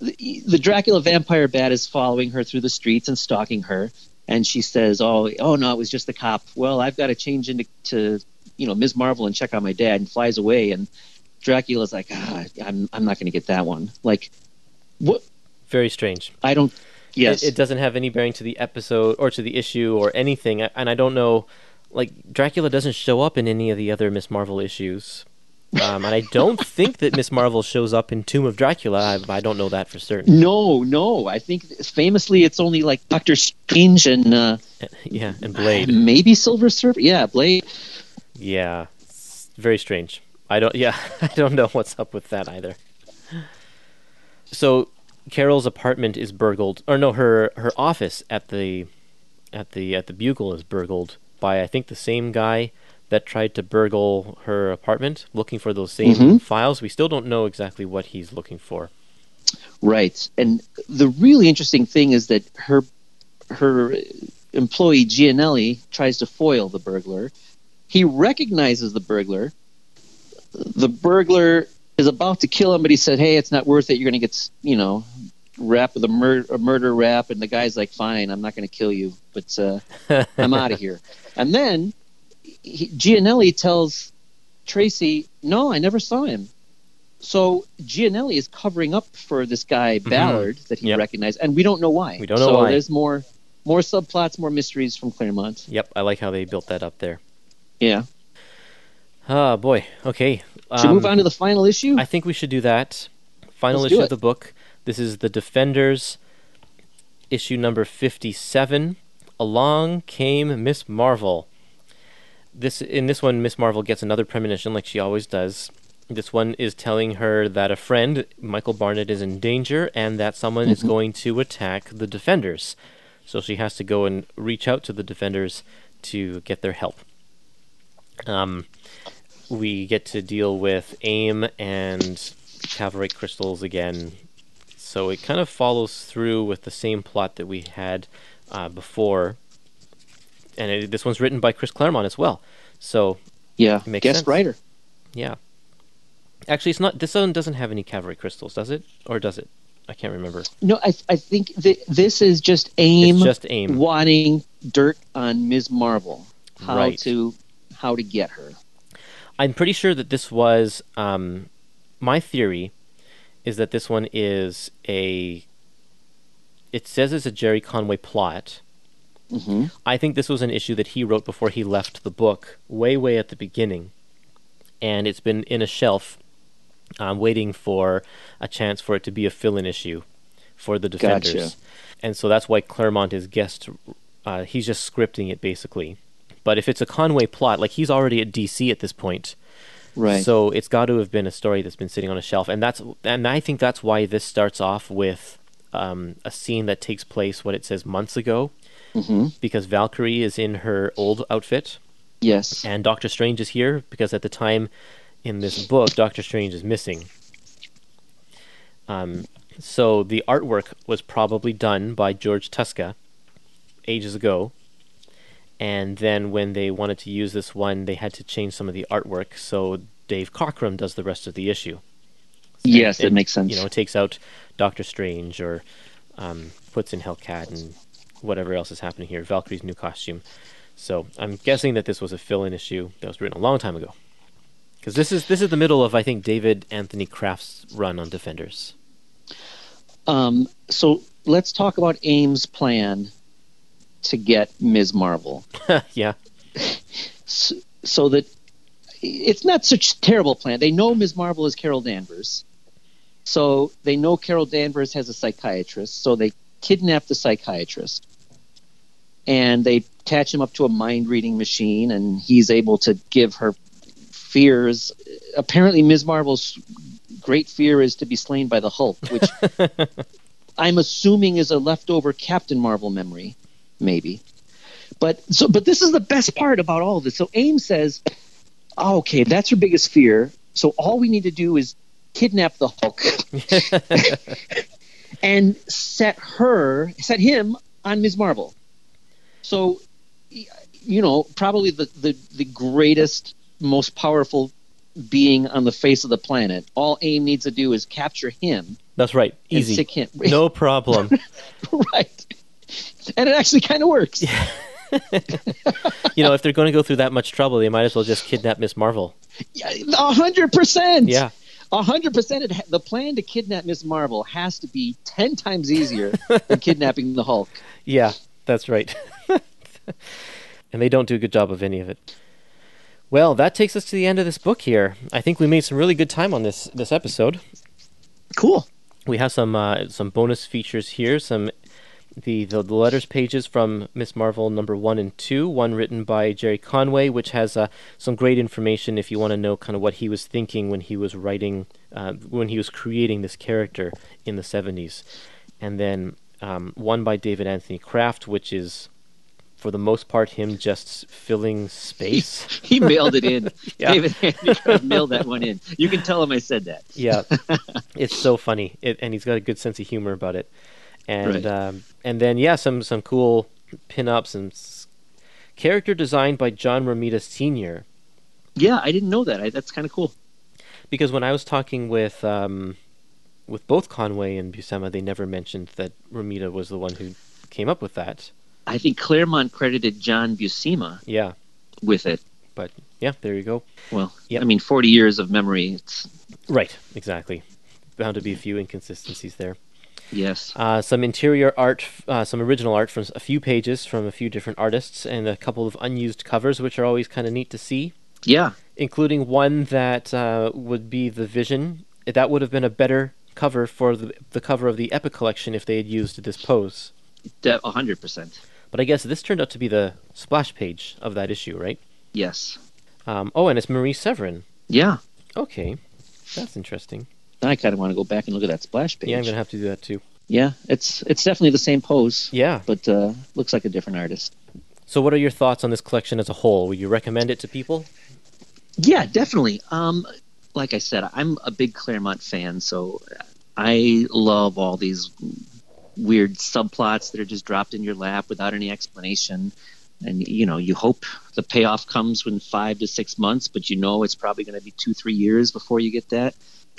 Speaker 4: the, Dracula vampire bat is following her through the streets and stalking her, and she says, "Oh, oh no, it was just the cop." Well, I've got to change into to you know Ms. Marvel and check on my dad, and flies away. And Dracula's like, ah, "I'm I'm not going to get that one." Like, what?
Speaker 3: Very strange.
Speaker 4: I don't. Yes,
Speaker 3: It, it doesn't have any bearing to the episode or to the issue or anything. And I don't know, like, Dracula doesn't show up in any of the other Miss Marvel issues. Um, and I don't think that Miss Marvel shows up in Tomb of Dracula. I, I don't know that for certain.
Speaker 4: no, no. I think famously it's only like Doctor Strange and uh,
Speaker 3: Yeah, and Blade.
Speaker 4: maybe Silver Surfer. Yeah, Blade.
Speaker 3: Yeah, it's very strange. I don't. Yeah, I don't know what's up with that either. So, Carol's apartment is burgled, or no, her her office at the at the at the Bugle is burgled by I think the same guy that tried to burgle her apartment, looking for those same
Speaker 4: Mhm.
Speaker 3: files. We still don't know exactly what he's looking for.
Speaker 4: Right. And the really interesting thing is that her her employee Gianelli tries to foil the burglar. He recognizes the burglar. The burglar is about to kill him, but he said, "Hey, it's not worth it. You're going to get, you know, rap with a, mur- a murder rap." And the guy's like, "Fine, I'm not going to kill you, but uh, I'm out of here." And then he, Gianelli tells Tracy, "No, I never saw him." So Gianelli is covering up for this guy Ballard that he
Speaker 3: Yep.
Speaker 4: recognized, and we don't know why.
Speaker 3: We don't know
Speaker 4: so
Speaker 3: why.
Speaker 4: there's more, more subplots, more mysteries from Claremont.
Speaker 3: Yep, I like how they built that up there.
Speaker 4: Yeah.
Speaker 3: Ah, boy. Okay.
Speaker 4: Should we
Speaker 3: um,
Speaker 4: move on to the final issue?
Speaker 3: I think we should do that. Final
Speaker 4: Let's
Speaker 3: issue of the book. This is the Defenders, issue number fifty-seven. Along came Miss Marvel. This in this one, Miss Marvel gets another premonition, like she always does. This one is telling her that a friend, Michael Barnett, is in danger and that someone is going to attack the Defenders. So she has to go and reach out to the Defenders to get their help. Um, we get to deal with AIM and Cavorite Crystals again. So it kind of follows through with the same plot that we had uh, before. And it, this one's written by Chris Claremont as well. So,
Speaker 4: yeah. Guest
Speaker 3: sense.
Speaker 4: writer.
Speaker 3: yeah. Actually, it's not. This one doesn't have any Cavorite Crystals, does it? Or does it? I can't remember.
Speaker 4: No, I, I think that this is just AIM
Speaker 3: It's just AIM.
Speaker 4: wanting dirt on Ms. Marvel. How
Speaker 3: Right.
Speaker 4: to how to get her.
Speaker 3: I'm pretty sure that this was um, my theory is that this one is a. It says it's a Gerry Conway plot,
Speaker 4: hmm
Speaker 3: I think this was an issue that he wrote before he left the book, way, way at the beginning. And it's been in a shelf, um, waiting for a chance for it to be a fill in issue for the Defenders.
Speaker 4: Gotcha.
Speaker 3: And so that's why Claremont is guest. Uh, he's just scripting it, basically. But if it's a Conway plot, like he's already at DC at this point,
Speaker 4: Right.
Speaker 3: so it's got to have been a story that's been sitting on a shelf, and that's and I think that's why this starts off with um, a scene that takes place what it says months ago,
Speaker 4: hmm
Speaker 3: because Valkyrie is in her old outfit,
Speaker 4: Yes.
Speaker 3: and Doctor Strange is here because at the time in this book, Doctor Strange is missing. Um, so the artwork was probably done by George Tuska ages ago. And then when they wanted to use this one, they had to change some of the artwork. So Dave Cockrum does the rest of the issue.
Speaker 4: Yes,
Speaker 3: It-
Speaker 4: that makes sense.
Speaker 3: You know, it takes out Doctor Strange or um, puts in Hellcat and whatever else is happening here. Valkyrie's new costume. So I'm guessing that this was a fill-in issue that was written a long time ago. Because this is this is the middle of I think David Anthony Kraft's run on Defenders.
Speaker 4: Um, so let's talk about AIM's plan to get Ms. Marvel.
Speaker 3: yeah,
Speaker 4: so, so that it's not such a terrible plan. They know Ms. Marvel is Carol Danvers. So they know Carol Danvers has a psychiatrist. So they kidnap the psychiatrist and they attach him up to a mind reading machine and he's able to give her fears. Apparently, Ms. Marvel's great fear is to be slain by the Hulk, which I'm assuming is a leftover Captain Marvel memory, maybe. But so, but this is the best part about all of this. So AIM says, oh, "Okay, that's her biggest fear. So all we need to do is kidnap the Hulk and set her, set him on Ms. Marvel. So, you know, probably the the, the greatest, most powerful being on the face of the planet. All AIM needs to do is capture him
Speaker 3: that's right. Easy, no problem.
Speaker 4: right. And it actually kind of works.
Speaker 3: you know, if they're going to go through that much trouble, they might as well just kidnap Miss Marvel.
Speaker 4: A hundred percent.
Speaker 3: Yeah,
Speaker 4: A hundred percent. The plan to kidnap Miss Marvel has to be ten times easier than kidnapping the Hulk.
Speaker 3: yeah, that's right. and they don't do a good job of any of it. Well, that takes us to the end of this book here. I think we made some really good time on this this episode.
Speaker 4: Cool.
Speaker 3: We have some uh, some bonus features here. Some the, the the letters pages from Miss Marvel number one and two. One written by Gerry Conway, which has uh, some great information if you want to know kind of what he was thinking when he was writing, uh, when he was creating this character in the seventies. And then um, one by David Anthony Kraft, which is for the most part him just filling space.
Speaker 4: He mailed it in.
Speaker 3: Yeah.
Speaker 4: David Handy mailed that one in. You can tell him I said that.
Speaker 3: yeah, it's so funny, it, and he's got a good sense of humor about it. And
Speaker 4: Right.
Speaker 3: um, and then yeah, some some cool pin-ups and s- character designed by John Romita Sr.
Speaker 4: Yeah, I didn't know that. I, that's kind of cool.
Speaker 3: Because when I was talking with um, with both Conway and Buscema, they never mentioned that Romita was the one who came up with that.
Speaker 4: I think Claremont credited John Buscema
Speaker 3: Yeah,
Speaker 4: with it.
Speaker 3: but yeah, there you go.
Speaker 4: Well,
Speaker 3: Yep.
Speaker 4: I mean, 40 years of memory. It's
Speaker 3: Right, exactly. Bound to be a few inconsistencies there.
Speaker 4: Yes.
Speaker 3: Uh, some interior art, uh, some original art from a few pages from a few different artists, and a couple of unused covers, which are always kind of neat to see.
Speaker 4: Yeah.
Speaker 3: Including one that uh, would be the Vision. That would have been a better cover for the, the cover of the Epic collection if they had used this pose.
Speaker 4: De- 100%.
Speaker 3: But I guess this turned out to be the splash page of that issue, right?
Speaker 4: Yes.
Speaker 3: Um, oh, and it's Marie Severin.
Speaker 4: Yeah.
Speaker 3: Okay, that's interesting.
Speaker 4: I kind of want to go back and look at that splash page.
Speaker 3: Yeah, I'm gonna have to do that too.
Speaker 4: Yeah, it's it's definitely the same pose,
Speaker 3: Yeah.
Speaker 4: but uh, looks like a different artist.
Speaker 3: So, what are your thoughts on this collection as a whole? Would you recommend it to people?
Speaker 4: Yeah, definitely. Um, like I said, I'm a big Claremont fan, so I love all these weird subplots that are just dropped in your lap without any explanation. And you know, you hope the payoff comes within five to six months, but you know it's probably going to be two, three years before you get that.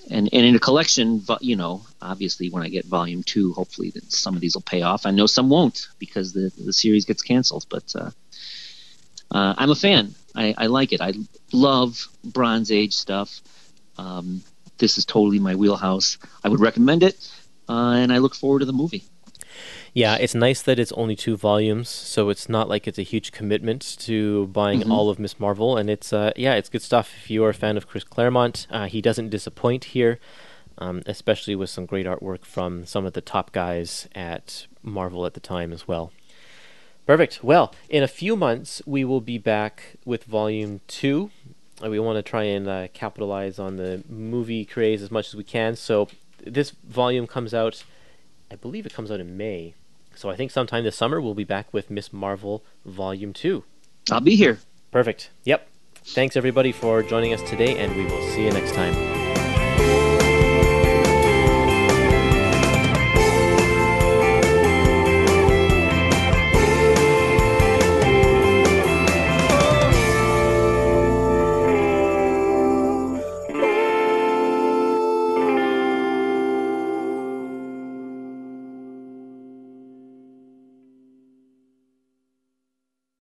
Speaker 4: And and in a collection, you know, obviously when I get volume two, hopefully that some of these will pay off. I know some won't because the the series gets canceled, but uh, uh, I'm a fan. I, I like it. I love Bronze Age stuff. Um, this is totally my wheelhouse. I would recommend it, uh, and I look forward to the movie.
Speaker 3: Yeah, it's nice that it's only two volumes, so it's not like it's a huge commitment to buying
Speaker 4: Mhm.
Speaker 3: all of Miss Marvel, and it's uh, yeah, it's good stuff. If you are a fan of Chris Claremont, uh, he doesn't disappoint here, um, especially with some great artwork from some of the top guys at Marvel at the time as well. Perfect. Well, in a few months, we will be back with Volume Two. Uh, we want to try and uh, capitalize on the movie craze as much as we can. So this volume comes out, I believe it comes out in May. So I think sometime this summer we'll be back with Miss Marvel Volume 2.
Speaker 4: I'll be here.
Speaker 3: Perfect. Yep. Thanks everybody for joining us today, and we will see you next time.